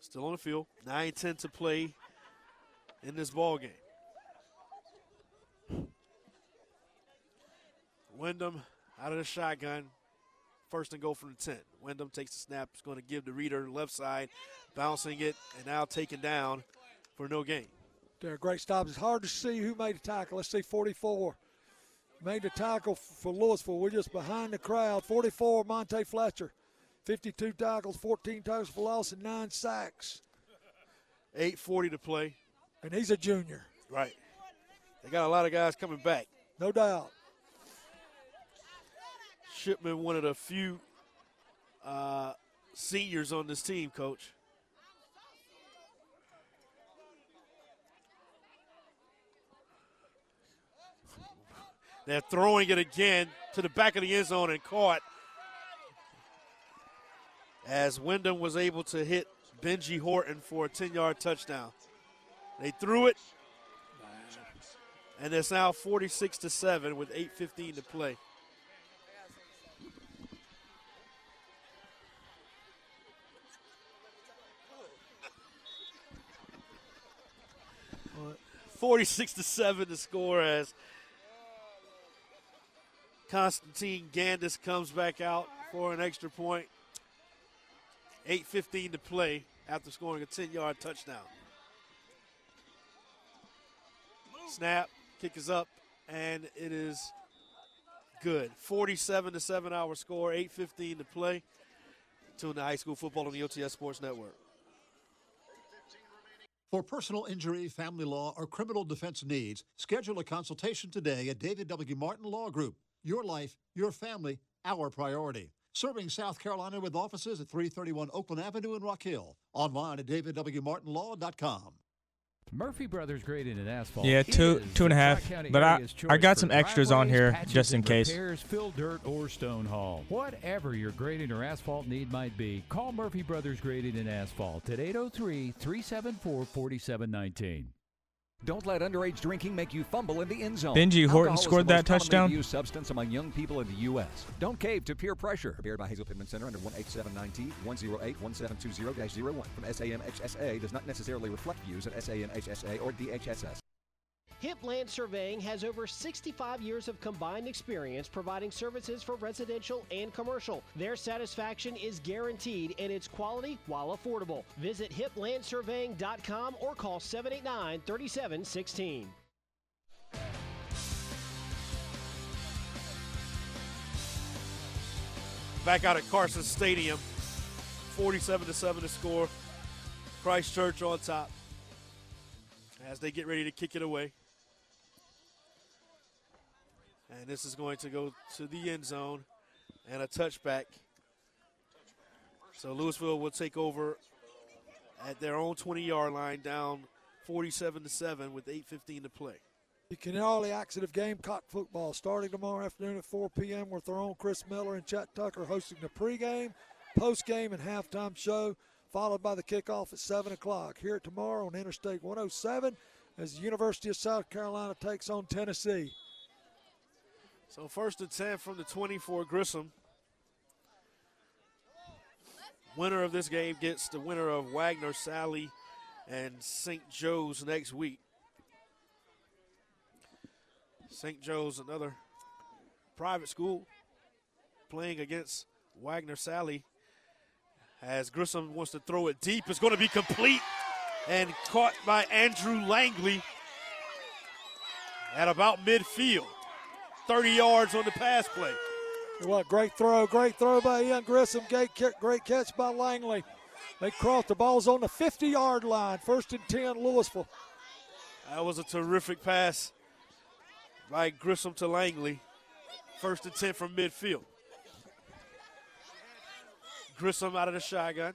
Speaker 2: still on the field. 9 10 to play in this ball game. Wyndham out of the shotgun. First and goal from the 10. Wyndham takes the snap. It's going to give the Reeder left side, bouncing it, and now taken down for no gain.
Speaker 3: There, great stop. It's hard to see who made the tackle. Let's see 44 made the tackle for Lewisville. We're just behind the crowd. 44, Monte Fletcher. 52 tackles, 14 tackles for loss, and nine sacks.
Speaker 2: 8.40 to play.
Speaker 3: And he's a junior.
Speaker 2: Right. They got a lot of guys coming back.
Speaker 3: No doubt.
Speaker 2: Shipman, one of the few uh, seniors on this team, coach. They're throwing it again to the back of the end zone and caught as Wyndham was able to hit Benji Horton for a 10 yard touchdown. They threw it, and it's now 46 to 7 with 8.15 to play. Forty-six to seven to score as Constantine Gandis comes back out for an extra point. 8.15 to play after scoring a 10 yard touchdown. Snap, kick is up, and it is good. 47 to 7 hour score, 8.15 to play. Tune to high school football on the OTS Sports Network.
Speaker 14: For personal injury, family law, or criminal defense needs, schedule a consultation today at David W. Martin Law Group. Your life, your family, our priority. Serving South Carolina with offices at 331 Oakland Avenue in Rock Hill. Online at davidwmartinlaw.com.
Speaker 30: Murphy Brothers Grading and Asphalt.
Speaker 31: Yeah, two two and a half. But I I got some extras on here just in case.
Speaker 30: Repairs, fill dirt or stone haul. Whatever your grading or asphalt need might be, call Murphy Brothers Grading and Asphalt at 803-374-4719.
Speaker 27: Don't let underage drinking make you fumble in the end zone.
Speaker 31: Benji Horton
Speaker 27: Alcohol
Speaker 31: scored that touchdown?
Speaker 27: Used substance among young people in the U.S. Don't cave to peer pressure. Prepared by Hazel Pittman Center under 18790 108 1720 01 from SAMHSA does not necessarily reflect views at SAMHSA or DHSS.
Speaker 4: Hip Land Surveying has over 65 years of combined experience providing services for residential and commercial. Their satisfaction is guaranteed and it's quality while affordable. Visit hiplandsurveying.com or call 789 3716.
Speaker 2: Back out at Carson Stadium, 47 to 7 to score. Christ Church on top as they get ready to kick it away. And this is going to go to the end zone and a touchback. So Lewisville will take over at their own 20 yard line, down 47 to 7 with 8.15 to play.
Speaker 3: The action of Gamecock football starting tomorrow afternoon at 4 p.m. with our own Chris Miller and Chet Tucker hosting the pregame, postgame, and halftime show, followed by the kickoff at 7 o'clock. Here tomorrow on Interstate 107 as the University of South Carolina takes on Tennessee.
Speaker 2: So first and 10 from the 24 Grissom. Winner of this game gets the winner of Wagener-Salley and St. Joe's next week. St. Joe's, another private school, playing against Wagener-Salley. As Grissom wants to throw it deep, it's going to be complete and caught by Andrew Langley at about midfield. 30 yards on the pass play.
Speaker 3: What great throw, great throw by Ian Grissom, great, great catch by Langley. They crossed the balls on the 50 yard line, first and 10, Lewisville.
Speaker 2: That was a terrific pass by Grissom to Langley. First and 10 from midfield. Grissom out of the shotgun.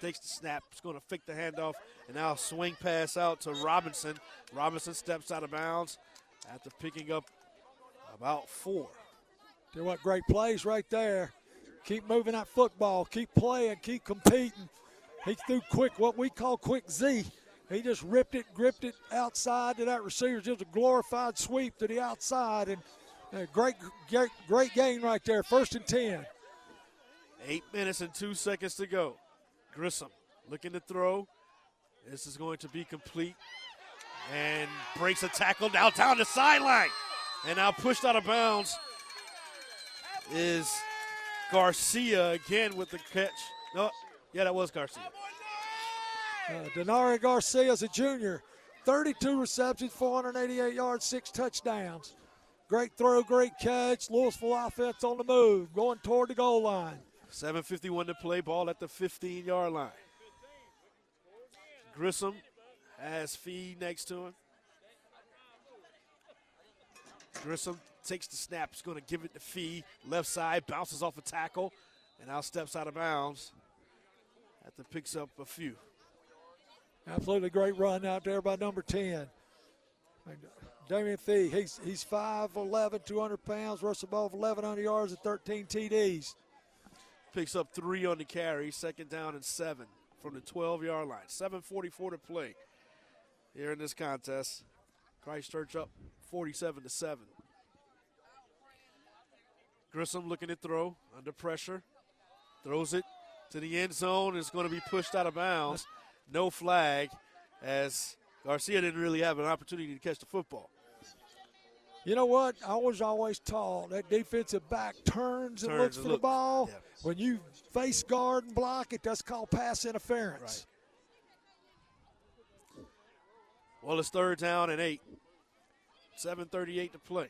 Speaker 2: Takes the snap. He's going to fake the handoff. And now swing pass out to Robinson. Robinson steps out of bounds after picking up about four.
Speaker 3: Tell what, great plays right there. Keep moving that football. Keep playing. Keep competing. He threw quick, what we call quick Z. He just ripped it, gripped it outside to that receiver. Just a glorified sweep to the outside, and a great, great, great gain right there. First and ten.
Speaker 2: Eight minutes and two seconds to go. Grissom looking to throw. This is going to be complete, and breaks a tackle now down the sideline, and now pushed out of bounds is Garcia again with the catch. No, yeah, that was Garcia.
Speaker 3: Uh, Denari Garcia is a junior. 32 receptions, 488 yards, six touchdowns. Great throw, great catch. Lewisville offense on the move, going toward the goal line.
Speaker 2: 7.51 to play, ball at the 15 yard line. Grissom has Fee next to him. Grissom takes the snap, he's going to give it to Fee. Left side, bounces off a tackle, and now steps out of bounds. After picks up a few.
Speaker 3: Absolutely great run out there by number 10. Damian Fee, he's, he's 5'11, 200 pounds, rushed the ball for 1,100 yards and 13 TDs.
Speaker 2: Picks up three on the carry, second down and seven from the 12 yard line. 7.44 to play here in this contest. Christ Church up 47 to 7. Grissom looking to throw under pressure. Throws it to the end zone. It's going to be pushed out of bounds. No flag as Garcia didn't really have an opportunity to catch the football.
Speaker 3: You know what? I was always taught that defensive back turns, and looks for the ball. Yeah. When you face guard and block it, that's called pass interference.
Speaker 2: Right. Well, it's third down and eight. 7.38 to play.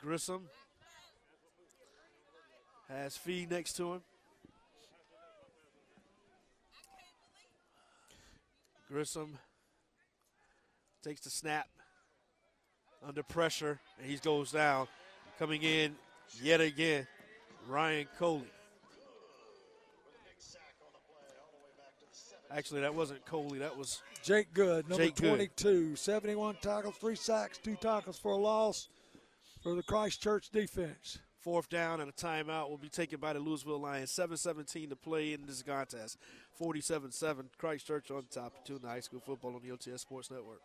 Speaker 2: Grissom has Fee next to him. Grissom takes the snap under pressure, and he goes down. Coming in yet again, Ryan Coley. Actually, that wasn't Coley. That was
Speaker 3: Jake Good, number
Speaker 2: Jake
Speaker 3: 22. Good. 71 tackles, three sacks, two tackles for a loss for the Christ Church defense.
Speaker 2: Fourth down and a timeout will be taken by the Lewisville Lions. 7-17 to play in this contest. 47-7. Christ Church on top of Tuna High School football on the OTS Sports Network.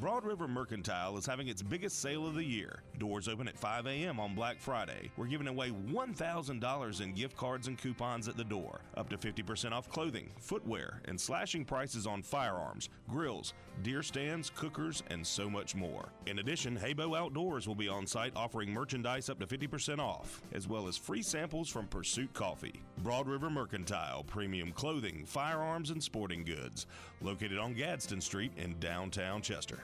Speaker 24: Broad River Mercantile is having its biggest sale of the year. Doors open at 5 a.m. on Black Friday. We're giving away $1,000 in gift cards and coupons at the door, up to 50% off clothing, footwear, and slashing prices on firearms, grills, deer stands, cookers, and so much more. In addition, Heybo Outdoors will be on site offering merchandise up to 50% off, as well as free samples from Pursuit Coffee. Broad River Mercantile, premium clothing, firearms, and sporting goods, located on Gadsden Street in downtown Chester.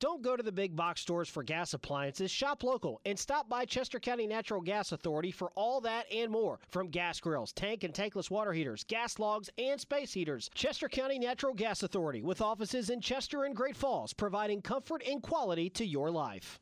Speaker 4: Don't go to the big box stores for gas appliances. Shop local and stop by Chester County Natural Gas Authority for all that and more. From gas grills, tank and tankless water heaters, gas logs, and space heaters. Chester County Natural Gas Authority with offices in Chester and Great Falls, providing comfort and quality to your life.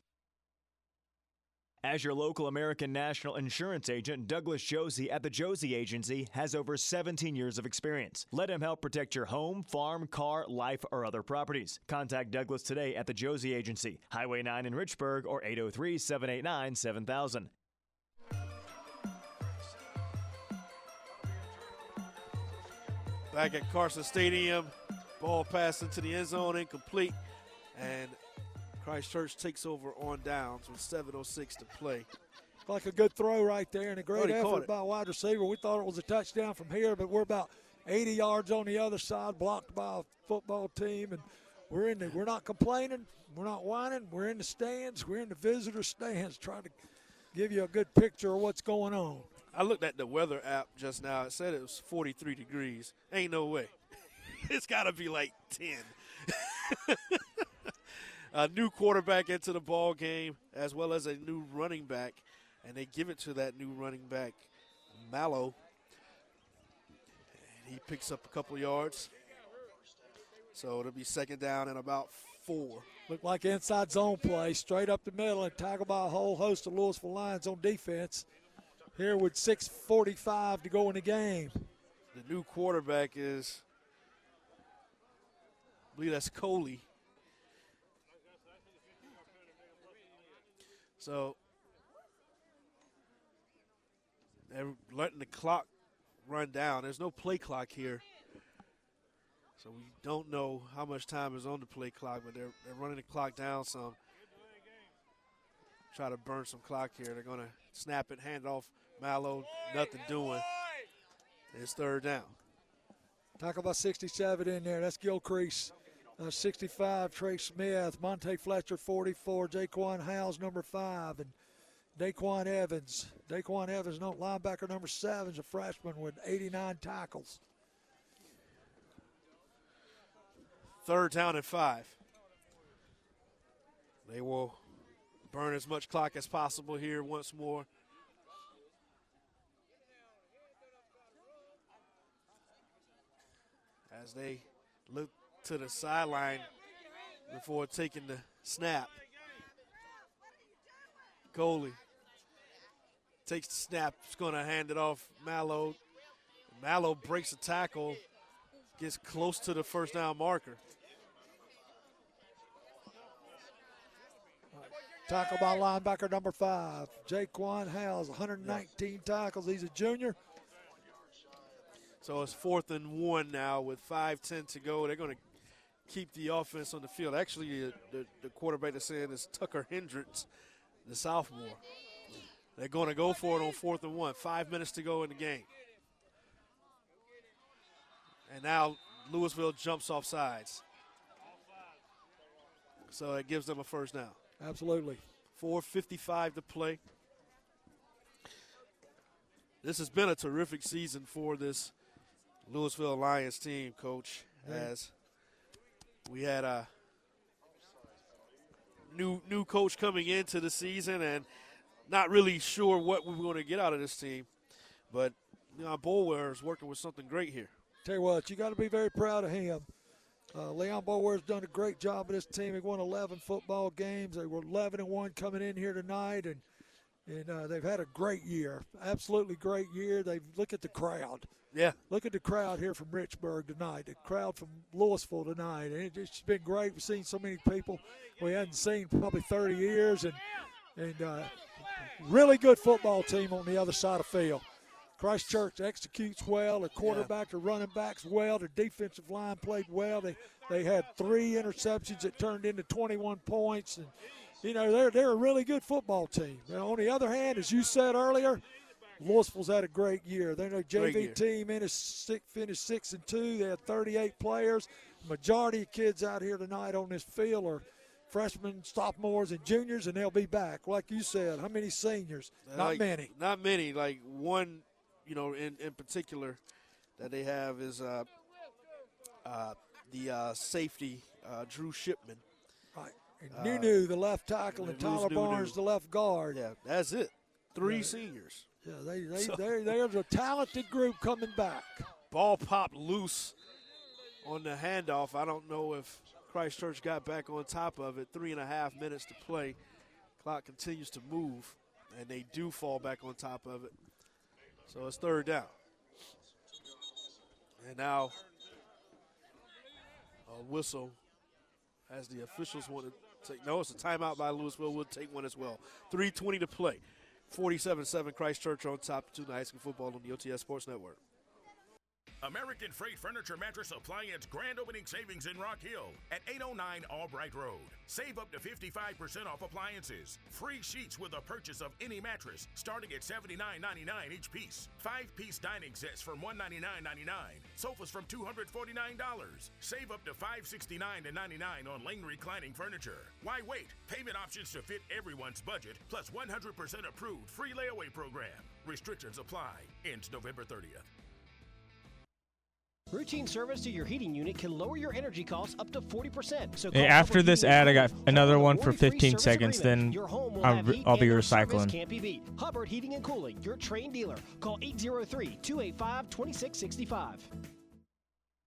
Speaker 16: As your local American National Insurance agent, Douglas Josie at the Josie Agency has over 17 years of experience. Let him help protect your home, farm, car, life, or other properties. Contact Douglas today at the Josie Agency, Highway 9 in Richburg, or 803 789 7000.
Speaker 2: Back at Carson Stadium, ball passed into the end zone, incomplete, and Christ Church takes over on downs with 7.06 to play.
Speaker 3: Like a good throw right there and a great
Speaker 2: Oh,
Speaker 3: effort by a wide receiver. We thought it was a touchdown from here, but we're about 80 yards on the other side, blocked by a football team, and we're in the, we're not complaining, we're not whining, we're in the stands, we're in the visitor stands, trying to give you a good picture of what's going on.
Speaker 2: I looked at the weather app just now. It said it was 43 degrees. Ain't no way. it's got to be like 10. a new quarterback into the ball game, as well as a new running back, and they give it to that new running back, Mallow. And he picks up a couple yards. So it'll be second down and about four.
Speaker 3: Looked like inside zone play, straight up the middle, and tackled by a whole host of Lewisville Lions on defense. Here with 6:45 to go in the game.
Speaker 2: The new quarterback is, I believe that's Coley. So they're letting the clock run down. There's no play clock here. So we don't know how much time is on the play clock, but they're, they're running the clock down some. Try to burn some clock here. They're going to snap it, hand off Mallow, nothing doing. It's third down.
Speaker 3: Talk about 67 in there. That's Gilcrease. Uh, 65, Trey Smith. Monte Fletcher, 44. Jaquan Howes, number five. And Daquan Evans. Daquan Evans, no, linebacker number seven, is a freshman with 89 tackles.
Speaker 2: Third down and five. They will burn as much clock as possible here once more. As they look to the sideline before taking the snap. Coley takes the snap, is going to hand it off Mallow. Mallow breaks a tackle, gets close to the first down marker.
Speaker 3: Tackle by linebacker number five, Jaquan Howes, 119 tackles. He's a junior.
Speaker 2: So it's fourth and one now with 5.10 to go. They're going to keep the offense on the field. Actually, uh, the, the quarterback is saying is Tucker Hendricks, the sophomore. They're going to go for it on fourth and one. Five minutes to go in the game. And now Lewisville jumps off sides. So it gives them a first down.
Speaker 3: Absolutely.
Speaker 2: 4.55 to play. This has been a terrific season for this Lewisville Lions team, Coach. As we had a new new coach coming into the season and not really sure what we were going to get out of this team, but you know, Boulware is working with something great here.
Speaker 3: Tell you what, you got to be very proud of him. Uh, Leon Boulware's done a great job with this team. He won 11 football games. They were 11 and one coming in here tonight, and and uh, they've had a great year, absolutely great year. They look at the crowd.
Speaker 2: Yeah.
Speaker 3: Look at the crowd here from Richburg tonight. The crowd from Lewisville tonight. And it's been great. We've seen so many people we hadn't seen probably 30 years, and and uh, really good football team on the other side of field. Christ Church executes well. The quarterback, the running backs well. The defensive line played well. They they had three interceptions that turned into 21 points, and you know they're they're a really good football team. On the other hand, as you said earlier, Lewisville's had a great year. They're a JV team in a six, finished six and two. They had 38 players. Majority of kids out here tonight on this field are freshmen, sophomores, and juniors, and they'll be back. Like you said, how many seniors? Not
Speaker 2: like,
Speaker 3: many.
Speaker 2: Not many. Like one, you know, in, in particular that they have is uh, uh, the uh, safety, uh, Drew Shipman.
Speaker 3: Right. And uh, Nunu, the left tackle, and Tyler Barnes, the left guard.
Speaker 2: Yeah, that's it. Three
Speaker 3: Yeah.
Speaker 2: seniors.
Speaker 3: Yeah, they, they,
Speaker 2: So-
Speaker 3: they, there's a talented group coming back.
Speaker 2: Ball popped loose on the handoff. I don't know if Christ Church got back on top of it. Three and a half minutes to play. Clock continues to move, and they do fall back on top of it. So it's third down. And now a whistle as the officials want to take. No, it's a timeout by Lewisville. We'll take one as well. 3.20 to play. 47 7 Christ Church on top tonight. High school football on the OTS Sports Network.
Speaker 32: American Freight Furniture Mattress Appliance grand opening savings in Rock Hill at 809 Albright Road. Save up to 55% off appliances. Free sheets with a purchase of any mattress starting at $79.99 each piece. Five piece dining sets from $199.99. Sofas from $249. Save up to $569.99 on Lane reclining furniture. Why wait? Payment options to fit everyone's budget plus 100% approved free layaway program. Restrictions apply. Ends November 30th.
Speaker 4: Routine service to your heating unit can lower your energy costs up to 40%. So
Speaker 31: Hey, after this ad, I got another one for 15 seconds,
Speaker 4: agreement.
Speaker 31: then
Speaker 4: Your home will
Speaker 31: I'll
Speaker 4: have
Speaker 31: re-
Speaker 4: heat
Speaker 31: I'll be recycling.
Speaker 4: Can't be beat. Hubbard Heating and Cooling, your trained dealer. Call 803-285-2665.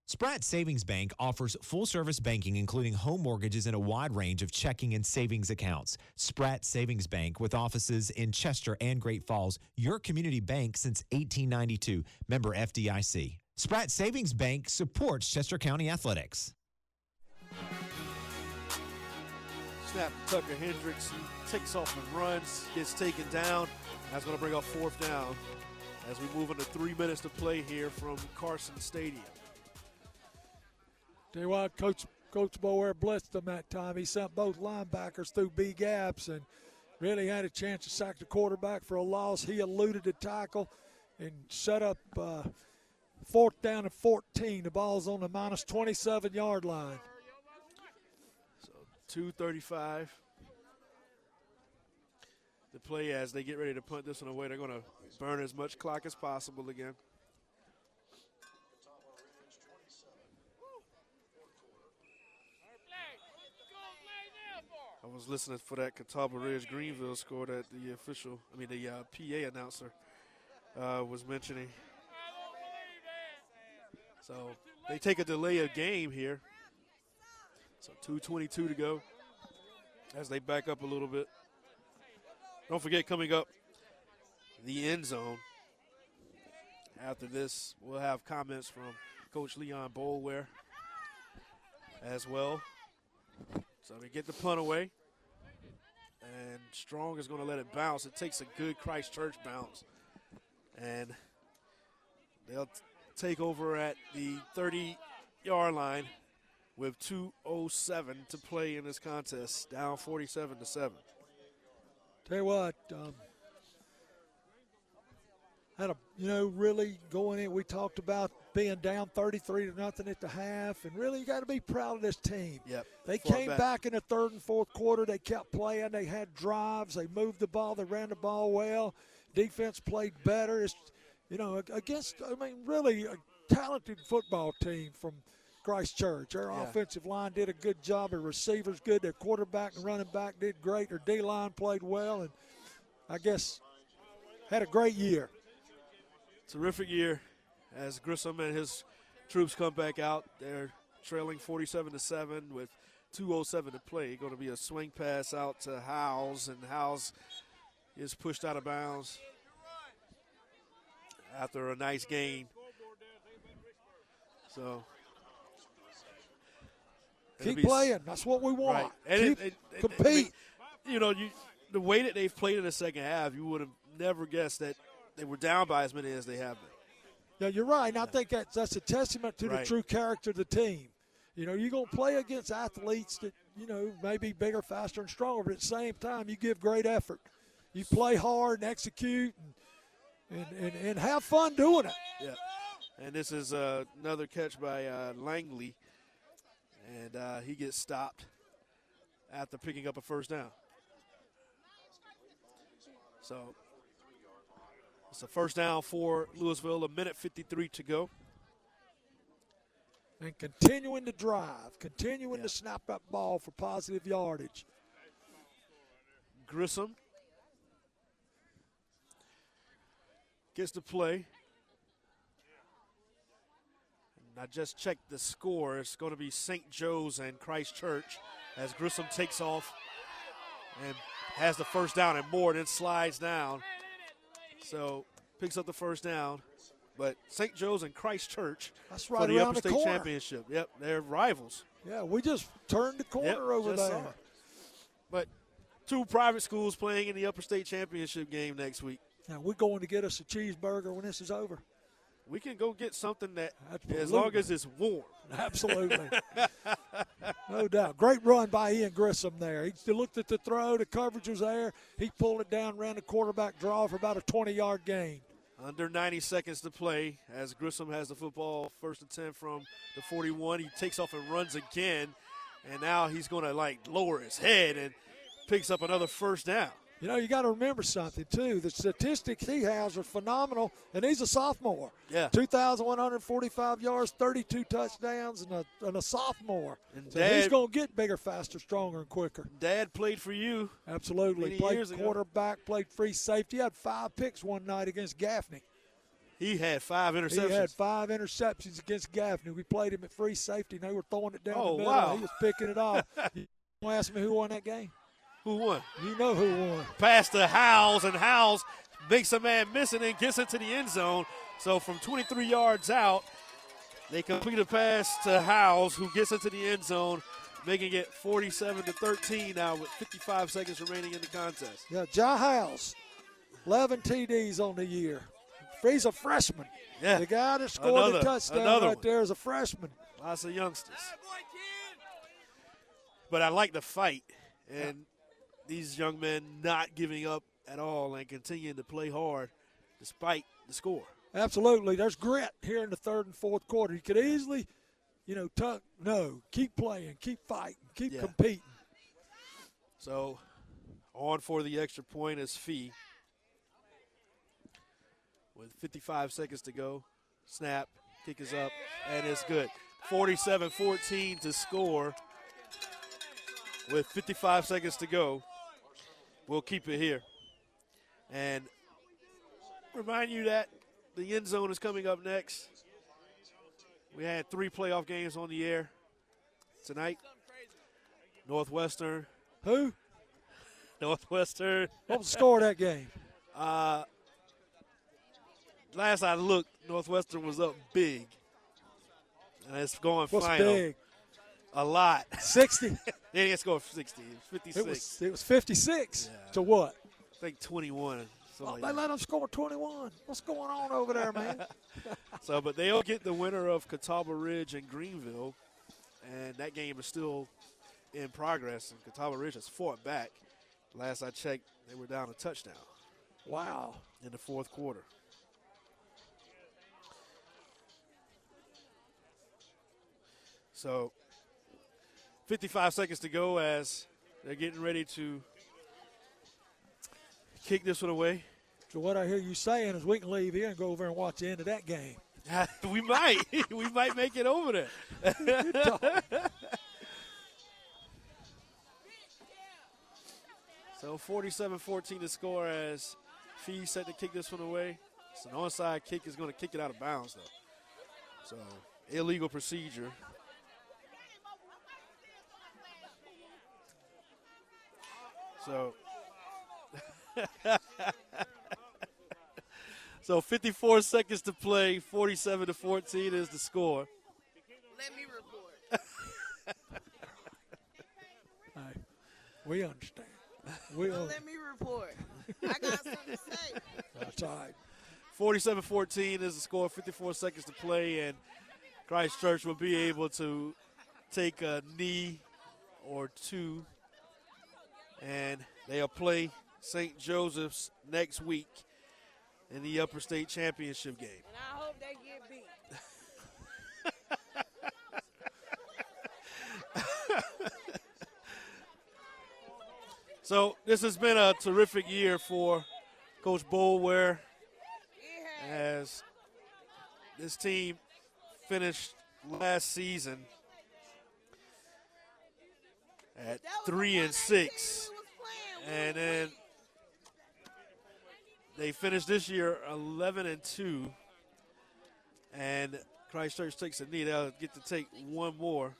Speaker 23: Spratt Savings Bank offers full service banking, including home mortgages and a wide range of checking and savings accounts. Spratt Savings Bank, with offices in Chester and Great Falls, your community bank since 1892. Member FDIC. Spratt Savings Bank supports Chester County Athletics.
Speaker 2: Snap Tucker Hendricks. He takes off and runs, gets taken down. That's going to bring up fourth down as we move into three minutes to play here from Carson Stadium.
Speaker 3: Tell you what, Coach Coach Boulware blitzed them that time. He sent both linebackers through B gaps and really had a chance to sack the quarterback for a loss. He eluded the tackle and set up uh, fourth down and 14. The ball's on the minus 27 yard line.
Speaker 2: So 235 the play as they get ready to punt this one away. They're going to burn as much clock as possible again. I was listening for that Catawba Ridge Greenville score that the official, I mean the uh, PA announcer uh, was mentioning. So they take a delay of game here. So 2.22 to go as they back up a little bit. Don't forget, coming up, the end zone. After this, we'll have comments from Coach Leon Boulware as well. So they get the punt away. And Strong is going to let it bounce. It takes a good Christ Church bounce. And they'll take over at the 30 yard line with 207 to play in this contest, down 47 to 7.
Speaker 3: Tell you what, um, had a you know really going in. We talked about being down 33 to nothing at the half, and really you got to be proud of this team.
Speaker 2: Yep.
Speaker 3: They came
Speaker 2: back.
Speaker 3: back. in the third and fourth quarter. They kept playing. They had drives. They moved the ball. They ran the ball well. Defense played better. It's you know against I mean really a talented football team from Christ Church. Their
Speaker 2: Yeah.
Speaker 3: offensive line did a good job. Their receivers good. Their quarterback and running back did great. Their D line played well, and I guess had a great year.
Speaker 2: Terrific year as Grissom and his troops come back out. They're trailing 47 to 7 with 207 to play. Going to be a swing pass out to Howes, and Howes is pushed out of bounds after a nice gain. So
Speaker 3: Keep
Speaker 2: be
Speaker 3: playing. That's what we want.
Speaker 2: Right. And
Speaker 3: Keep
Speaker 2: it- it- it-
Speaker 3: compete.
Speaker 2: I mean, you know, you the way that they've played in the second half, you would have never guessed that they were down by as many as they have been.
Speaker 3: Yeah, you're right. And I think that's, that's a testament to
Speaker 2: Right.
Speaker 3: the true character of the team. You know, you're going to play against athletes that, you know, may be bigger, faster, and stronger, but at the same time, you give great effort. You play hard and execute and, and, and, and have fun doing it.
Speaker 2: Yeah. And this is uh, another catch by uh, Langley. And uh, he gets stopped after picking up a first down. So it's a first down for Lewisville, a minute 53 to go.
Speaker 3: And continuing to drive, continuing to snap that ball for positive yardage.
Speaker 2: Grissom gets to play. And I just checked the score. It's going to be St. Joe's and Christ Church as Grissom takes off and has the first down and more, then slides down. So picks up the first down. But St. Joe's and Christ
Speaker 3: Church
Speaker 2: That's
Speaker 3: right
Speaker 2: for
Speaker 3: the
Speaker 2: Upper
Speaker 3: the
Speaker 2: State
Speaker 3: corner.
Speaker 2: Championship. Yep, they're rivals.
Speaker 3: Yeah, we just turned the corner
Speaker 2: Yep,
Speaker 3: over there.
Speaker 2: But two private schools playing in the Upper State Championship game next week.
Speaker 3: Now, we're going to get us a cheeseburger when this is over.
Speaker 2: We can go get something that, as long as it's warm.
Speaker 3: Absolutely. no doubt. Great run by Ian Grissom there. He looked at the throw, the coverage was there. He pulled it down, ran the quarterback draw for about a 20 yard gain.
Speaker 2: Under 90 seconds to play as Grissom has the football first and 10 from the 41. He takes off and runs again. And now he's going to like lower his head and picks up another first down.
Speaker 3: You know, you got to remember something, too. The statistics he has are phenomenal, and he's a sophomore.
Speaker 2: Yeah.
Speaker 3: 2,145 yards, 32 touchdowns, and a, and a sophomore.
Speaker 2: And
Speaker 3: so he's going to get bigger, faster, stronger, and quicker.
Speaker 2: Dad played for you.
Speaker 3: Absolutely. Played
Speaker 2: years ago.
Speaker 3: quarterback, played free safety. He had five picks one night against Gaffney.
Speaker 2: He had five interceptions.
Speaker 3: He had five interceptions against Gaffney. We played him at free safety, and they were throwing it down
Speaker 2: Oh,
Speaker 3: the middle.
Speaker 2: wow.
Speaker 3: He was picking it off. you want to ask me who won that game?
Speaker 2: Who won?
Speaker 3: You know who won.
Speaker 2: Pass to Howes, and Howes makes a man miss it and gets into the end zone. So from 23 yards out, they complete a pass to Howes, who gets into the end zone, making it 47 to 13 now with 55 seconds remaining in the contest.
Speaker 3: Yeah, Ja Howes, 11 TDs on the year. He's a freshman.
Speaker 2: Yeah.
Speaker 3: The guy that scored
Speaker 2: Another-
Speaker 3: the touchdown right
Speaker 2: one.
Speaker 3: there is a freshman.
Speaker 2: Lots of youngsters. But I like the fight and these young men not giving up at all and continuing to play hard despite the score.
Speaker 3: Absolutely. There's grit here in the third and fourth quarter. You could easily, you know, tuck, no, keep playing, keep fighting, keep
Speaker 2: Yeah.
Speaker 3: competing.
Speaker 2: So on for the extra point is Fee. With 55 seconds to go. Snap, kick is up, and it's good. 47 14 to score. With 55 seconds to go. We'll keep it here. And remind you that the end zone is coming up next. We had three playoff games on the air tonight. Northwestern.
Speaker 3: Who?
Speaker 2: Northwestern.
Speaker 3: What was the score of that game?
Speaker 2: Uh, last I looked, Northwestern was up big. And it's going
Speaker 3: What's
Speaker 2: final.
Speaker 3: big?
Speaker 2: A lot.
Speaker 3: 60?
Speaker 2: they didn't score 60. It was 56.
Speaker 3: It was, it was 56 to what?
Speaker 2: I think 21. something
Speaker 3: Oh,
Speaker 2: like
Speaker 3: they
Speaker 2: that.
Speaker 3: let them score 21. What's going on over there, man?
Speaker 2: So, but they'll get the winner of Catawba Ridge and Greenville, and that game is still in progress. And Catawba Ridge has fought back. Last I checked, they were down a touchdown
Speaker 3: wow.
Speaker 2: in the fourth quarter. So, 55 seconds to go as they're getting ready to kick this one away.
Speaker 3: So what I hear you saying is we can leave here and go over and watch the end of that game.
Speaker 2: we might. we might make it over there. so 47-14 to score as Fee set to kick this one away. It's an onside kick is going to kick it out of bounds though. So illegal procedure. So So 54 seconds to play, 47 to 14 is the score.
Speaker 33: Let me report.
Speaker 3: Hey, we understand. We
Speaker 33: Don't let me report. I got something to say.
Speaker 3: That's all right.
Speaker 2: 47-14 is the score. 54 seconds to play, and Christ Church will be able to take a knee or two, and they'll play St. Joseph's next week in the Upper State Championship game.
Speaker 33: And I hope they get beat.
Speaker 2: So this has been a terrific year for Coach Boulware as this team finished last season at three and six, and then they finished this year 11 and two, and Christ Church takes a knee. They'll get to take one more.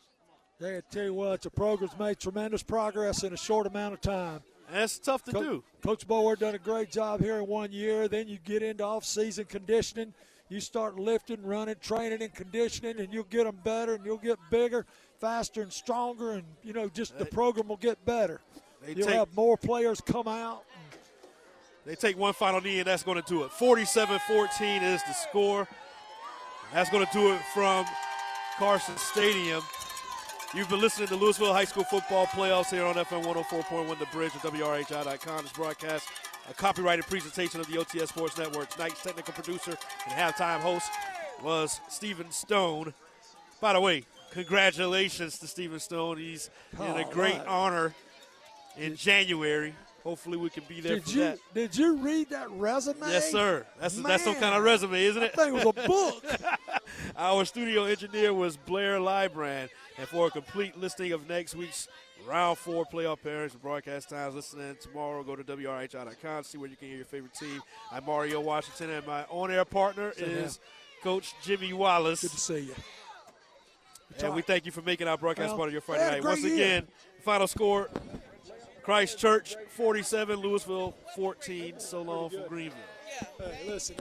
Speaker 3: Yeah, I tell you what, the program's made tremendous progress in a short amount of time.
Speaker 2: That's tough to
Speaker 3: Co-
Speaker 2: do.
Speaker 3: Coach Boulware done a great job here in one year. Then you get into off-season conditioning. You start lifting, running, training, and conditioning, and you'll get them better, and you'll get bigger, faster, and stronger, and you know just the program will get better.
Speaker 2: They
Speaker 3: You'll
Speaker 2: take-
Speaker 3: have more players come out.
Speaker 2: They take one final knee, and that's going to do it. 47 14 is the score. That's going to do it from Carson Stadium. You've been listening to Lewisville High School football playoffs here on FM 104.1 The Bridge and WRHI.com. This broadcast, a copyrighted presentation of the OTS Sports Network. Tonight's technical producer and halftime host was Stephen Stone. By the way, congratulations to Stephen Stone. He's oh, in a great
Speaker 3: right.
Speaker 2: honor in January. Hopefully, we can be there
Speaker 3: Did
Speaker 2: for
Speaker 3: you
Speaker 2: that.
Speaker 3: did you read that resume?
Speaker 2: Yes, sir. That's that's some kind of resume, isn't it?
Speaker 3: That thing was a book.
Speaker 2: Our studio engineer was Blair Lybrand. And for a complete listing of next week's round four playoff pairings and broadcast times, listen in tomorrow. Go to WRHI.com, see where you can hear your favorite team. I'm Mario Washington, and my on air partner is Coach Jimmy Wallace. Good
Speaker 3: to see you.
Speaker 2: And we thank you for making our broadcast
Speaker 3: Well,
Speaker 2: part of your Friday
Speaker 3: they had a
Speaker 2: night. Once
Speaker 3: year.
Speaker 2: again, final score Christ Church 47, Lewisville 14. So long from Greenville.
Speaker 3: Hey, listen,